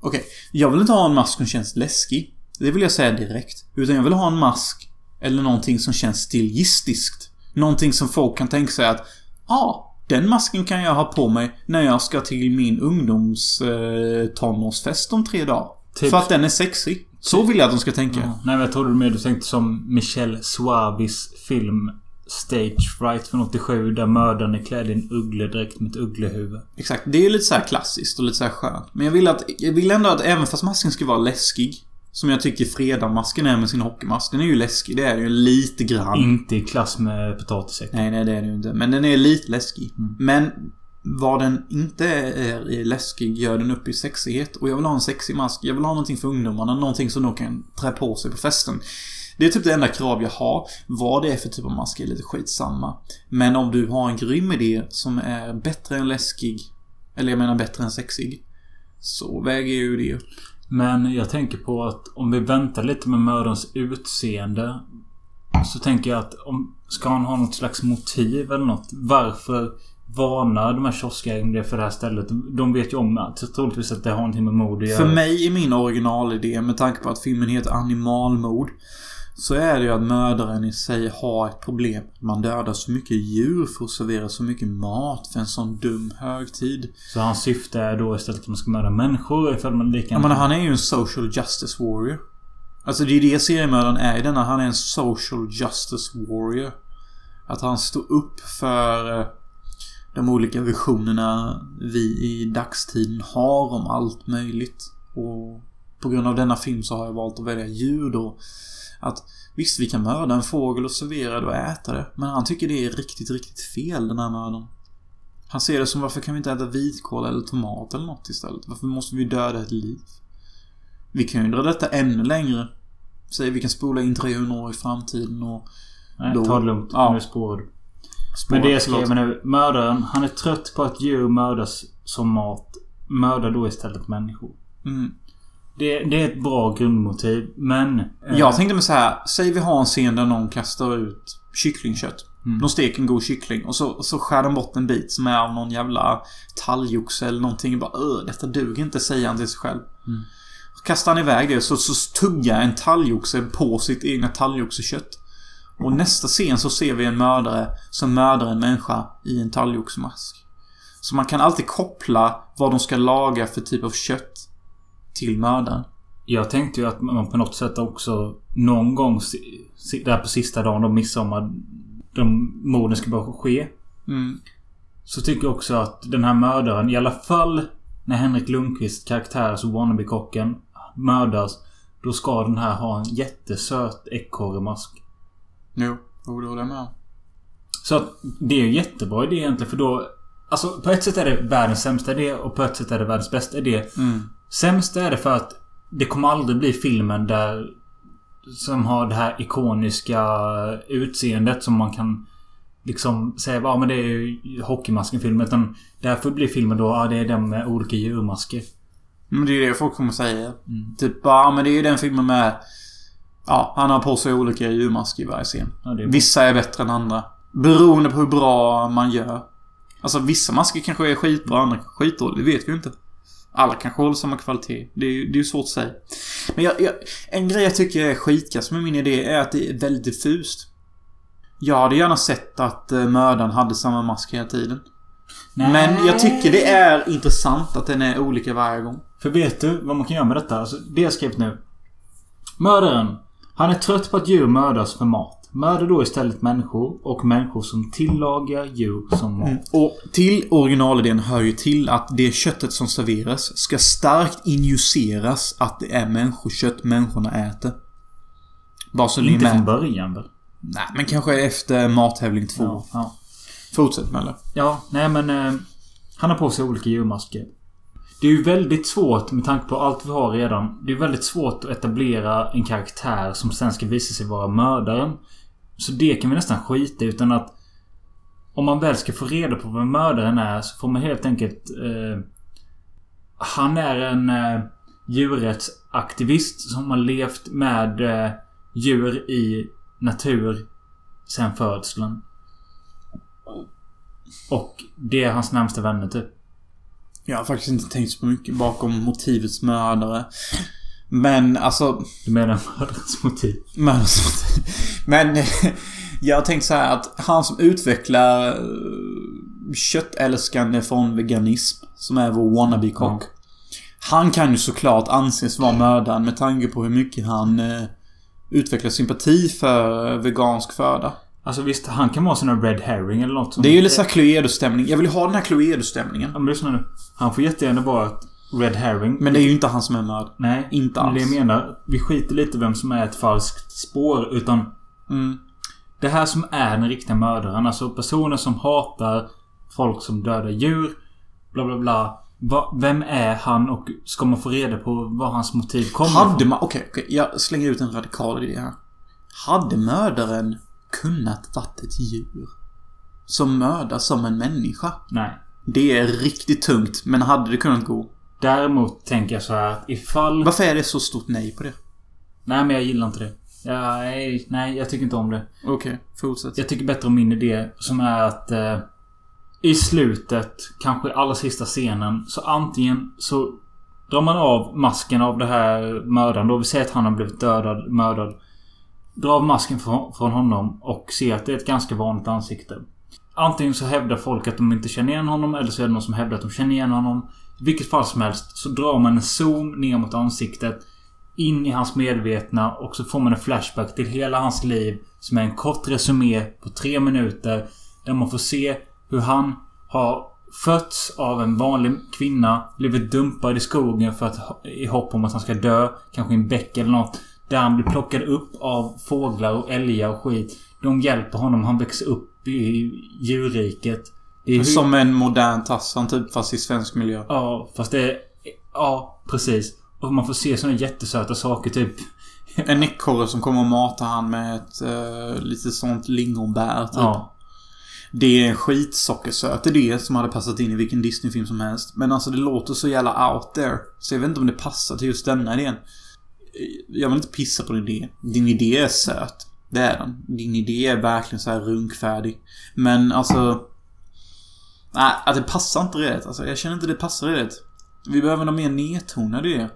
Okej, jag vill inte ha en mask som känns läskig. Det vill jag säga direkt. Utan jag vill ha en mask eller någonting som känns stilistiskt. Någonting som folk kan tänka sig att Ja, ah, den masken kan jag ha på mig när jag ska till min ungdoms eh, tonårsfest om tre dagar. Typ- För att den är sexig. Så vill jag att de ska tänka. Ja. Nej men jag trodde mer du tänkte som Michelle Suavis film Stage Fright från 87 där mördaren är klädd i en uggledräkt med ett ugglehuvud. Exakt. Det är ju lite så här klassiskt och lite så här skönt. Men jag vill att... Jag vill ändå att även fast masken ska vara läskig. Som jag tycker Fredag-masken är med sin hockeymask. Den är ju läskig. Det är den ju lite grann. Inte i klass med potatissäck. Nej, nej det är den ju inte. Men den är lite läskig. Men vad den inte är är läskig gör den upp i sexighet. Och jag vill ha en sexig mask. Jag vill ha någonting för ungdomarna. Någonting som de kan trä på sig på festen. Det är typ det enda krav jag har. Vad det är för typ av mask är lite skitsamma. Men om du har en grym idé som är bättre än läskig. Eller jag menar bättre än sexig. Så väger ju det upp. Men jag tänker på att om vi väntar lite med mördarens utseende. Så tänker jag att om... Ska han ha något slags motiv eller något? Varför varnar de här kioskägarna för det här stället? De vet ju om att troligtvis att det har någonting med mord att göra. För mig är min originalidé, med tanke på att filmen heter Animalmord. Så är det ju att mördaren i sig har ett problem. Man dödar så mycket djur för att servera så mycket mat för en sån dum högtid. Så hans syfte är då istället att man ska mörda människor ifall man lika Jag menar, han är ju en social justice warrior. Alltså det är det seriemördaren är i denna. Han är en social justice warrior. Att han står upp för eh, de olika visionerna vi i dagstiden har om allt möjligt. Och på grund av denna film så har jag valt att välja djur då. Att visst, vi kan mörda en fågel och servera det och äta det. Men han tycker det är riktigt, riktigt fel den här mördaren. Han ser det som varför kan vi inte äta vitkål eller tomat eller något istället? Varför måste vi döda ett liv? Vi kan ju dra detta ännu längre. Säg vi kan spola in 300 år i framtiden och... Nej, då- ta det lugnt. Ja. Nu är spårad. spåra- Men det jag skrev nu. Mördaren, han är trött på att djur mördas som mat. Mördar då istället människor. Mm. Det, det är ett bra grundmotiv, men... eh, Jag tänkte mig så här. Säg vi har en scen där någon kastar ut kycklingkött. Mm. De steker en god kyckling och så, så skär de bort en bit som är av någon jävla talgoxe eller någonting. Bara Öh, detta duger inte, säger han till sig själv. Mm. Kastar han iväg det så, så tuggar en talgoxe på sitt egna talgoxekött. Och nästa scen så ser vi en mördare som mördar en människa i en talgoxemask. Så man kan alltid koppla vad de ska laga för typ av kött till mördaren. Jag tänkte ju att man på något sätt också någon gång där på sista dagen då midsommar de morden ska börja ske. Mm. Så tycker jag också att den här mördaren, i alla fall när Henrik Lundqvist karaktär som wannabe-kocken mördas. Då ska den här ha en jättesöt ekorremask. Jo, jo, det håller jag med. Så att det är en jättebra idé egentligen för då... Alltså på ett sätt är det världens sämsta idé och på ett sätt är det världens bästa idé. Mm. Sämsta är det för att det kommer aldrig bli filmen där... Som har det här ikoniska utseendet som man kan... Liksom säga ja men det är ju hockeymasken-filmen. Utan därför blir filmen då, ja det är den med olika djurmasker. Men det är ju det folk kommer säga. Typ bara, ja men det är ju den filmen med... Ja, han har på sig olika djurmasker i varje scen. Ja, är Vissa är bättre än andra. Beroende på hur bra man gör. Alltså vissa masker kanske är skitbra, andra kanske skitdåliga. Det vet vi ju inte. Alla kanske håller samma kvalitet. Det är ju det är svårt att säga. Men jag, jag, en grej jag tycker är skitkast med min idé är att det är väldigt diffust. Jag hade gärna sett att eh, mördaren hade samma mask hela tiden. Men jag tycker det är intressant att den är olika varje gång. För vet du vad man kan göra med detta? Alltså, det jag skrev nu. Mördaren. Han är trött på att djur mördas för mat. Mörda då istället människor och människor som tillagar djur som mat. Mm. Och till originalidén hör ju till att det köttet som serveras ska starkt injiceras att det är människokött människorna äter. Bara så Inte från med. början väl? Nej, men kanske efter mattävling två. Ja. ja. Fortsätt Möller. Ja, nej men... Eh, han har på sig olika djurmasker. Det är ju väldigt svårt med tanke på allt vi har redan. Det är väldigt svårt att etablera en karaktär som sen ska visa sig vara mördaren. Så det kan vi nästan skita i, utan att... Om man väl ska få reda på vem mördaren är så får man helt enkelt... Eh, han är en eh, djurrättsaktivist som har levt med eh, djur i natur sen födseln. Och det är hans närmsta vänner typ. Jag har faktiskt inte tänkt så mycket bakom motivets mördare. Men alltså... Du menar mördarens motiv? Mördarens motiv. Men jag har tänkt så här att han som utvecklar eh, köttälskande från veganism, som är vår wannabe-kock. Han kan ju såklart anses vara mördaren med tanke på hur mycket han eh, utvecklar sympati för vegansk föda. Alltså visst, han kan vara sån här Red Herring eller något. Det är ju lite såhär Cluedo-stämning. Jag vill ha den här Cluedo-stämningen. Ja men lyssna nu. Han får jättegärna vara ett Red Herring. Men det är ju inte han som är mördaren. Nej, inte men Det alls. jag menar, vi skiter lite vem som är ett falskt spår. Utan Mm. det här som är den riktiga mördaren. Alltså personer som hatar folk som dödar djur. Bla bla bla. Va, vem är han och ska man få reda på var hans motiv kommer Hade man... Okej, okej. Jag slänger ut en radikal idé här. Hade mördaren kunnat varit ett djur? Som mördar som en människa? Nej. Det är riktigt tungt, men hade det kunnat gå? Däremot tänker jag så här att ifall... Varför är det så stort nej på det? Nej men jag gillar inte det. Ja, nej, nej, jag tycker inte om det. Okej, fortsätt. Jag tycker bättre om min idé som är att eh, I slutet, kanske allra sista scenen, så antingen så drar man av masken av det här mördaren då. Vi säger att han har blivit dödad, mördad. Drar av masken från, från honom och ser att det är ett ganska vanligt ansikte. Antingen så hävdar folk att de inte känner igen honom eller så är det någon som hävdar att de känner igen honom. I vilket fall som helst så drar man en zoom ner mot ansiktet. In i hans medvetna och så får man en flashback till hela hans liv. Som är en kort resumé på tre minuter. Där man får se hur han har fötts av en vanlig kvinna. Blivit dumpad i skogen för att, i hopp om att han ska dö. Kanske i en bäck eller något. Där han blir plockad upp av fåglar och älgar och skit. De hjälper honom. Han växer upp i djurriket. Hur- Som en modern Tassan typ, fast i svensk miljö. Ja, fast det är... Ja, precis. Och man får se såna jättesöta saker typ. En ekorre som kommer och matar han med ett uh, lite sånt lingonbär typ. Ja. Det är en skitsockersöt idé som hade passat in i vilken Disney-film som helst. Men alltså det låter så jävla out there. Så jag vet inte om det passar till just denna idén. Jag vill inte pissa på din idé. Din idé är söt. Det är den. Din idé är verkligen så här runkfärdig. Men alltså... Nej, att det passar inte redigt. Alltså, jag känner inte det passar redigt. Vi behöver någon mer nedtonad idé.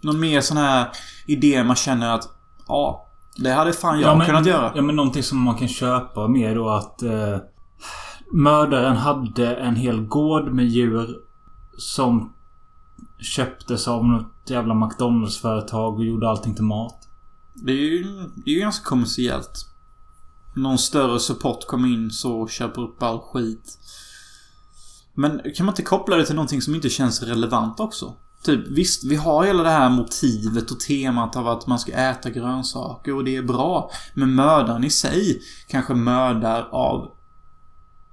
Någon mer sån här idé man känner att... Ja, det hade fan jag men, kunnat göra. Ja, men någonting som man kan köpa mer då att... Eh, mördaren hade en hel gård med djur som köptes av något jävla McDonalds-företag och gjorde allting till mat. Det är ju, det är ju ganska kommersiellt. Någon större support kommer in så köper upp all skit. Men kan man inte koppla det till någonting som inte känns relevant också? Typ, visst, vi har hela det här motivet och temat av att man ska äta grönsaker och det är bra. Men mördaren i sig kanske mördar av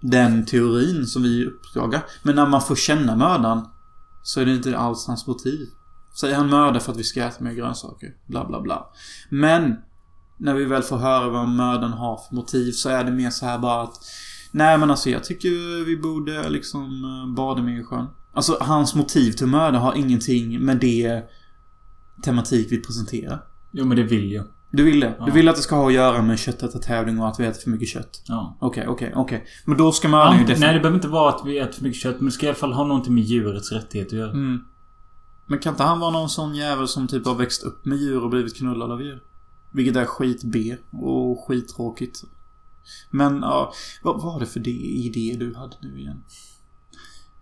den teorin som vi uppdagar. Men när man får känna mördaren så är det inte alls hans motiv. Säger han mördar för att vi ska äta mer grönsaker. Bla bla bla. Men när vi väl får höra vad mördaren har för motiv så är det mer så här bara att Nej men alltså jag tycker vi borde liksom eh, bada mer i sjön. Alltså hans motiv till mörda har ingenting med det tematik vi presenterar. Jo, men det vill jag. Du vill det? Ja. Du vill att det ska ha att göra med köttätartävling och att vi äter för mycket kött? Ja. Okej, okej, okej. Men då ska mördaren ju Ant- nej, definitivt... det behöver inte vara att vi äter för mycket kött. Men det ska i alla fall ha någonting med djurets rättighet att göra. Mm. Men kan inte han vara någon sån jävel som typ har växt upp med djur och blivit knullad av djur? Vilket är skit B och skittråkigt. Men ja, vad var det för det idé du hade nu igen?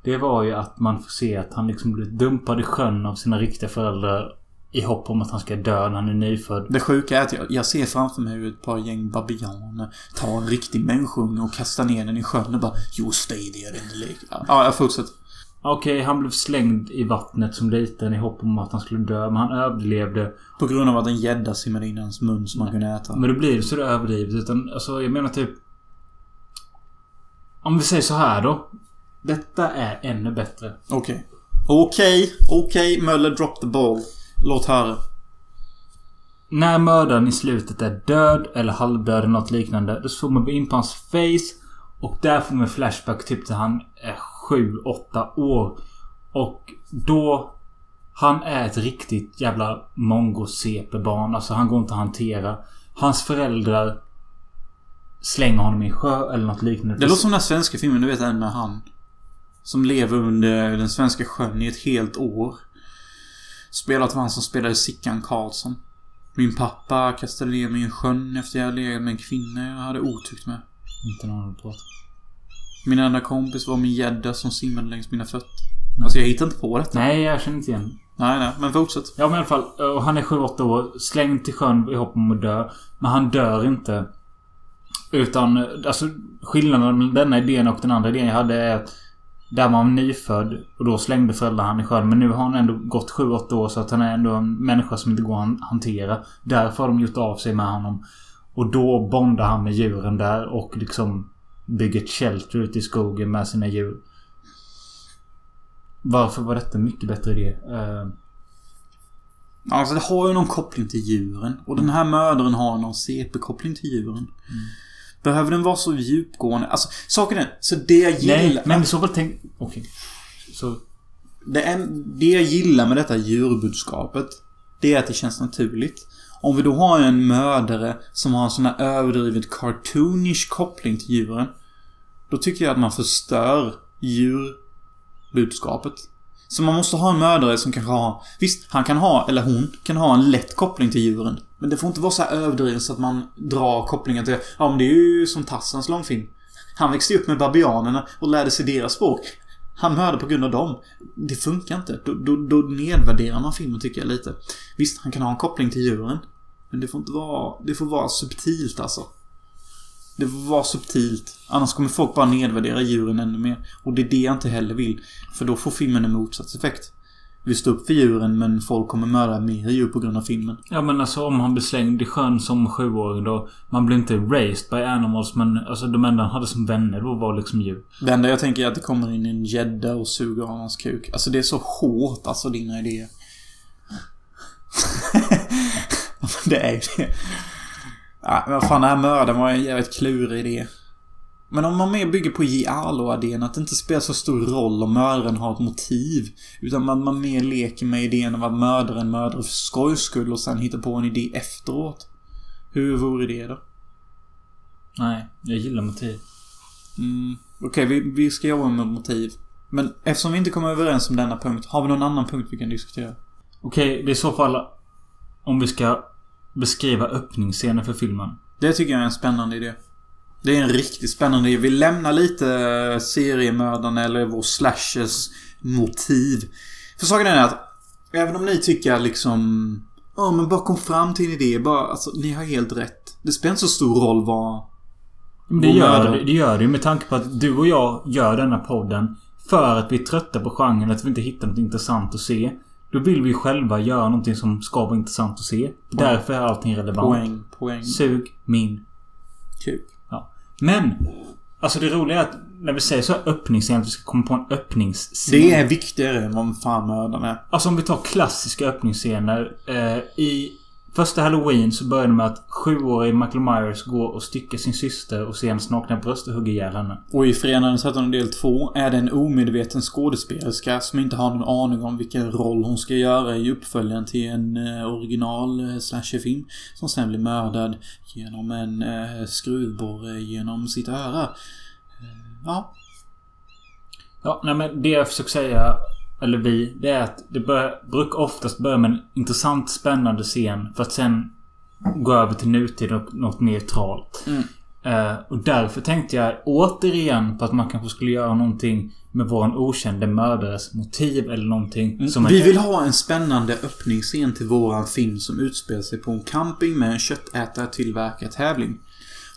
Det var ju att man får se att han liksom blev dumpad i sjön av sina riktiga föräldrar. I hopp om att han ska dö när han är nyfödd. Det sjuka är att jag, jag ser framför mig hur ett par gäng babianer tar en riktig människunge och kastar ner den i sjön och bara You stay there in the lake. Ja, jag fortsätter. Okej, han blev slängd i vattnet som liten i hopp om att han skulle dö. Men han överlevde. På grund av att en gädda simmade in i hans mun som man kunde äta. Men då blir det så det överdrivet. Utan alltså, jag menar typ... Om vi säger så här då. Detta är ännu bättre. Okej. Okej, okej. Möller drop the ball. Låt höra. När mördaren i slutet är död eller halvdöd eller något liknande. Då zoomar vi in på hans face. Och där får man flashback typ till han är 7-8 år. Och då... Han är ett riktigt jävla mongo-CP-barn. Alltså han går inte att hantera. Hans föräldrar slänger honom i sjö eller något liknande. Det låter som den här svenska filmen, du vet den med han. Som lever under den svenska sjön i ett helt år. Spelat av han som spelade Sickan Karlsson. Min pappa kastade ner mig i sjön efter jag legat med en kvinna jag hade otukt med. Inte någon på. Min enda kompis var min gädda som simmade längs mina fötter. Alltså jag hittar inte på detta. Nej, jag känner inte igen. Nej, nej. Men fortsätt. Ja, men i alla fall. Och han är 7-8 år. Slängd till sjön i hopp om att dö. Men han dör inte. Utan, alltså skillnaden mellan denna idén och den andra idén jag hade är att där var han nyfödd och då slängde föräldrarna han i sjön. Men nu har han ändå gått 7-8 år så att han är ändå en människa som inte går att hantera. Därför har de gjort av sig med honom. Och då bondar han med djuren där och liksom bygger ett shelter ute i skogen med sina djur. Varför var detta mycket bättre idé? Eh, Alltså det har ju någon koppling till djuren. Och den här mördaren har någon CP-koppling till djuren. Behöver den vara så djupgående? Alltså, saken är, så det jag gillar... nej, men i så fall tänk... Okej. Så... Det, är, det jag gillar med detta djurbudskapet, det är att det känns naturligt. Om vi då har en mördare som har en sån här överdrivet cartoonish koppling till djuren. Då tycker jag att man förstör djurbudskapet. Så man måste ha en mördare som kanske har... Visst, han kan ha, eller hon, kan ha en lätt koppling till djuren. Men det får inte vara så här överdrivet så att man drar kopplingen till... Ja, men det är ju som Tassans långfilm. Han växte upp med babianerna och lärde sig deras språk. Han mördar på grund av dem. Det funkar inte. Då, då, då nedvärderar man filmen tycker jag lite. Visst, han kan ha en koppling till djuren. Men det får inte vara... Det får vara subtilt alltså. Det får vara subtilt. Annars kommer folk bara nedvärdera djuren ännu mer. Och det är det jag inte heller vill. För då får filmen en motsatseffekt. Vi står upp för djuren men folk kommer mörda mer djur på grund av filmen. Ja men alltså om han blir slängd i sjön som sjuåring då. Man blir inte raised by animals men alltså de enda han hade som vänner då var liksom djur. Det enda jag tänker är att det kommer in en gädda och suger av hans kuk. Alltså det är så hårt alltså dina idéer. det är ju det. Ja, men vad fan, den här mördaren var en jävligt klurig idé. Men om man mer bygger på Giallo-idén, att det inte spelar så stor roll om mördaren har ett motiv. Utan man, man mer leker med idén om att mördaren mördar för skojs skull och sen hittar på en idé efteråt. Hur vore det då? Nej, jag gillar motiv. Mm, Okej, vi, vi ska jobba med motiv. Men eftersom vi inte kommer överens om denna punkt, har vi någon annan punkt vi kan diskutera? Okej, det är i så fall om vi ska beskriva öppningsscenen för filmen. Det tycker jag är en spännande idé. Det är en riktigt spännande idé. Vi lämnar lite seriemördarna eller vår slashers motiv. För saken är att även om ni tycker liksom... Ja, men bara kom fram till en idé. Bara, alltså, ni har helt rätt. Det spelar inte så stor roll vad... Men det gör, det, gör ju med tanke på att du och jag gör denna podden för att vi är trötta på genren, att vi inte hittar något intressant att se. Då vill vi själva göra någonting som ska vara intressant att se. Därför är allting relevant. Poäng, poäng. Sug min Kuk. Men! Alltså det roliga är att när vi säger så här öppningsscen, att vi ska komma på en öppningsscen. Det är viktigare än vad fan mördaren är. Alltså om vi tar klassiska öppningsscener. Eh, I första halloween så börjar det med att sjuårige Michael Myers går och styckar sin syster och ser hennes nakna bröst och hugger ihjäl henne. Och i den 13 del 2 är det en omedveten skådespelerska som inte har någon aning om vilken roll hon ska göra i uppföljaren till en eh, original eh, slasherfilm. Som sen blir mördad genom en eh, skruvborre genom sitt öra. Ja. Ja, nej men det jag försöker säga, eller vi, det är att det bör, brukar oftast börja med en intressant, spännande scen för att sen gå över till nutid och något neutralt. Mm. Eh, och därför tänkte jag återigen på att man kanske skulle göra någonting med våran okände mördares motiv eller någonting. Som Vi vill ha en spännande öppningsscen till våran film som utspelar sig på en camping med en köttätartillverkartävling.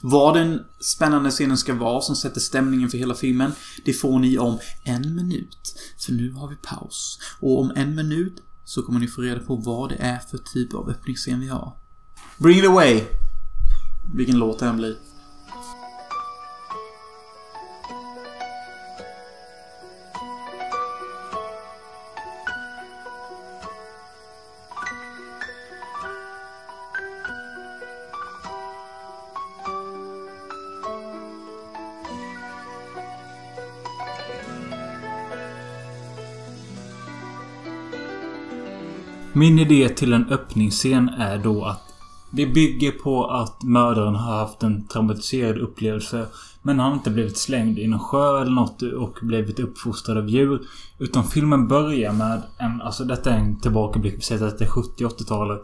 Vad den spännande scenen ska vara som sätter stämningen för hela filmen, det får ni om en minut. För nu har vi paus. Och om en minut så kommer ni få reda på vad det är för typ av öppningsscen vi har. Bring it away! Vilken låt det än blir. Min idé till en öppningsscen är då att vi bygger på att mördaren har haft en traumatiserad upplevelse. Men han har inte blivit slängd i någon sjö eller något och blivit uppfostrad av djur. Utan filmen börjar med en... Alltså detta är en tillbakablick. Vi säger att det är 70-80-talet.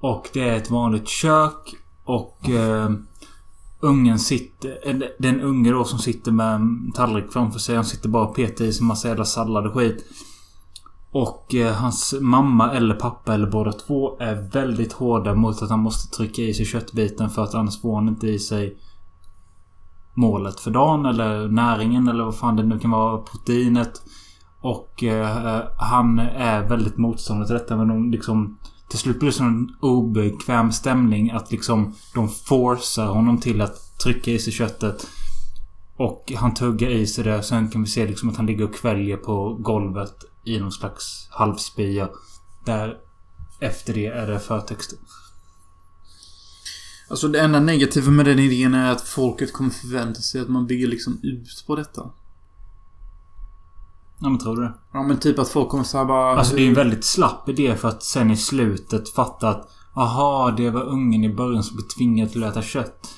Och det är ett vanligt kök. Och... Eh, ungen sitter... Den unge då som sitter med en tallrik framför sig. Han sitter bara och petar i sig massa jävla sallad och skit. Och eh, hans mamma eller pappa eller båda två är väldigt hårda mot att han måste trycka i sig köttbiten för att annars får han inte i sig målet för dagen eller näringen eller vad fan det nu kan vara. Proteinet. Och eh, han är väldigt motståndare till detta men de liksom till slut blir det en obekväm stämning att liksom de forcar honom till att trycka i sig köttet. Och han tuggar i sig det. Sen kan vi se liksom att han ligger och kväljer på golvet i någon slags halvspya. Där efter det är det förtexter. Alltså det enda negativa med den idén är att folket kommer förvänta sig att man bygger liksom ut på detta. Ja men tror du det? Ja men typ att folk kommer såhär bara... Alltså det är en väldigt slapp idé för att sen i slutet fatta att Aha, det var ungen i början som blev tvingad till att äta kött.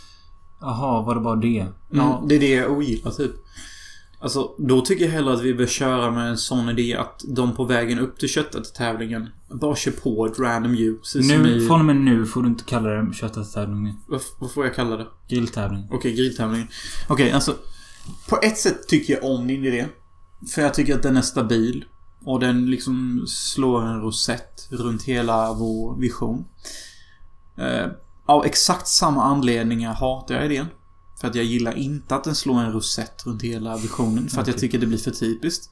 Jaha, var det bara det? Ja, det är det jag ogillar typ. Alltså, då tycker jag hellre att vi bör köra med en sån idé att de på vägen upp till köttätartävlingen bara kör på ett random som Nu, i... från och med nu får du inte kalla det köttätartävling. Vad, vad får jag kalla det? Grilltävling. Okej, grilltävlingen. Okej, alltså. På ett sätt tycker jag om din idé. För jag tycker att den är stabil. Och den liksom slår en rosett runt hela vår vision. Eh, av exakt samma anledningar hatar jag idén. För att jag gillar inte att den slår en rosett runt hela visionen. För att jag tycker det blir för typiskt.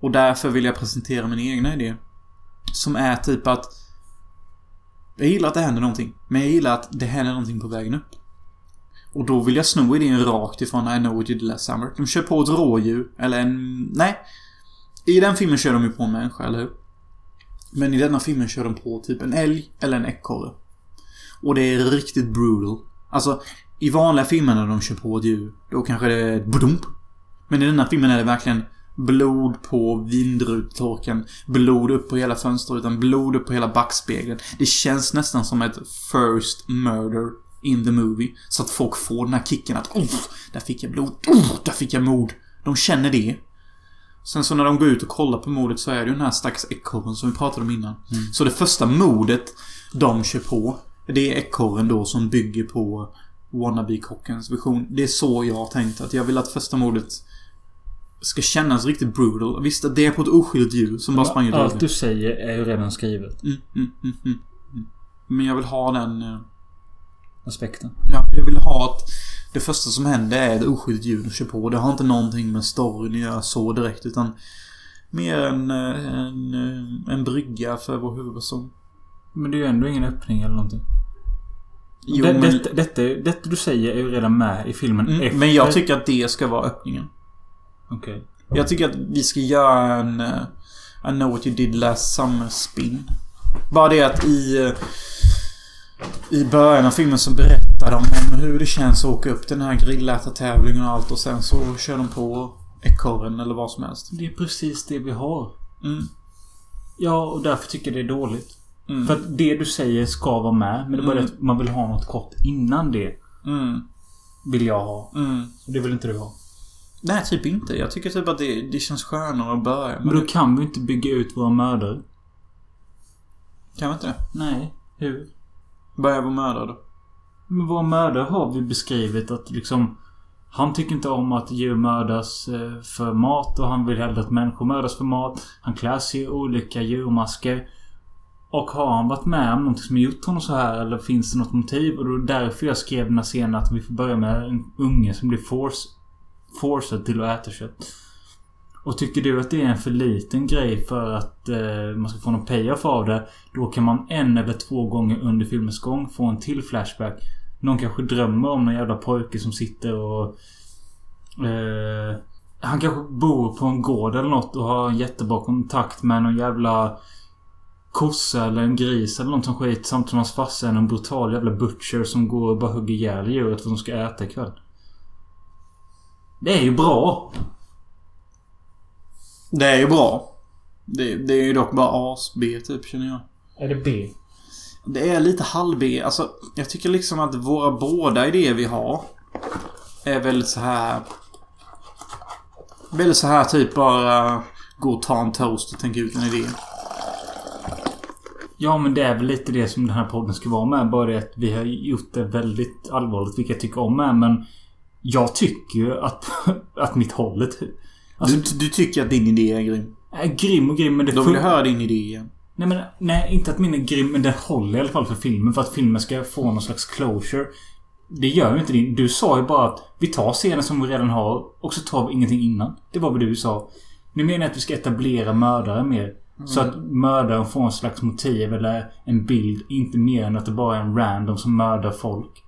Och därför vill jag presentera min egna idé. Som är typ att... Jag gillar att det händer någonting. Men jag gillar att det händer någonting på vägen upp. Och då vill jag sno idén rakt ifrån I know what you did last summer. De kör på ett rådjur, eller en... Nej. I den filmen kör de ju på en människa, eller hur? Men i denna filmen kör de på typ en älg eller en ekorre. Och det är riktigt brutal. Alltså, i vanliga filmer när de kör på ett djur, då kanske det är budump. Men i denna filmen är det verkligen blod på vindrutetorken, blod upp på hela fönsterrutan, blod upp på hela backspegeln. Det känns nästan som ett first murder in the movie. Så att folk får den här kicken att oh, där fick jag blod, oh, där fick jag mord. De känner det. Sen så när de går ut och kollar på mordet så är det ju den här stackars ekorren som vi pratade om innan. Så det första mordet de kör på, det är ekorren då som bygger på wannabe-kockens vision. Det är så jag har tänkt att jag vill att första mordet ska kännas riktigt brutal. Visst, det är på ett oskyldigt djur som bara sprang ut Allt du säger är ju redan skrivet. Mm, mm, mm, mm, mm. Men jag vill ha den... eh, Aspekten. Ja, jag vill ha att det första som händer är ett oskyldigt djur de kör på. Det har inte någonting med storyn att göra så direkt utan mer en, eh, en, eh, en brygga för vår huvudperson. Men det är ju ändå ingen öppning eller någonting. Jo, det, men, detta, detta, detta du säger är ju redan med i filmen mm, efter- men jag tycker att det ska vara öppningen. Okej. Jag tycker att vi ska göra en uh, I know what you did last summer spin. Bara det att i... eh, I början av filmen så berättar de om hur det känns att åka upp den här grillätartävlingen och allt och sen så kör de på ekorren eller vad som helst. Det är precis det vi har. Mm. Ja, och därför tycker jag det är dåligt. Mm. För att det du säger ska vara med. Men det är bara Mm. det att man vill ha något kort innan det. Mm. Vill jag ha. Mm. Och det vill inte du ha. Nej, typ inte. Jag tycker typ att det, det känns skönare att börja. Men då kan vi inte bygga ut våra mördare. kan vi inte det? Nej. Hur? Börja vara mördare då. Men våra mördare har vi beskrivit att liksom... Han tycker inte om att djur mördas eh, för mat och han vill hellre att människor mördas för mat. Han klär sig i olika djurmasker. Och har han varit med om någonting som gjort honom så här eller finns det något motiv? Och det var därför jag skrev den här scenen att vi får börja med en unge som blir force, forced till att äta kött. Och tycker du att det är en för liten grej för att eh, man ska få någon payoff av det. Då kan man en eller två gånger under filmens gång få en till flashback. Någon kanske drömmer om någon jävla pojke som sitter och... Eh, han kanske bor på en gård eller något och har en jättebra kontakt med någon jävla kossa eller en gris eller något som skit. Samtidigt som hans farsa är en brutal jävla butcher som går och bara hugger ihjäl djuret för att de ska äta ikväll. Det är ju bra! Det är ju bra. Det, det är ju dock bara as-B typ känner jag. Är det B? Det är lite halv-B. Alltså, jag tycker liksom att våra båda idéer vi har är väldigt så här... Väldigt så här typ bara gå och ta en toast och tänka ut en idé. Ja men det är väl lite det som den här podden ska vara med. Bara det att vi har gjort det väldigt allvarligt. Vilket jag tycker om med. Men jag tycker ju att, att mitt hållet... Alltså, Du, du tycker att din idé är grym. är grym och grym men det Då vill höra din idé igen. Nej men nej, inte att min är grym men den håller i alla fall för filmen. För att filmen ska få någon slags closure. Det gör ju inte din. Du sa ju bara att vi tar scenen som vi redan har och så tar vi ingenting innan. Det var vad du sa. Nu menar jag att vi ska etablera mördare mer. Så att mördaren får en slags motiv eller en bild. Inte mer än att det bara är en random som mördar folk.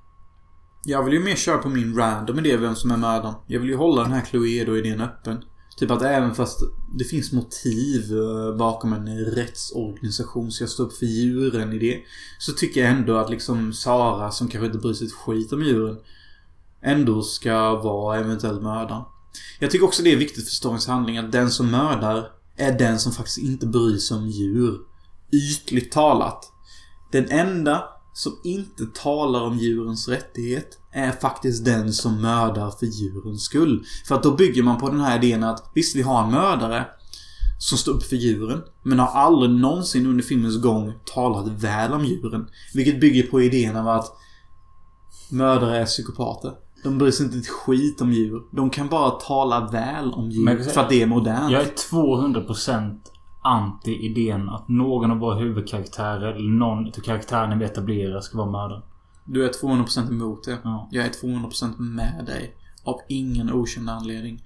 Jag vill ju mer köra på min random idé vem som är mördaren. Jag vill ju hålla den här Cluedo-idén öppen. Typ att även fast det finns motiv eh, bakom en rättsorganisation så jag står upp för djuren i det. Så tycker jag ändå att liksom Sara som kanske inte bryr sig ett skit om djuren. Ändå ska vara eventuellt mördaren. Jag tycker också det är viktigt för storyns handling att den som mördar är den som faktiskt inte bryr sig om djur. Ytligt talat. Den enda som inte talar om djurens rättighet är faktiskt den som mördar för djurens skull. För att då bygger man på den här idén att visst, vi har en mördare som står upp för djuren, men har aldrig någonsin under filmens gång talat väl om djuren. Vilket bygger på idén av att mördare är psykopater. De bryr sig inte ett skit om djur. De kan bara tala väl om djur Men- för att det är modernt. Jag är 200% anti idén att någon av våra huvudkaraktärer eller någon av karaktärerna vi etablerar ska vara mördare. Du är 200% emot det. Ja. Jag är 200% med dig. Av ingen okänd anledning.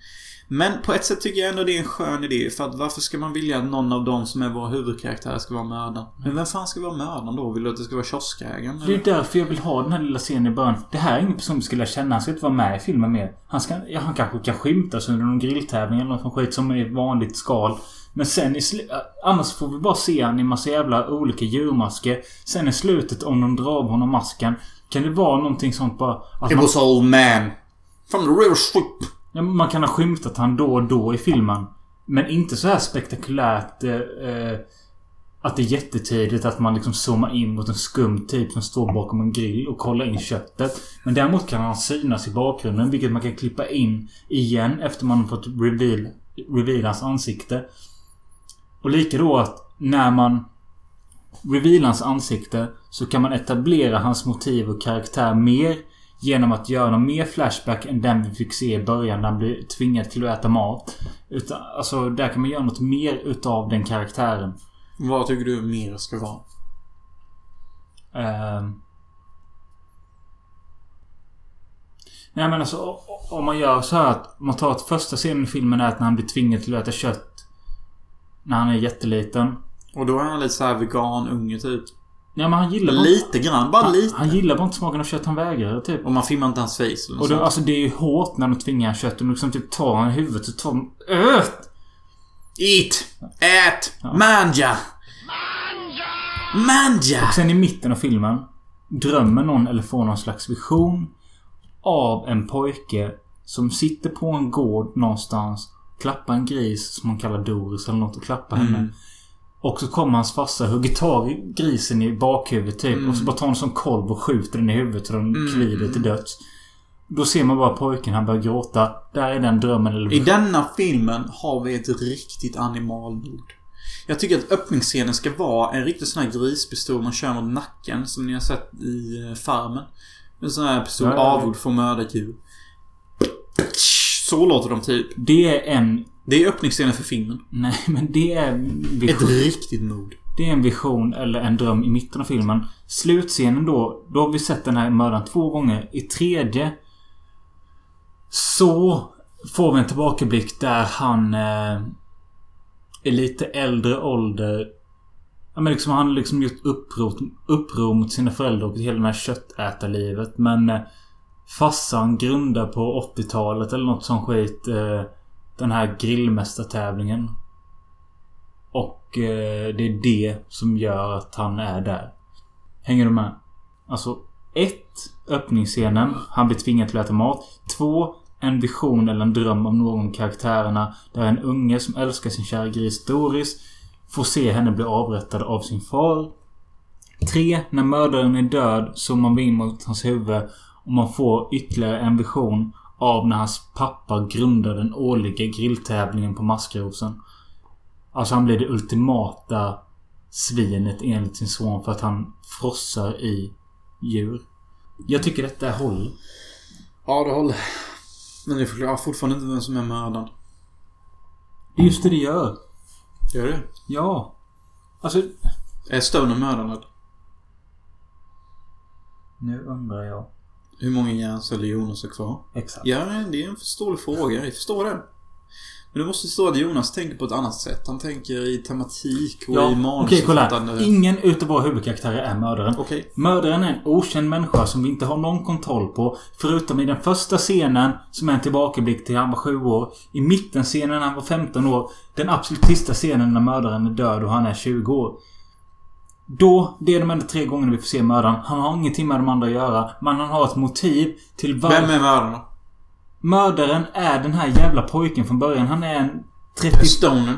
Men på ett sätt tycker jag ändå det är en skön idé. För att varför ska man vilja att någon av dem som är våra huvudkaraktärer ska vara mördaren? Men vem fan ska vara mördaren då? Vill du att det ska vara kioskägaren? Det är därför jag vill ha den här lilla scenen i början. Det här är ingen person vi ska lära känna. Han ska inte vara med i filmen mer. Han, ska, ja, han kanske kan skymtas under någon grilltävling eller något skit som är vanligt skal. Men sen i sl- Annars får vi bara se han i massa jävla olika djurmasker. Sen i slutet om de drar av honom masken. Kan det vara någonting sånt bara... Att It man, was old man. From the river strip man kan ha skymtat han då och då i filmen. Men inte så här spektakulärt... Eh, eh att det är jättetidigt att man liksom zoomar in mot en skum typ som står bakom en grill och kollar in köttet. Men däremot kan han synas i bakgrunden vilket man kan klippa in igen efter man har fått reveal, reveal hans ansikte. Och lika då att när man reveal hans ansikte så kan man etablera hans motiv och karaktär mer genom att göra någon mer flashback än den vi fick se i början när han blev tvingad till att äta mat. Utan, alltså där kan man göra något mer utav den karaktären. Vad tycker du mer ska vara? Ehm. Nej men alltså om man gör så här att man tar att första scenen i filmen är att när han blir tvingad till att äta kött. När han är jätteliten. Och då är han lite såhär vegan-unge typ. Ja men han gillar bara Lite grann. Bara han, lite. han gillar bara inte smaken av kött. Han vägrar typ. Och man filmar inte hans face eller Och då, alltså det är ju hårt när de tvingar kött. Och liksom typ tar han i huvudet så tar de... Öt! Eat! Ät! Manja! Manja! Sen i mitten av filmen drömmer någon eller får någon slags vision av en pojke som sitter på en gård någonstans. Klappar en gris som man kallar Doris eller något och klappar henne. Och så kommer hans farsa hugger tag i grisen i bakhuvudet typ. Och så bara tar en sån kolv och skjuter den i huvudet så den kvider till döds. Då ser man bara pojken, han börjar gråta. Där är den drömmen eller I denna filmen har vi ett riktigt animalmord. Jag tycker att öppningsscenen ska vara en riktig sån här grispistol man kör mot nacken som ni har sett i eh, Farmen. En sån här pistol Ja, ja, ja. avgjord för att mörda djur. Så låter de typ. Det är en... Det är öppningsscenen för filmen. Nej, men det är... Ett Vision, riktigt mod. det är en vision eller en dröm i mitten av filmen. Slutscenen då, då har vi sett den här mördaren två gånger. I tredje så får vi en tillbakablick där han eh, är lite äldre ålder. Ja, men liksom, han har liksom gjort uppror, uppror mot sina föräldrar och hela det här köttätarlivet. Men eh, farsan grundar på 80-talet eller något sånt skit. Eh, den här grillmästartävlingen. Och eh, det är det som gör att han är där. Hänger du med? Alltså, ett, Öppningsscenen. Han blir tvingad till att äta mat. Två, En vision eller en dröm om någon av karaktärerna. Där en unge som älskar sin kära gris Doris får se henne bli avrättad av sin far. Tre, När mördaren är död zoomar vi in mot hans huvud och man får ytterligare en vision av när hans pappa grundar den årliga grilltävlingen på Maskrosen. Alltså han blir det ultimata svinet enligt sin son för att han frossar i djur. Jag tycker detta håller. Ja, det håller. Men det förklarar fortfarande inte vem som är mördaren. Det är just det det gör. Gör det? Ja. Alltså... Är Stoner mördaren? Nu undrar jag. Hur många hjärnceller Jonas har kvar? Exakt. Ja, det är en förståelig fråga. Jag förstår det. Men du måste förstå att Jonas tänker på ett annat sätt. Han tänker i tematik och Ja, i manusförfattande. Ingen utav våra huvudkaraktärer är mördaren. Okej. Mördaren är en okänd människa som vi inte har någon kontroll på. Förutom i den första scenen, som är en tillbakablick till han var sju år. I mittenscenen när han var 15 år. Den absolut sista scenen när mördaren är död och han är 20 år. Då, det är de enda tre gångerna vi får se mördaren. Han har ingenting med de andra att göra. Men han har ett motiv till varför... Vem är mördaren då? Mördaren är den här jävla pojken från början. Han är en 30... Stoner.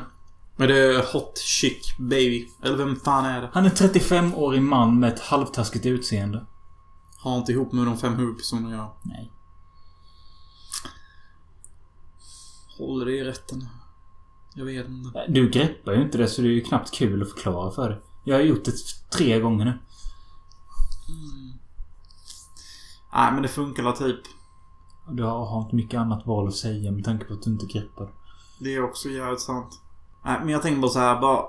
Är det Hot Chick Baby? Eller vem fan är det? Han är 35-årig man med ett halvtaskigt utseende. Har inte ihop med de fem huvudpersonerna jag Nej. Håller det i rätten? Jag vet inte. Du greppar ju inte det så det är ju knappt kul att förklara för dig. Jag har gjort det tre gånger nu. Nej, men det funkar väl typ. Du har inte mycket annat val att säga med tanke på att du inte greppar. Det är också jävligt sant. Nej, men jag tänker bara så här bara...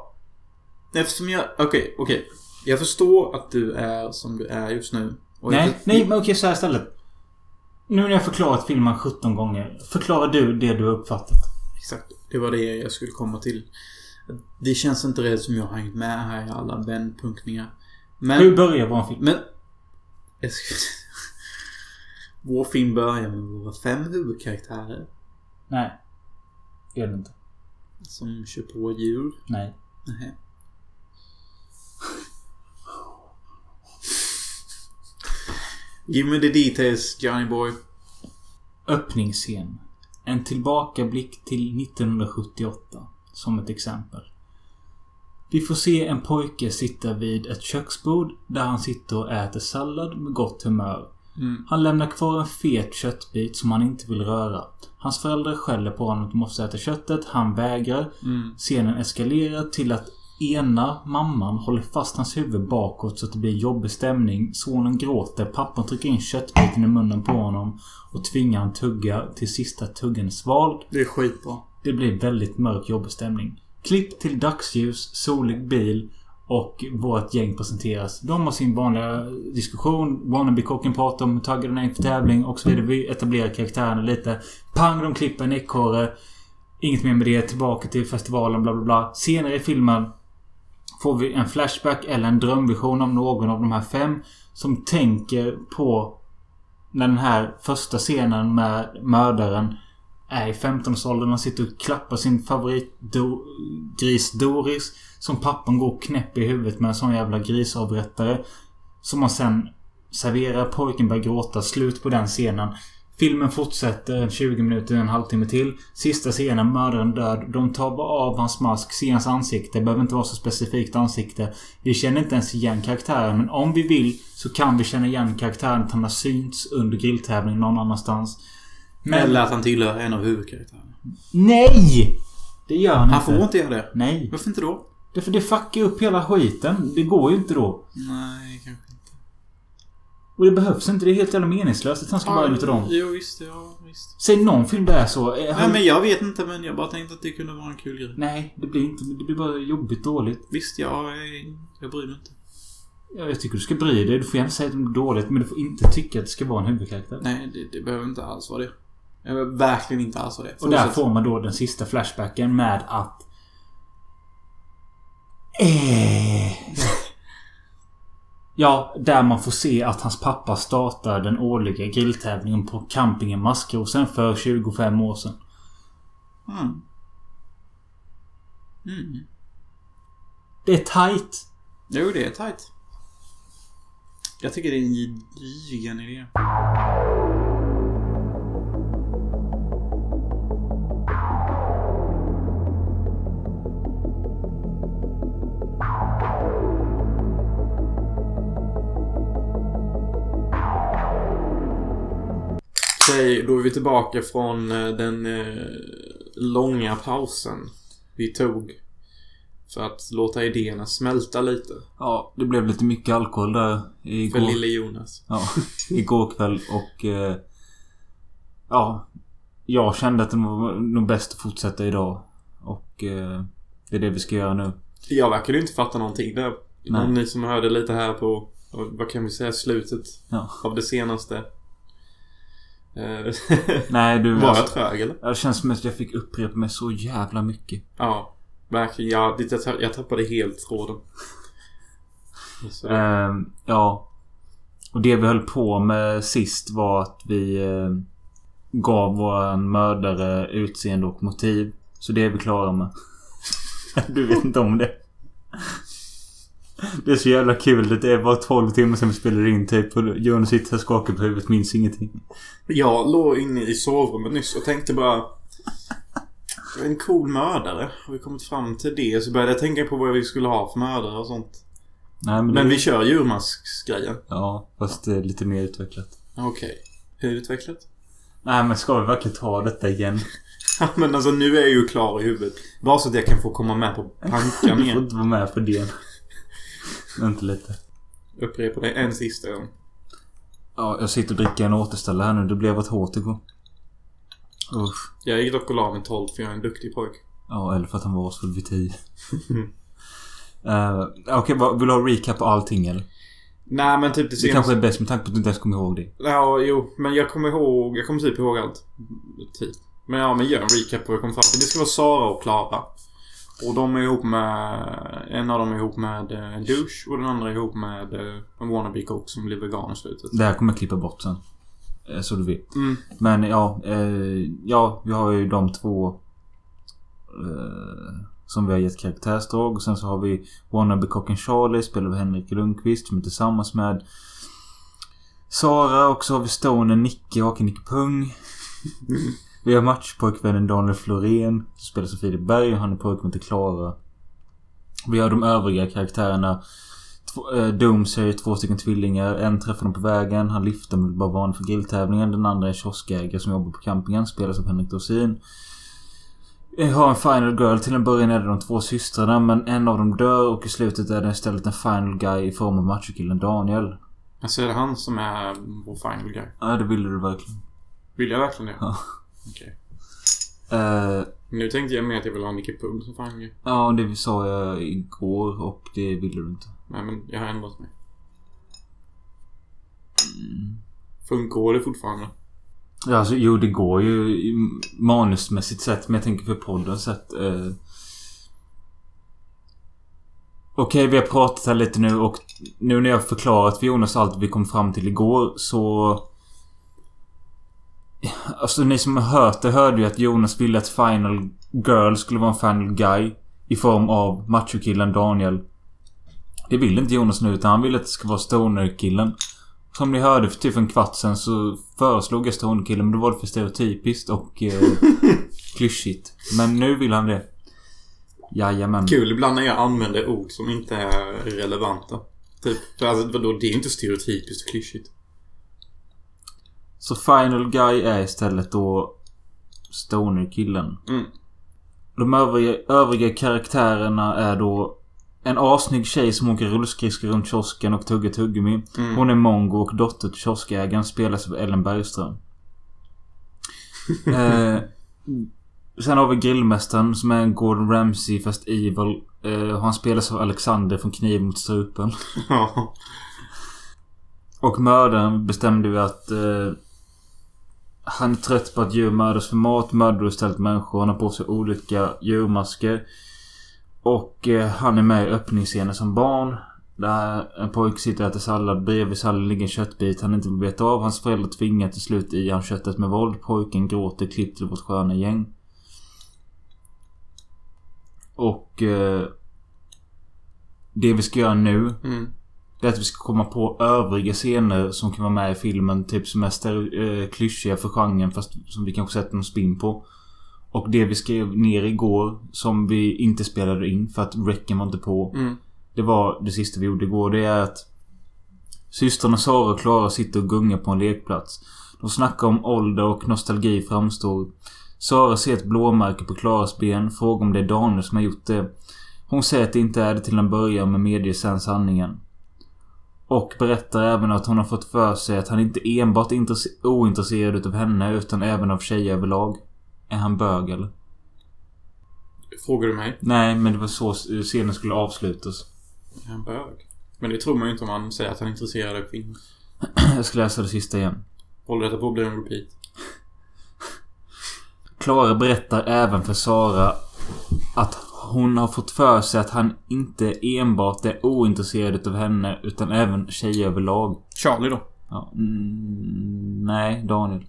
Eftersom jag... Okej, okej. Jag förstår att du är som du är just nu. Nej, jag, nej men okej så här istället. Nu när jag förklarat filmen 17 gånger. Förklarar du det du har uppfattat. Exakt. Det var det jag skulle komma till. Det känns inte rätt som jag har hängt med här i alla vändpunktningar. Men... Hur börjar vår film? Men... Jag. Vår film börjar med våra fem huvudkaraktärer. Nej. Gör det inte. Som kör på djur. Nej. Nähä. Give me the details, Johnny boy. Öppningsscen. En tillbakablick till 1978. Som ett exempel. Vi får se en pojke sitta vid ett köksbord där han sitter och äter sallad med gott humör. Han lämnar kvar en fet köttbit som han inte vill röra. Hans föräldrar skäller på honom att de måste äta köttet. Han vägrar. Scenen eskalerar till att ena mamman håller fast hans huvud bakåt så att det blir jobbig stämning. Sonen gråter. Pappan trycker in köttbiten i munnen på honom och tvingar han tugga till sista tuggen är svald. Det är skitbra. Det blir väldigt mörk jobbig stämning. Klipp till dagsljus, solig bil och vårt gäng presenteras. De har sin vanliga diskussion. Wannabe-kocken pratar om hur taggade den är inför tävling och så vidare. Vi etablerar karaktärerna lite. Pang, de klipper en ekorre. Inget mer med det. Tillbaka till festivalen, bla bla bla. Senare i filmen får vi en flashback eller en drömvision av någon av de här fem som tänker på när den här första scenen med mördaren är i 15-årsåldern. och sitter och klappar sin favoritgris Doris. Som pappan går knäpp i huvudet med en sån jävla grisavrättare. Som han sen serverar. Pojken börjar gråta. Slut på den scenen. Filmen fortsätter 20 minuter, en halvtimme till. Sista scenen, mördaren död. De tar bara av hans mask, ser hans ansikte. Det behöver inte vara så specifikt ansikte. Vi känner inte ens igen karaktären. Men om vi vill så kan vi känna igen karaktären att han har synts under grilltävling någon annanstans. Men... Eller att han tillhör en av huvudkaraktärerna. Nej! Det gör han, Han inte. får inte göra det. Nej. Varför inte då? Därför det fuckar upp hela skiten. Det går ju inte då. Nej, kanske inte. Och det behövs inte. Det är helt jävla meningslöst att han ska vara en utav dem. Jo, visst. Ja, visst. Säg någon film där är så. Eh, Nej, han- men jag vet inte, men jag bara tänkte att det kunde vara en kul grej. Nej, det blir inte... Det blir bara jobbigt dåligt. Visst, jag, är- jag bryr mig inte. Ja, Jag tycker du ska bry dig. Du får gärna säga att det är dåligt, men du får inte tycka att det ska vara en huvudkaraktär. Nej, det, det behöver inte alls vara det. Behöver verkligen inte alls det. Och där får man då den sista flashbacken med att... Eh. Ja, där man får se att hans pappa startar den årliga grilltävlingen på campingen Maskrosen för 25 år sedan. Mm. Mm. Det är tight. Jo, det är tight. Jag tycker det är en gedigen idé. Okej, då är vi tillbaka från eh, den eh, långa pausen vi tog för att låta idéerna smälta lite. Ja, det blev lite mycket alkohol där igår. För lille Jonas. Ja, igår kväll och... Eh, ja. Jag kände att det var nog bäst att fortsätta idag. Och eh, det är det vi ska göra nu. Jag verkar ju inte fatta någonting där. Om ni som hörde lite här på, vad kan vi säga, slutet Ja. av det senaste. Eh, Nej, du... Var jag alltså, trög eller? det känns som att jag fick upprepa mig så jävla mycket. Ja, verkligen. Jag, det- jag, tapp- jag tappade helt tråden. Ehm, ja. Och det vi höll på med sist var att vi eh, gav våran mördare utseende och motiv. Så det är vi klara med. du vet inte om det. Det är så jävla kul. Det är bara 12 timmar sedan vi spelade in typ. Och Jonas sitter här skakar på huvudet. Minns ingenting. Jag låg inne i sovrummet nyss och tänkte bara... En cool mördare. Har vi kommit fram till det så började jag tänka på vad vi skulle ha för mördare och sånt. Nej men, Men vi kör djurmasksgrejen. Ja, fast det är lite mer utvecklat. Okej. Hur utvecklat? Nej men ska vi verkligen ta detta igen? Ja men alltså nu är jag ju klar i huvudet. Bara så att jag kan få komma med på pankan Du får igen. inte vara med på det. Vänta lite. Upprepa det en sista gång. Ja, jag sitter och dricker en återställare här nu. Det blev ett hårt igår. Usch. Jag gick dock och la mig 12 för jag är en duktig pojk. Ja, eller för att han var så vid 10. uh, Okej, vad- vill du ha recap på allting eller? Nej men typ det Det senaste... kanske är bäst med tanke på att du inte ens kommer ihåg det. Ja, jo. Men jag kommer ihåg... Jag kommer typ ihåg allt. Typ. Men ja, men gör en recap på vad jag kom fram till. Det ska vara Sara och Klara. Och de är ihop med... En av dem är ihop med eh, en douche och den andra är ihop med eh, en wannabe kock som blir vegan i slutet. Det här kommer jag klippa bort sen. Eh, Så du vet. Mm. Men ja, eh, ja, vi har ju de två eh, som vi har gett karaktärsdrag. Och sen så har vi Wannabe Cocken Charlie, spelad av Henrik Lundqvist, som är tillsammans med Sara och så har vi Stonen Nicke och Nicke Pung. Vi har matchpojkvännen Daniel Florén, som spelas av Filip Berg och han är pojkvän till Klara. Vi har de övriga karaktärerna. Två, eh, Dooms är ju två stycken tvillingar. En träffar dem på vägen. Han lyfter med bara van för grilltävlingen. Den andra är kioskägare som jobbar på campingen. Spelas av Henrik Dorsin. Vi har en final girl. Till en början är det de två systrarna men en av dem dör och i slutet är det istället en final guy i form av machokillen Daniel. Alltså är det han som är vår final guy? Ja, det ville du verkligen. Vill jag verkligen det? Ja. Okej. Eh, Nu tänkte jag mer att jag vill ha Micke Pung som guy. ja, det sa jag igår och det ville du inte. Nej men jag har ändrat mig. Funkar det fortfarande? Ja, alltså, jo, det går ju manusmässigt sett, men jag tänker för poddens sätt. Eh... Okej, vi har pratat här lite nu och nu när jag förklarat för Jonas allt vi kom fram till igår så... Alltså ni som har hört det hörde ju att Jonas ville att Final Girl skulle vara en Final Guy. I form av machokillen Daniel. Det vill inte Jonas nu utan han vill att det ska vara Stoner-killen. Som ni hörde för typ en kvart sen så föreslog jag Stoner-killen men då var det för stereotypiskt och eh, klyschigt. Men nu vill han det. Jajamän. Kul ibland när jag använder ord som inte är relevanta. Typ, alltså, vadå, det är inte stereotypiskt och klyschigt. Så Final Guy är istället då Stoner-killen. Mm. De övriga, övriga karaktärerna är då En assnygg tjej som åker rullskridskor runt kiosken och tuggar tuggummi. Hon är mongo och dotter till kioskägaren spelas av Ellen Bergström. eh, sen har vi grillmästaren som är en Gordon Ramsay fast evil. Eh, han spelas av Alexander från Kniv mot strupen. Och mördaren bestämde ju att eh, han är trött på att djur mördas för mat, mördar istället människor. Han har på sig olika djurmasker. Och eh, han är med i öppningsscenen som barn. Där en pojke sitter och äter sallad. Bredvid salladen ligger en köttbit han inte vill veta av. Hans föräldrar tvingar till slut i han köttet med våld. Pojken gråter klippt till vårt sköna gäng. Och... Eh, det vi ska göra nu Mm det är att vi ska komma på övriga scener som kan vara med i filmen. Typ som är stereo- eh, klyschiga för genren fast som vi kanske sätter någon spin på. Och det vi skrev ner igår som vi inte spelade in för att räcken var inte på. Mm. Det var det sista vi gjorde igår. Det är att Systrarna Sara och Klara sitter och gungar på en lekplats. De snackar om ålder och nostalgi framstår. Sara ser ett blåmärke på Klaras ben. Frågar om det är Daniel som har gjort det. Hon säger att det inte är det till en början men medger sen sanningen. Och berättar även att hon har fått för sig att han inte enbart är intresse- ointresserad utav henne utan även av tjejer överlag. Är han bög eller? Frågar du mig? Nej, men det var så scenen skulle avslutas. Är han bög? Men det tror man ju inte om man säger att han är intresserad av kvinnor. Jag ska läsa det sista igen. Håller detta på att bli en repeat? Klara berättar även för Sara att hon har fått för sig att han inte enbart är ointresserad utav henne utan även tjejer överlag. Charlie då? Ja, mm, nej, Daniel.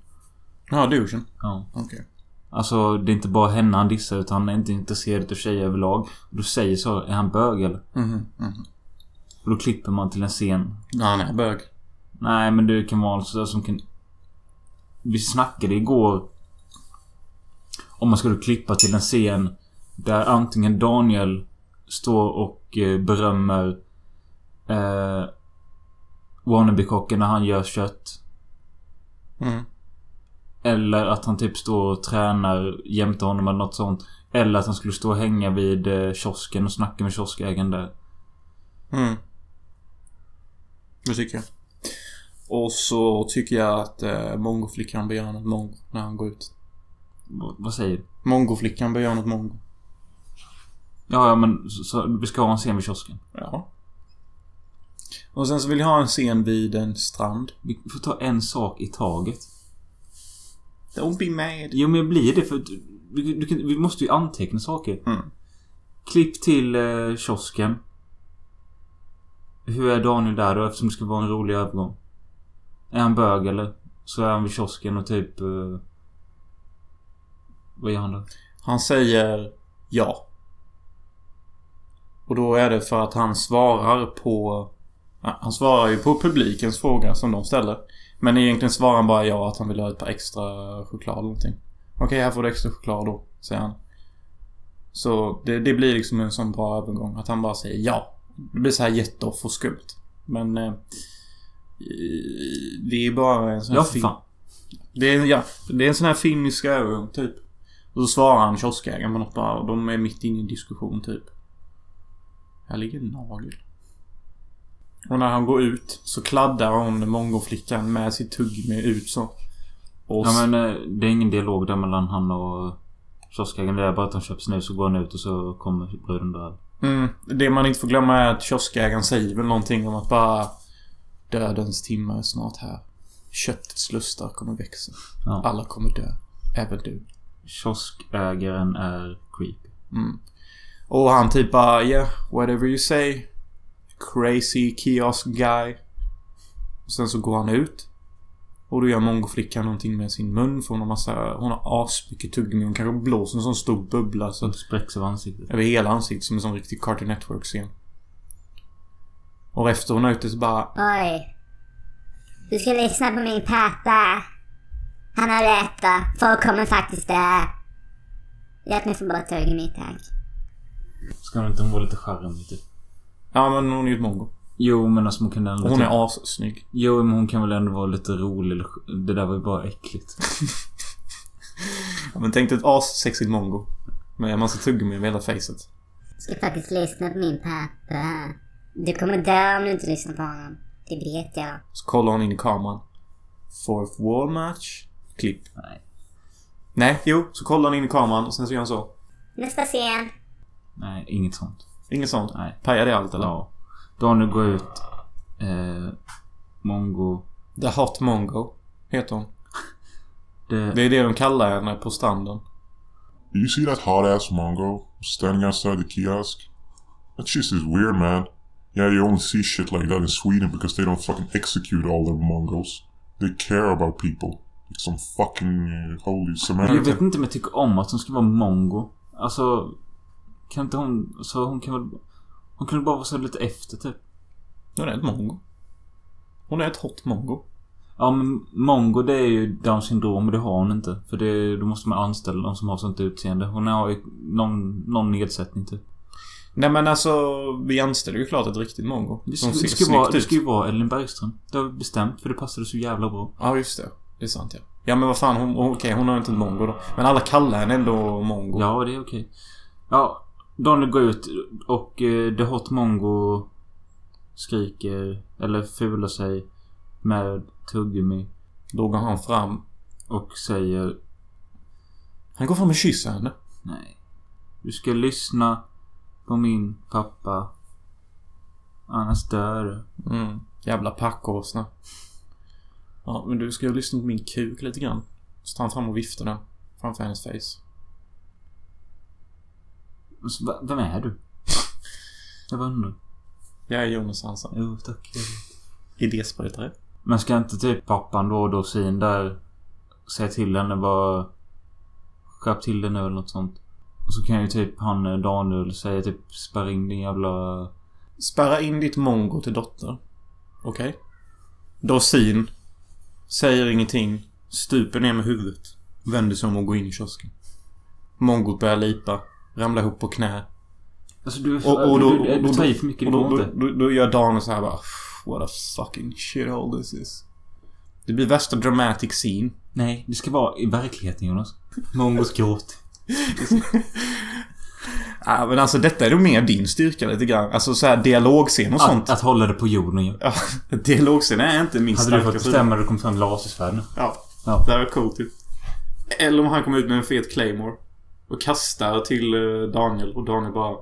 Ja, douchen. Ja. Okej. Alltså, det är inte bara henne han dissar utan han är inte intresserad utav tjejer överlag. Då säger Sara, är han bög eller? Mhm, mhm. Och då klipper man till en scen. Ja, han är bög. Nej, men det kan vara sådär som kan... Vi snackade igår om man skulle klippa till en scen där antingen Daniel står och eh, berömmer eh, Wannabe-kocken när han gör kött. Mm. Eller att han typ står och tränar jämte honom eller något sånt. Eller att han skulle stå och hänga vid eh, kiosken och snacka med kioskägaren där. Mm. Det tycker jag. Och så tycker jag att eh, mongoflickan bör göra något mongo när han går ut. V- vad säger du? Mongoflickan bör göra något mongo. Ja, ja men så, så, vi ska ha en scen vid kiosken. Ja. Och sen så vill jag ha en scen vid en strand. Vi får ta en sak i taget. Don't be mad. Jo men jag blir det för... Vi, du, kan- vi måste ju anteckna saker. Mm. Klipp till eh, kiosken. Hur är Daniel där då eftersom det ska vara en rolig övergång? Är han bög eller? Så är han vid kiosken och typ... Eh, vad gör han då? Han säger ja. Och då är det för att han svarar på... Ja, han svarar ju på publikens fråga som de ställer. Men egentligen svarar han bara ja att han vill ha ett par extra choklad eller någonting. Okej, här får du extra choklad då, säger han. Så det, det blir liksom en sån bra övergång. Att han bara säger ja. Det blir så här jätteoff och skumt. Men... Eh, det är bara en sån här Ja fan. det är, ja, det är en sån här finnisk övergång typ. Och så svarar han kioskägaren på något bara och de är mitt inne i en diskussion typ. Här ligger en nagel. Och när han går ut så kladdar hon mongoflickan med sitt tuggummi ut så. Och Ja men eh, det är ingen dialog där mellan han och kioskägaren. Det är bara att han köper snus och går han ut och så kommer bruden där. mm, det man inte får glömma är att kioskägaren säger väl någonting om att bara Dödens timme är snart här. Köttets lustar kommer växa. Ja. Alla kommer dö. Även du. Kioskägaren är creepy. Mm. Och han typ bara yeah, whatever you say. Crazy kiosk guy. Och sen så går han ut. Och då gör mongoflickan någonting med sin mun för hon har massa... Hon har asmycket tuggummi. Hon kanske blåser en sån stor bubbla så Som att, spräcks av ansiktet. över hela ansiktet som en sån riktig Cartoon Network-scen. Och efter hon är ute så bara... Oj. Du ska lyssna på min pappa. Han har rätt då. Folk kommer faktiskt dö. Låt mig få bara tuggummi tack. Ska inte hon vara lite charmig typ? Ja men hon är ju ett mongo. Jo men alltså hon kan ändå... Hon är assnygg. Jo men hon kan väl ändå vara lite rolig eller... Det där var ju bara äckligt. Ja, men tänk dig ett assexigt mongo. Med en massa tuggummi över hela facet. ska faktiskt lyssna på min pappa. Du kommer dö om du inte lyssnar på honom. Det vet jag. Så kollar hon in i kameran. Fourth wall match. Klipp. Nej. Nej, jo. Så kollar hon in i kameran och sen så gör hon så. Nästa scen. Nej, inget sånt. Inget sånt? Nej. Pajar det allt eller? Ja. Daniel går ut. Eh, Mongo. The Hot Mongo. Heter hon. Det, Det är det de kallar henne på stranden. You see that hot ass Mongo standing outside the kiosk? That shit is weird, man. Yeah, you only see shit like that in Sweden because they don't fucking execute all their Mongos. They care about people. Like some fucking uh, holy cement. jag vet inte om jag tycker om att hon ska vara mongo. Alltså... Kan inte hon... Så hon kan väl... Hon väl bara vara så lite efter typ. Hon är ett mongo. Hon är ett hot mongo. Ja men mongo det är ju down syndrom och det har hon inte. För det, då måste man anställa någon som har sånt utseende. Hon har ju någon, någon nedsättning typ. Nej men alltså, vi anställer ju klart ett riktigt mongo. Det Som ska, ser det ska, vara, det ut. ska ju vara Ellen Bergström. Det har vi bestämt för det passade så jävla bra. Ja, just det. Det är sant ja. Ja men vad fan, hon, okej hon har inte ett mongo då. Men alla kallar henne ändå mongo. Ja, det är okej. Ja, Daniel går ut och eh, The Hot Mongo skriker, eller fular sig med tuggummi Då går han fram. och säger Han går fram och kysser henne. Nej. Du ska lyssna på min pappa. Annars dör du. Mm. Jävla packåsna. Ja, men du ska ju lyssna på min kuk lite grann. Så tar han fram och viftar den framför hennes face. Vem är du? Jag bara undrar. Jag är Jonas Hansson. Jo, tack. Idéspruttare. Men ska inte typ pappan då och då sin där säga till henne bara skärp till dig nu eller något sånt. Och så kan ju typ han eh, Daniel säga typ spärra in din jävla... Spärra in ditt mongo till dotter. Okej? Dorsin. Säger ingenting. Stuper ner med huvudet. Vänder sig om och går in i kiosken. Mongot börjar lipa. Ramlar ihop på knä. Alltså du, Och, och då, du, du, du tar i för mycket, det och då, då, då, då gör Daniel så här bara What a fucking shithole this is. Det blir värsta dramatic scene. Nej, det ska vara i verkligheten Jonas. Mongos gråt. Ja, men alltså detta är nog mer din styrka lite grann. Alltså så här dialogscen och sånt. Att, att hålla det på jorden ju. Ja, dialogscen är inte min Hade du starka fått bestämma hade det kommit fram lasersvärd. Ja. Ja. Det hade varit coolt typ. Eller om han kommer ut med en fet Claymore. Och kastar till eh, Daniel och Daniel bara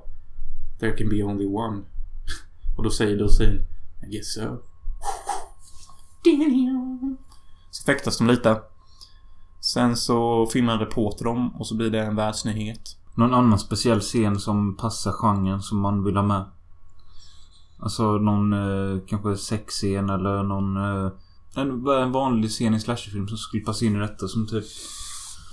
There can be only one. Och då säger Dorsin I guess so. Så fäktas de lite. Sen så filmar en reporter dem och så blir det en världsnyhet. Någon annan speciell scen som passar genren som man vill ha med? Alltså någon eh, kanske sexscen eller någon... Eh, en, en vanlig scen i slasherfilm som skulle passa in i detta som typ...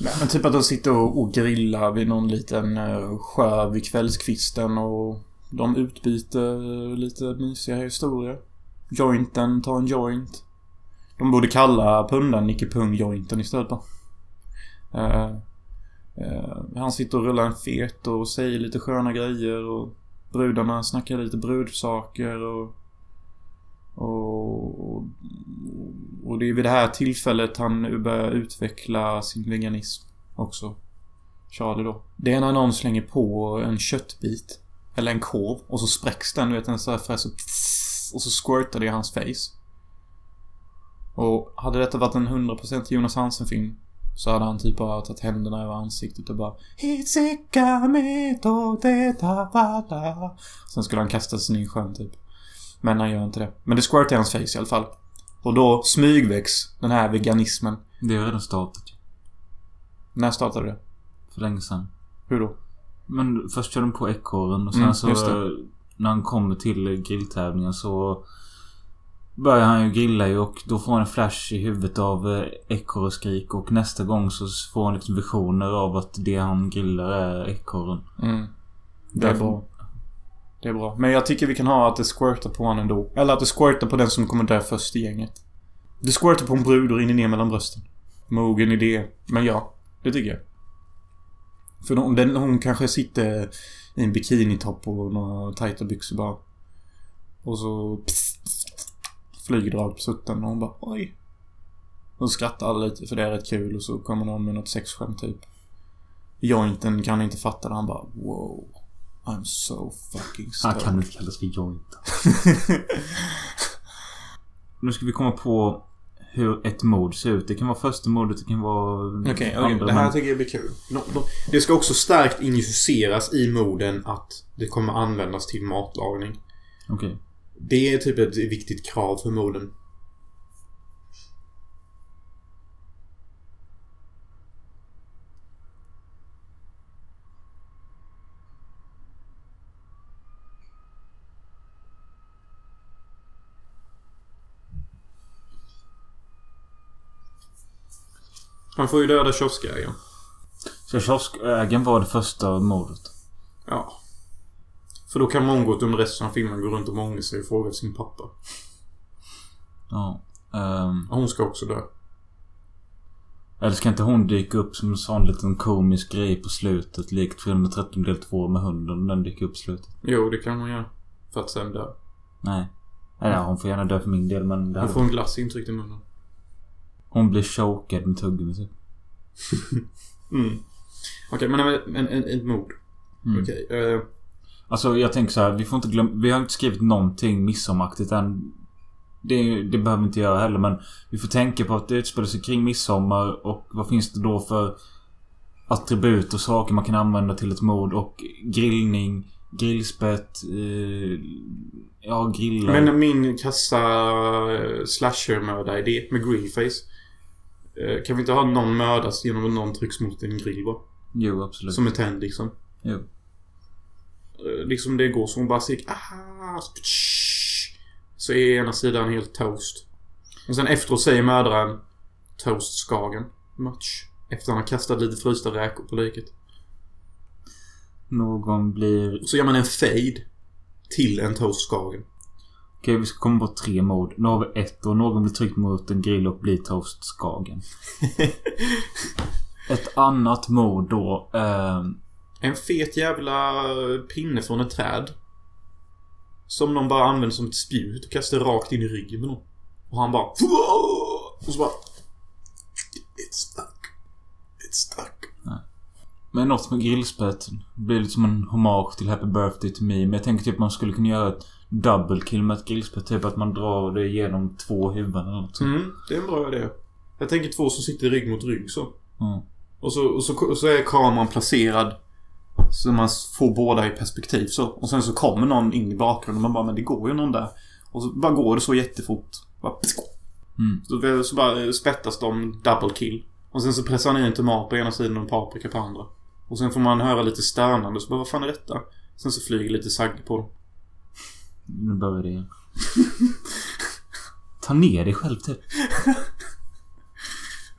Nej, men typ att de sitter och, och grillar vid någon liten uh, sjö vid kvällskvisten och de utbyter lite mysiga historier. Jointen tar en joint. De borde kalla pundan Nicke Pung jointen istället bara. Uh, uh, han sitter och rullar en fet och säger lite sköna grejer och brudarna snackar lite brudsaker och och, och, och det är vid det här tillfället han börjar utveckla sin veganism också. Charlie då. Det är när någon slänger på en köttbit. Eller en korv. Och så spräcks den, du vet, en sån här fräs och, så squirtar det i hans face. Och hade detta varit en 100% Jonas Hansen-film så hade han typ bara tagit händerna över ansiktet och bara Sen skulle han kasta sig ner i sjön typ. Men han gör inte det. Men det squirtar i hans face i alla fall. Och då smygväcks den här veganismen. Det har redan startat. När startade det? För länge sedan. Hur då? Men först kör de på ekorren och sen Mm, så... När han kommer till grilltävlingen så... Börjar han ju grilla ju och då får han en flash i huvudet av eh, ekorreskrik och nästa gång så får han liksom visioner av att det han grillar är ekorren. Mm. Det är bra. Det är bra. Men jag tycker vi kan ha att det squirtar på honom ändå. Eller att det squirtar på den som kommer dö först i gänget. Det squirtar på en brud och rinner ner mellan brösten. Mogen idé. Men ja, det tycker jag. För hon, den, hon kanske sitter i en bikinitopp och några tajta byxor bara. Och så flyger det rakt på sutten och hon bara oj. Och skrattar alla lite för det är rätt kul och så kommer någon med något sexskämt typ. Jointen kan inte fatta det. Han bara wow. I'm so fucking Han stoked. kan inte kallas för joint. nu ska vi komma på hur ett mord ser ut. Det kan vara första mordet, det kan vara Okej, okej. andra, det här men- tycker jag blir kul. De, de, det ska också starkt injiceras i morden att det kommer användas till matlagning. Okej. Det är typ ett viktigt krav för morden. Han får ju döda kioskägaren. Så kioskägaren var det första mordet. Ja. För då kan mongot under resten av filmen gå runt och många sig och fråga sin pappa. Ja. Och hon ska också dö. eller ska inte hon dyka upp som en sån liten komisk grej på slutet? Likt 313 del 2 med hunden. Den dyker upp i slutet. Jo, det kan hon göra. För att sen dö. Nej. Nej, ja, hon får gärna dö för min del men... Hon får en glass intryckt i munnen. Hon blir chokad med tuggummi typ. Mm. Okej, men en, en, en, ett mord. Mm. Okej. eh, Alltså jag tänker så här, vi får inte glömma... Vi har inte skrivit någonting midsommaraktigt än. Det, det behöver vi inte göra heller men vi får tänka på att det utspelar sig kring midsommar och vad finns det då för attribut och saker man kan använda till ett mord och grillning, grillspett, eh, ja grillar. men min kassa eh, slasher-mördaridé med grillface. Eh, kan vi inte ha någon mördas genom att någon trycks mot en grill va? Jo absolut. Som är tänd liksom. Jo. Eh, liksom det går hon bara säger ah, så, så är ena sidan helt toast. Och sen efteråt säger mördaren Toastskagen. Much. Efter han har kastat lite frysta räkor på liket. Någon blir... Och så gör man en fade. Till en toastskagen. Okej vi ska komma på tre mord. Nu har vi ett och någon blir tryckt mot en grill och blir toastskagen. Ett annat mord då. ehm, En fet jävla pinne från ett träd. Som någon bara använder som ett spjut och kastar rakt in i ryggen med någon. Och han bara... Och så bara... It's stuck. It's stuck. Men något med grillspett blir lite som en hommage till Happy Birthday to Me. Men jag tänker typ man skulle kunna göra ett double kill med ett grillspett. Typ att man drar det genom två huvuden eller något. Mm, det är en bra idé. Jag tänker två som sitter rygg mot rygg så. Mm. Och så, och så, och så är kameran placerad så man får båda i perspektiv så. Och sen så kommer någon in i bakgrunden och man bara men det går ju någon där. Och så bara går det så jättefort. Bara, Mm. så, så bara spettas de double kill. Och sen så pressar han i en tomat på ena sidan och en paprika på andra. Och sen får man höra lite stönande så bara vad fan är detta? Sen så flyger lite sagg på dem. Nu börjar det igen. Ta ner dig själv typ.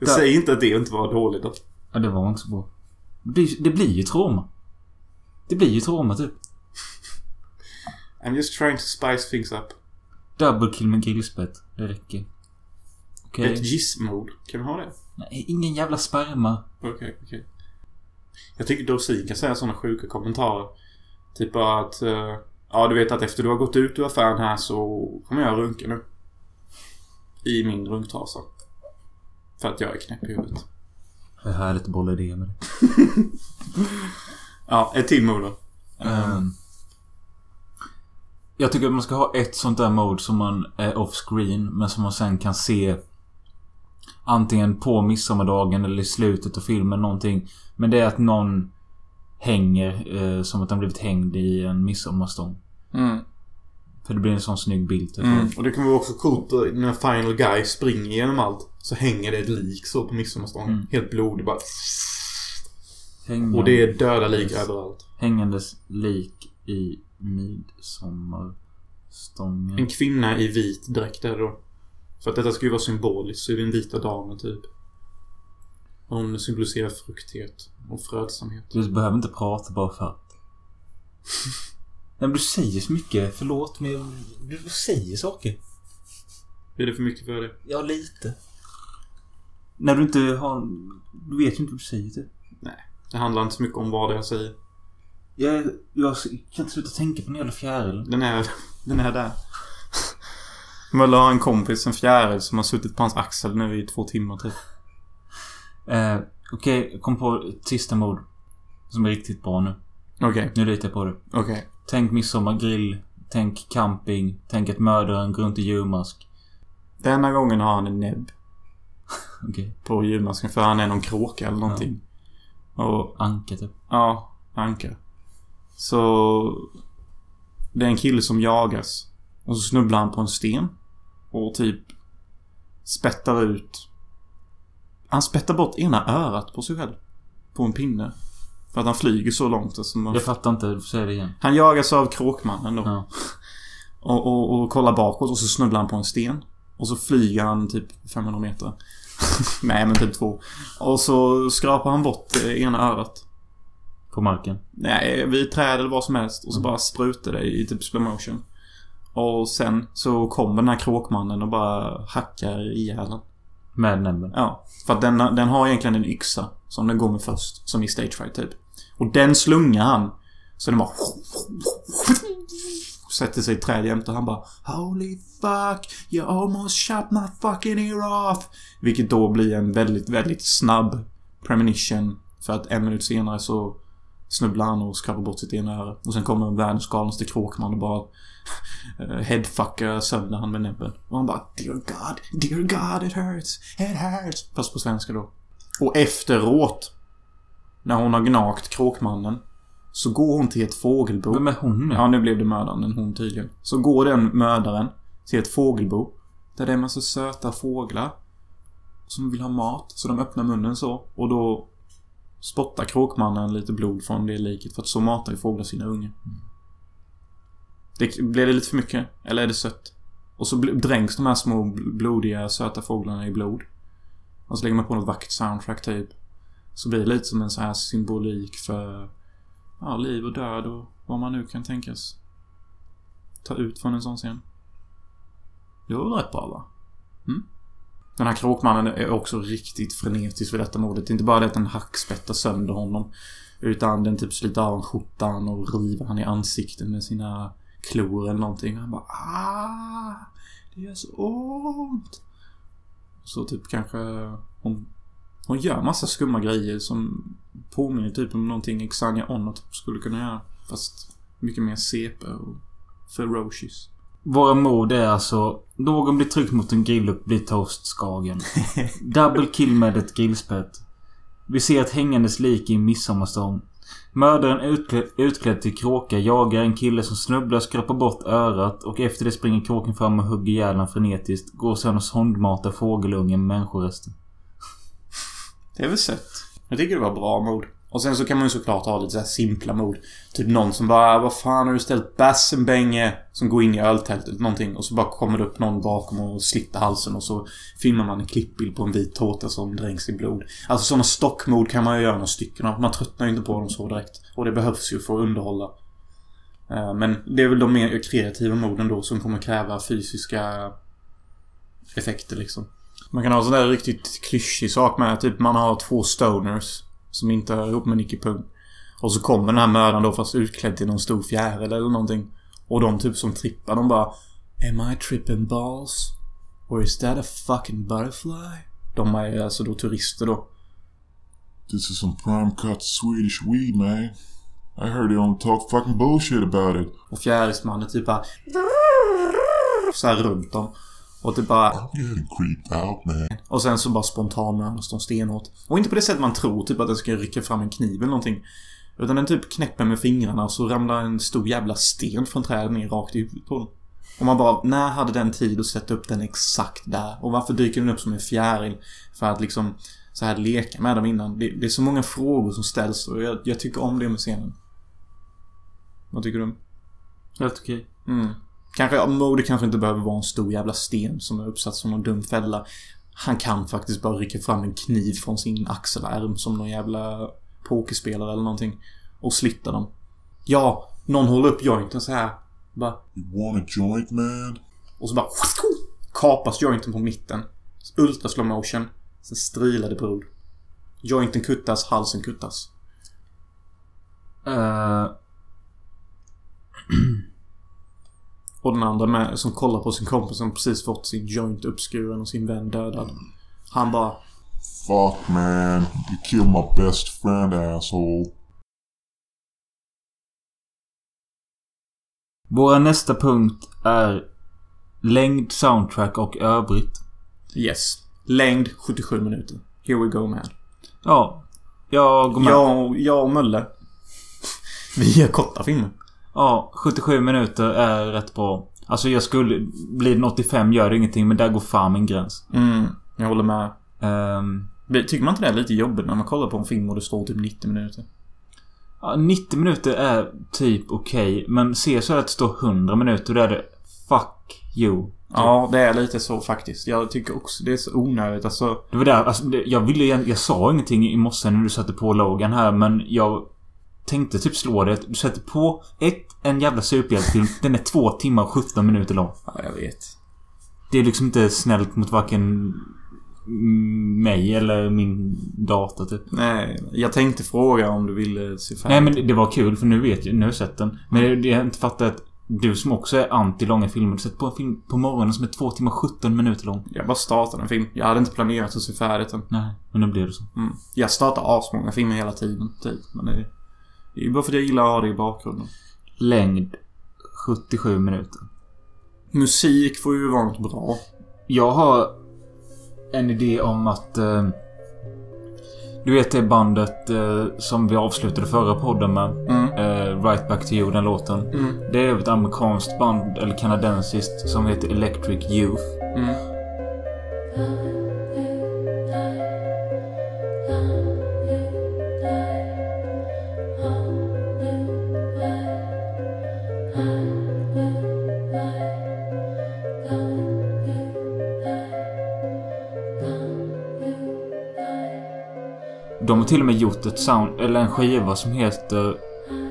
Säger inte att det inte var dåligt då. Ja, det var inte så bra. Det blir, det blir ju trauma. Det blir ju trauma typ. I'm just trying to spice things up. Double kill med grillspett. Det räcker. Okej. Ett gissmord. Kan vi ha det? Nej, ingen jävla sperma. Okej, okej. Jag tycker Dorsin kan säga sådana sjuka kommentarer. Typ bara att... eh, ja, du vet att efter du har gått ut ur affären här så kommer jag runka nu. I min runktrasa. För att jag är knäpp i huvudet. Det är härligt att bolla idéer med det. Ja, ett till mord då. Ehm, jag tycker att man ska ha ett sånt där mode som man är off-screen men som man sen kan se Antingen på midsommardagen eller i slutet av filmen någonting. Men det är att någon hänger eh, som att han blivit hängd i en midsommarstång. Mm. För det blir en sån snygg bild. typ. Mm. Och det kan vara också coolt när Final Guy springer genom allt. Så hänger det ett lik så på midsommarstången. Mm. Helt blodig bara. Hängande- Och det är döda lik överallt. Hängandes lik i midsommarstången. En kvinna i vit dräkt är det då. För att detta ska ju vara symboliskt så är det den vita damen typ. Hon symboliserar frukthet och frödsamhet. Du behöver inte prata bara för att. Nej, men du säger så mycket. Förlåt men du säger saker. Är det för mycket för det? Ja, lite. När du inte har... Du vet ju inte vad du säger typ. Det handlar inte så mycket om vad jag säger. Jag, jag kan inte sluta tänka på den jävla fjärilen. Den är, den är där. Möller har en kompis, en fjäril, som har suttit på hans axel nu i två timmar typ. Eh, Okej, jag kom på ett sista mord. Som är riktigt bra nu. Okej, Nu litar jag på det. okej. Tänk midsommargrill. Tänk camping. Tänk att mördaren går runt i djurmask. Denna gången har han en näbb Okej. på julmasken för han är någon kråka eller någonting. Och Anka typ. Ja, anka. Så... Det är en kille som jagas. Och så snubblar han på en sten. Och typ spettar ut... Han spettar bort ena örat på sig själv. På en pinne. För att han flyger så långt. Alltså man... Jag fattar inte. Säga det igen. Han jagas av kråkmannen då. Ja. Och, och, och kollar bakåt och så snubblar han på en sten. Och så flyger han typ 500 meter. Nej men typ två. Och så skrapar han bort eh, ena örat. På marken. Nej, vid träd eller vad som helst. Och så bara sprutar det i typ slow motion. Och sen så kommer den här kråkmannen och bara hackar ihjäl den. Med nämnden. Ja. För att den, den har egentligen en yxa som den går med först. Som i stage typ. Och den slungar han. Så den bara... Sätter sig i träd jämte. Han bara Holy fuck! You almost shot my fucking ear off! Vilket då blir en väldigt, väldigt snabb premonition. För att en minut senare så snubblar han och skrapar bort sitt ena öra. Och sen kommer världens galnaste kråkman och bara eh, headfuckar sönder han med näbben. Och han bara Dear God, dear God it hurts, it hurts. Fast på svenska då. Och efteråt, när hon har gnagt kråkmannen, så går hon till ett fågelbo. Vem är hon? Ja, nu blev det mördaren, en hon tydligen. Så går den mördaren till ett fågelbo. Där det är en massa söta fåglar. Som vill ha mat. Så de öppnar munnen så. Och då spottar kråkmannen lite blod från det liket. För att så matar ju fåglar sina ungar. Det, blir det lite för mycket? Eller är det sött? Och så dränks de här små blodiga söta fåglarna i blod. Och så lägger man på något vackert soundtrack typ. Så blir det lite som en så här symbolik för ja, liv och död och vad man nu kan tänkas ta ut från en sån scen. Det var väl rätt bra va? Mm? Den här kråkmannen är också riktigt frenetisk vid detta mordet. Det är inte bara det att den hackspettar sönder honom. Utan den typ sliter av skjortan och river han i ansiktet med sina klor eller någonting. Han bara ah, Det gör så ont. Så typ kanske hon hon gör massa skumma grejer som påminner typ om någonting Xania Onno typ skulle kunna göra. Fast mycket mer CP och ferocious. Våra mord är alltså... Någon blir tryckt mot en grill och blir toastskagen. Double kill med ett grillspett. Vi ser ett hängandes lik i en midsommarstång. Mördaren utklädd, utklädd till kråka jagar en kille som snubblar, skrapar bort örat och efter det springer kråken fram och hugger ihjäl honom frenetiskt. Går sen och sondmatar fågelungen med människoresten. Det är väl sött. Jag tycker det var bra mod. Och sen så kan man ju såklart ha lite så här simpla mod. Typ någon som bara Vad fan har du ställt Bassenbänge? Som går in i öltältet eller någonting. Och så bara kommer det upp någon bakom och sliter halsen och så filmar man en klippbild på en vit tårta som dränks i blod. Alltså sådana stockmod kan man ju göra några stycken av. Man tröttnar ju inte på dem så direkt. Och det behövs ju för att underhålla. Eh, men det är väl de mer kreativa moden då som kommer kräva fysiska effekter liksom. Man kan ha en sån där riktigt klyschig sak med. Typ man har två stoners. Som inte hör ihop med Nicky Pung. Och så kommer den här mördaren då fast utklädd till någon stor fjäril eller någonting. Och de typ som trippar de bara Am I tripping balls? Or is that a fucking butterfly? De är alltså då turister då. This is some prime cut Swedish weed, man. I heard they don't talk fucking bullshit about it. Och fjärilsmannen typ bara så här runt dem. Och typ bara. Och sen så bara spontanmördas de stenhårt. Och inte på det sättet man tror, typ att den ska rycka fram en kniv eller någonting. Utan den typ knäpper med fingrarna och så ramlar en stor jävla sten från trädet ner rakt i huvudet på dem. Och man bara, när hade den tid att sätta upp den exakt där? Och varför dyker den upp som en fjäril? För att liksom så här leka med dem innan. Det, det är så många frågor som ställs och jag, jag tycker om det med scenen. Vad tycker du? Helt okej. Mm. Kanske, mode kanske inte behöver vara en stor jävla sten som är uppsatt som någon dum fälla. Han kan faktiskt bara rycka fram en kniv från sin axelärm som någon jävla pokerspelare eller någonting. Och slitta dem. Ja, någon håller upp jointen så här. Bara, You want a joint, man? och så bara kapas jointen på mitten. Ultra slow motion. Sen strilade blod. Jointen kuttas, halsen kuttas. Eh, Och den andra med, som kollar på sin kompis som precis fått sin joint uppskuren och sin vän dödad. Han bara Fuck, man. You killed my best friend, asshole. Vår nästa punkt är längd, soundtrack och övrigt. Yes. Längd 77 minuter. Here we go man. Ja. Jag går med. Ja. Jag, jag och Mölle. Vi gör korta filmer. 77 minuter är rätt bra. Alltså jag skulle... Blir den 85 gör det ingenting men där går fan min gräns. Mm, jag håller med. Ehm, Tycker man inte det är lite jobbigt när man kollar på en film och det står typ 90 minuter? ja, 90 minuter är typ okej. men se så att det står 100 minuter då är det... Fuck you. Ja, det är lite så faktiskt. Jag tycker också det är så onödigt. Alltså, Det var där, alltså, det, jag ville jag sa ingenting i morse när du satte på Logan här men jag tänkte typ slå det. Du sätter på ett, en jävla superhjältefilm. Den är två timmar och 17 minuter lång. ja, jag vet. Det är liksom inte snällt mot varken mig eller min data typ. Nej, jag tänkte fråga om du ville se färdigt. Nej men det- var kul för nu vet jag, nu har jag sett den. Men det, jag inte fattar att du som också är anti långa filmer, du sätter på en film på morgonen som är två timmar och 17 minuter lång. Jag bara startade en film. Jag hade inte planerat att se färdigt den. Nej, men nu blir det så. Mm. Jag startar asmånga filmer hela tiden, typ. Men det, det är bara för att jag gillar att ha det i bakgrunden. Längd 77 minuter. Musik får ju vara något bra. Jag har en idé om att... Eh, du vet det bandet eh, som vi avslutade förra podden med. Mm. Eh, right Back to You, den låten. Mm. Det är ett amerikanskt band, eller kanadensiskt, som heter Electric Youth. Mm. De har till och med gjort ett sound, eller en skiva som heter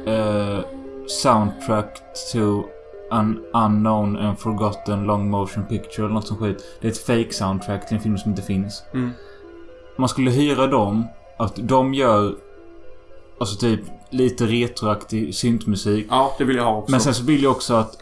eh, Soundtrack to an unknown and forgotten long motion picture eller något som skit. Det är ett fake soundtrack till en film som inte finns. Mm. Man skulle hyra dem, att de gör Alltså typ lite retroaktig syntmusik. Ja, det vill jag ha också. Men sen så vill jag också att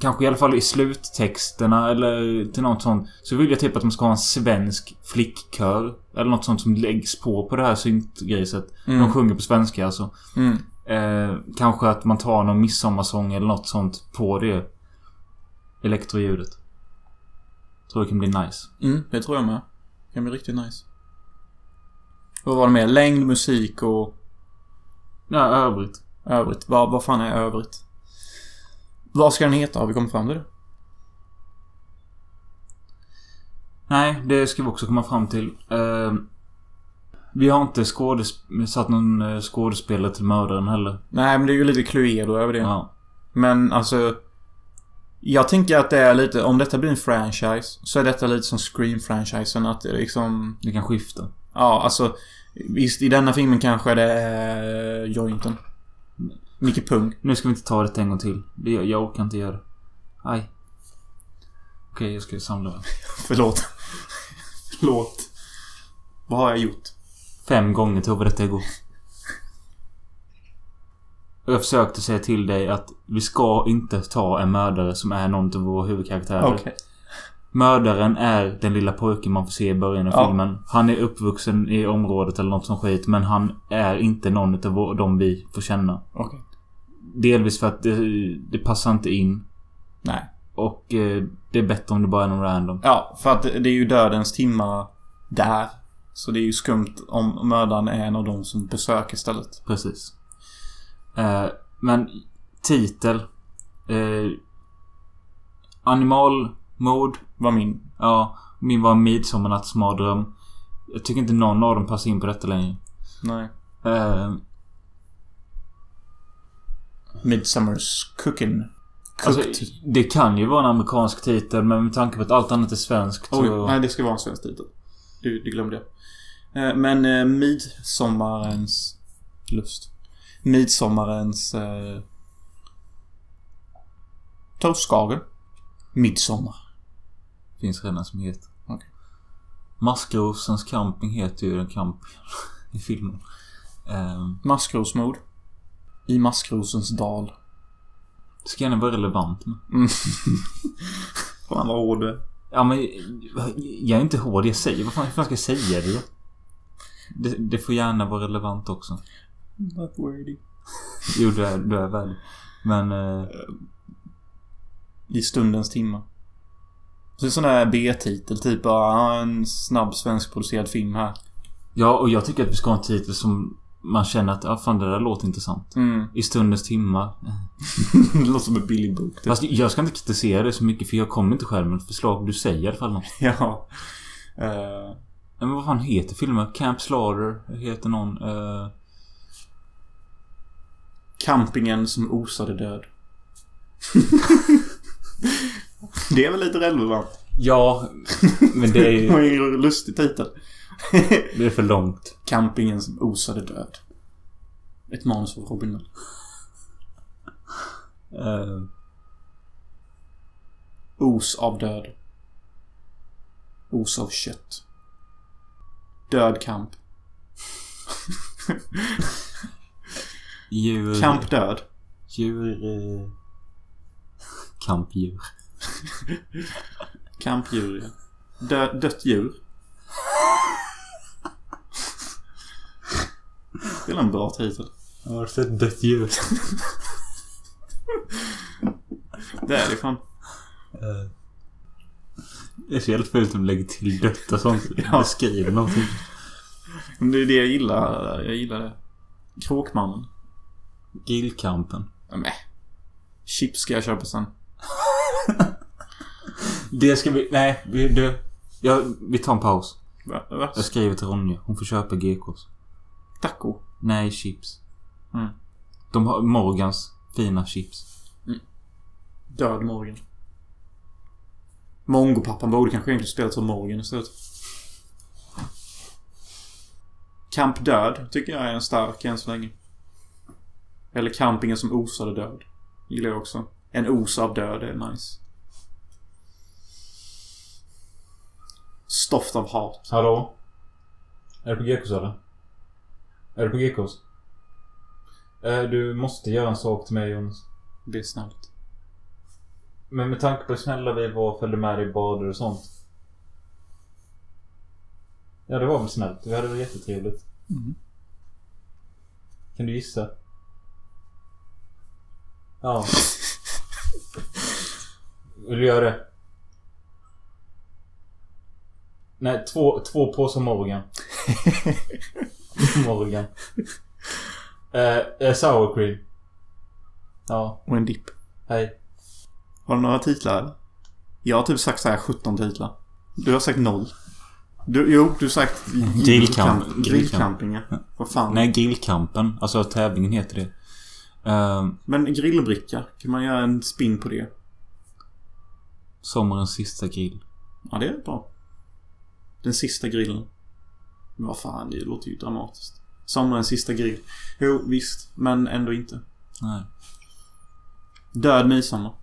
Kanske i alla fall i sluttexterna eller till något sånt. Så vill jag typ att de ska ha en svensk flickkör. Eller något sånt som läggs på på det här syntgriset. Mm. De sjunger på svenska alltså. Mm. Eh, kanske att man tar någon midsommarsång eller något sånt på det elektroljudet. Tror det kan bli nice. Mm, det tror jag med. Det kan bli riktigt nice. Vad var det mer? Längd, musik och Ja, övrigt. övrigt. Vad, vad fan är övrigt? Vad ska den heta? Har vi kommit fram till det? Nej, det ska vi också komma fram till. Eh, vi har inte skådes- satt någon eh, skådespelare till mördaren heller. Nej, men det är ju lite Cluedo över det. Ja. Men alltså... Jag tänker att det är lite... Om detta blir en franchise så är detta lite som Scream-franchisen. Att det liksom... Det kan skifta. Ja, alltså... Visst, i denna filmen kanske det är jointen. Micke Pung. Nu ska vi inte ta det en gång till. Det, jag orkar inte göra det. Aj. Okej, jag ska samla mig. Förlåt. Förlåt. Vad har jag gjort? Fem gånger tog vi detta igår. Och jag försökte säga till dig att vi ska inte ta en mördare som är någon av våra huvudkaraktärer. Okej. Mördaren är den lilla pojken man får se i början av Ja. filmen. Han är uppvuxen i området eller något som skit. Men han är inte någon av vår- de vi får känna. Okej. Delvis för att det, det passar inte in. Nej. Och eh, det är bättre om det bara är någon random. Ja, för att det är ju dödens timmar där. Så det är ju skumt om mördaren är en av de som besöker stället. Precis. Eh, men titel. Eh, animalmord. Var min. Ja, min var Midsommarnattsmardröm. Jag tycker inte någon av dem passar in på detta längre. Nej. Eh, Midsummer's Cooking. alltså, det kan ju vara en amerikansk titel men med tanke på att allt annat är svenskt Oj, så... nej det ska vara en svensk titel. Du, du glömde jag. Eh, Men eh, midsommarens lust. Midsommarens... Eh, Toastskagen. Midsommar. Finns redan som heter. Okej. Maskrosens camping heter ju den campingen i filmen. Eh, Maskrosmord. I maskrosens dal. det ska gärna vara relevant med. Mm. Fan vad hård du. Ja men jag är inte hård, jag säger vad fan, fan ska jag säga det? det? Det får gärna vara relevant också. Not wordy. Jo, du är, du är väl. Men... Eh, I stundens timme. Så sån där B-titel, typ bara en snabb svenskproducerad film här. ja, och jag tycker att vi ska ha en titel som man känner att, ja fan det där låter intressant. Mm. I stundens timma. det låter som en billig bok. Typ. Fast jag ska inte kritisera det så mycket för jag kommer inte själv med ett förslag. Du säger i alla fall något. Ja. Eh, Men vad fan heter filmen? Camp Slaughter heter någon. eh, campingen som osade död. det är väl lite relevant. Ja, men det är Det var ju... ju en lustig titel. Det är för långt. Campingen som osade död. Ett manus av Robin Mell. Eh, Os av död. Os av kött. Död kamp. djur... Kamp död. Djur... Eh, kampdjur. Kampdjur, ja. Dö, dött djur. Det är en bra titel. Jag har sett dött djur. Det är det fan. Eh, det är så jävla fult om du lägger till dött och sånt. Ja. Beskriver någonting. Det är det jag gillar. Jag gillar det. Kråkmannen. Grillkampen. Ja, men. Chips ska jag köpa sen. Det ska vi... Nej, vi, du. Ja, vi tar en paus. Va? Va? Jag skriver till Ronja. Hon får köpa GKs. Taco. Nej, chips. Mm. De har Morgans fina chips. Död Morgan. Mongopappan borde kanske egentligen spelat som Morgan istället. Kamp Död tycker jag är en stark än så länge. Eller Campingen som osade död. Gillar jag också. En os av död är nice. Stoft av hat. Hallå? Är du på GKs eller? Är du på GKs? Eh, Du måste göra en sak till mig Jonas. Det är snällt. Men med tanke på hur snälla vi var och följde med dig i bader och sånt. Ja, det var väl snällt. Vi hade väl jättetrevligt. Mm. Kan du gissa? Ja. Vill du göra det? Nej, två, två påsar Morgan. Morgan. Eh, eh, sour cream. Ja, Och en dipp. hej. Har du några titlar? Jag har typ sagt så här 17 titlar. Du har sagt noll. Du, jo, du har sagt... Grillkamp. Grillcamping, ja. Vad fan. Nej, grillkampen. Alltså tävlingen heter det. Uh, Men grillbricka, kan man göra en spin på det? sommarens sista grill. Ja, det är bra. Den sista grillen. Men vad fan, det låter ju dramatiskt. Sommarens sista grill. Jo, visst. Men ändå inte. Nej. Död midsommar.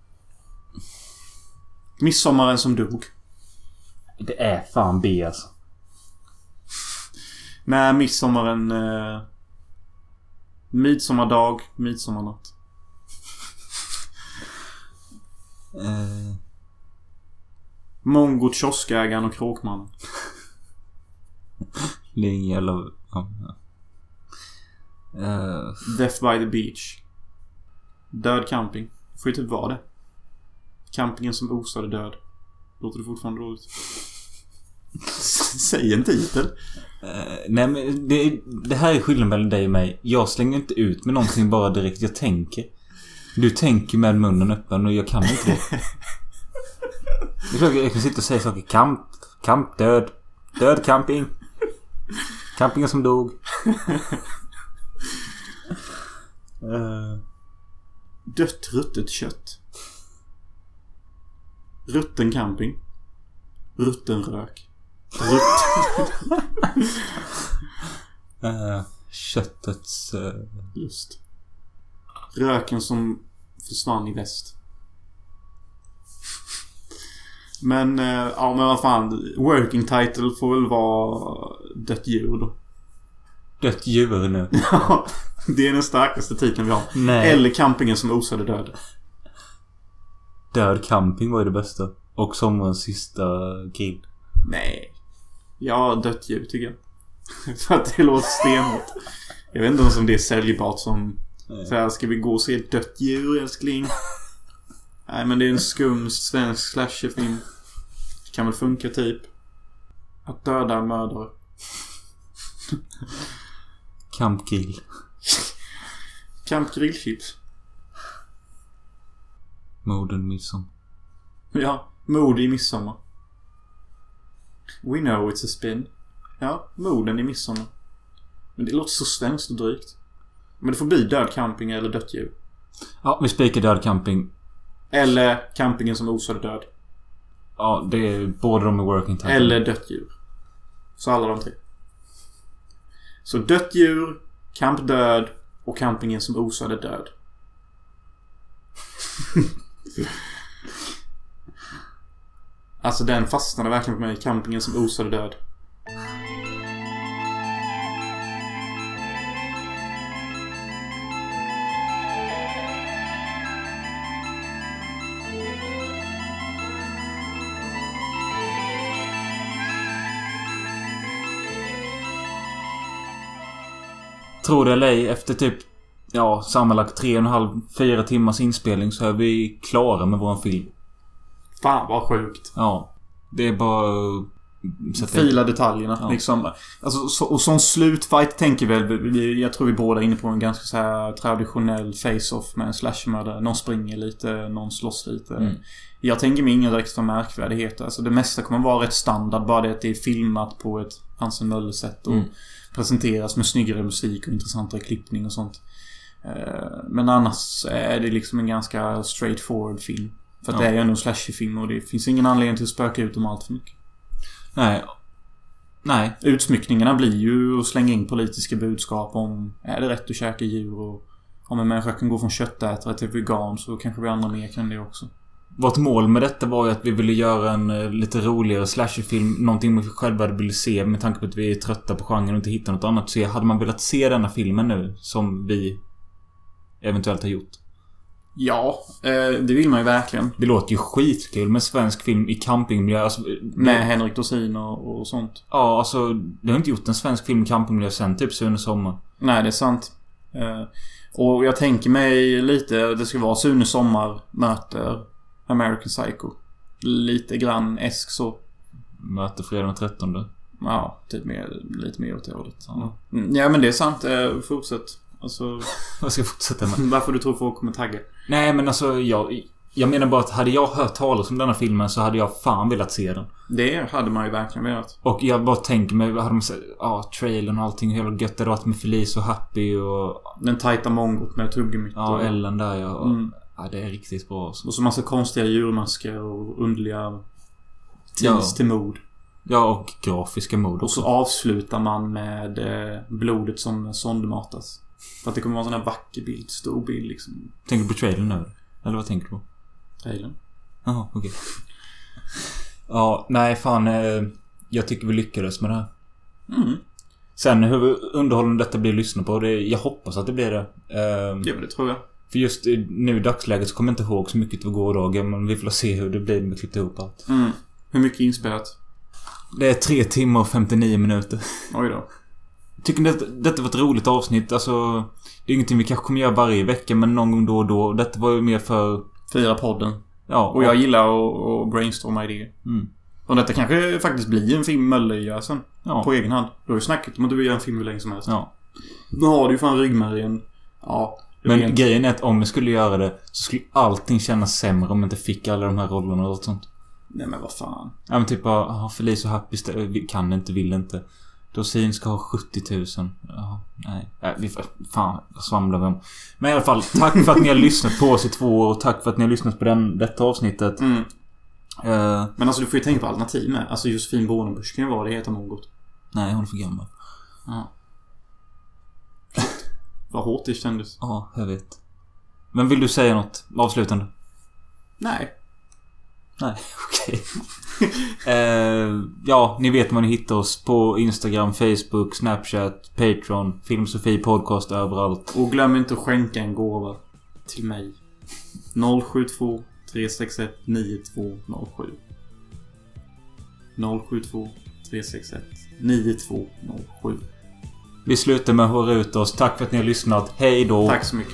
Midsommaren som dog. Det är fan B alltså. Nej, midsommaren... Eh, midsommardag, midsommarnatt. Uh, Mongo, kioskägaren och kråkmannen. Det är ingen jävla... Ja. Eh, Death by the beach. Död camping. Får ju typ vara det. Campingen som osade död. Låter det fortfarande roligt? Säg en titel. eh, nej men det, det här är skillnaden mellan dig och mig. Jag slänger inte ut med någonting bara direkt. Jag tänker. Du tänker med munnen öppen och jag kan inte det. Det är klart jag kan sitta och säga saker. Kamp. Kamp. Död. Död camping. Campingen som dog. Eh, Dött ruttet kött. Rutten camping. Rutten rök. Rutt eh, köttets... eh, lust. Röken som försvann i väst. Men, ja men vad fan. Working title får väl vara Dött djur då. dött djur nu. Ja, det är den starkaste titeln vi har. Nej. Eller Campingen som osade död. Död camping var ju det bästa. Och sommarens sista grill. Nej. Ja, dött djur tycker jag. För att det låter stenhårt. Jag vet inte ens om det är säljbart som Så här, ska vi gå och se ett dött djur älskling? Nej men det är en skum svensk slasherfilm. Kan väl funka typ. Att döda en mördare. Kampkill. Camp grillchips. Morden midsommar. Ja, mord i midsommar. We know it's a spin. Ja, morden i midsommar. Men det låter så svenskt och drygt. Men det får bli död camping eller dött djur. Ja, vi spikar död camping. Eller campingen som osade död. Ja, det är båda de är working title. Eller dött djur. Så alla de tre. Så dött djur, camp död och campingen som osade död. alltså den fastnade verkligen på mig. Campingen som osade död. Tror det eller ej, efter typ... Ja, sammanlagt tre och en halv, fyra timmars inspelning så är vi klara med våran film. Fan vad sjukt. Ja. Det är bara... Fila detaljerna Ja. liksom. Alltså, så, och som slutfight tänker väl Jag tror vi båda är inne på en ganska så här traditionell face-off med en slashermördare. Någon springer lite, någon slåss lite. Mm. Jag tänker mig inga extra märkvärdigheter. Alltså det mesta kommer vara rätt standard. Bara det att det är filmat på ett Hansen Möller-sätt. Och Mm. Presenteras med snyggare musik och intressantare klippning och sånt. Eh, Men annars är det liksom en ganska straightforward film. För att Ja. det är ju ändå en slasherfilm och det finns ingen anledning till att spöka ut dem allt för mycket. Nej. Nej. Utsmyckningarna blir ju att slänga in politiska budskap om är det rätt att käka djur och om en människa kan gå från köttätare till vegan så kanske vi andra mer kan det också. Vårt mål med detta var ju att vi ville göra en eh, lite roligare slasherfilm. Någonting vi själva velat se med tanke på att vi är trötta på genren och inte hittar något annat. Så hade man velat se denna filmen nu som vi eventuellt har gjort. Ja, eh, det vill man ju verkligen. Det låter ju skitkul med svensk film i campingmiljö. Alltså, Med Henrik Dorsin och, och sånt. Ja, alltså. Det har inte gjort en svensk film i campingmiljö sen typ Sune Sommar. Nej, det är sant. Eh, och jag tänker mig lite, det ska vara Sune Sommar möter American Psycho. Lite grann esk så. Möter fredag den 13. Ja, typ mer, lite mer åt det hållet. Ja. Mm, Ja, men det är sant. Eh, fortsätt. Alltså, Vad ska jag fortsätta med? varför du tror folk kommer tagga? Nej men alltså jag... Jag menar bara att hade jag hört talas om denna filmen så hade jag fan velat se den. Det hade man ju verkligen velat. Och jag bara tänker mig, hade de sett... Ja, trailern och allting. Hur jävla gött det hade varit med Felice och Happy och... Den tajta mongot med tuggummit. Ja, och, Ellen där ja. Och, Mm. Ja, det är riktigt bra alltså. och så massa konstiga djurmasker och underliga teas Ja. till mod. Ja, och grafiska mod Och så också. avslutar man med eh, blodet som sondmatas. För att det kommer vara en sån här vacker bild. Stor bild liksom. Tänker du på trailern nu? Eller vad tänker du på? Trailern. Jaha, okej. Ja, nej fan. Eh, jag tycker vi lyckades med det här. Mm. Sen hur underhållande detta blir att lyssna på, det, jag hoppas att det blir det. Eh, Ja, men det tror jag. För just nu i dagsläget så kommer jag inte ihåg så mycket av gårdagen men vi får se hur det blir med att klippa ihop allt. Mm. Hur mycket inspelat? Det är 3 timmar och 59 minuter. Oj då. Tycker ni det, detta var ett roligt avsnitt? Alltså... Det är ingenting vi kanske kommer göra varje vecka men någon gång då och då. Detta var ju mer för... Fira podden. Ja. Och jag gillar att, brainstorma idéer. Mm. Och detta kanske faktiskt blir en film gör sen. Ja. På egen hand. Du har ju snackat om att du vill göra en film hur länge som helst. ja. Nu har du ju fan ryggmärgen. Ja. Men rent- grejen är att om vi skulle göra det så skulle allting kännas sämre om vi inte fick alla de här rollerna och allt sånt. Nej men vad fan. Ja men typ bara, ah, Felice och Happy kan inte, vill inte. Dorsin ska ha 70 000. Ja, nej. Äh, vi, fan, vad svamlar vi om? Men i alla fall, tack för att ni har lyssnat på oss i två år och tack för att ni har lyssnat på den, detta avsnittet. Mm. Eh, Men alltså du får ju tänka på alternativ med. Alltså Josefin Bornebusch kan ju vara det heter något. nej, hon är för gammal. Ja. Vad hårt det kändes. Ja, jag vet. Men vill du säga något avslutande? Nej. Nej, okej. Eh, ja, ni vet var ni hittar oss på Instagram, Facebook, Snapchat, Patreon, Filmsofie Podcast överallt. Och glöm inte att skänka en gåva. Till mig. 072 361 9207. 072 361 9207. Vi slutar med att höra ut oss. Tack för att ni har lyssnat. Hej då! Tack så mycket.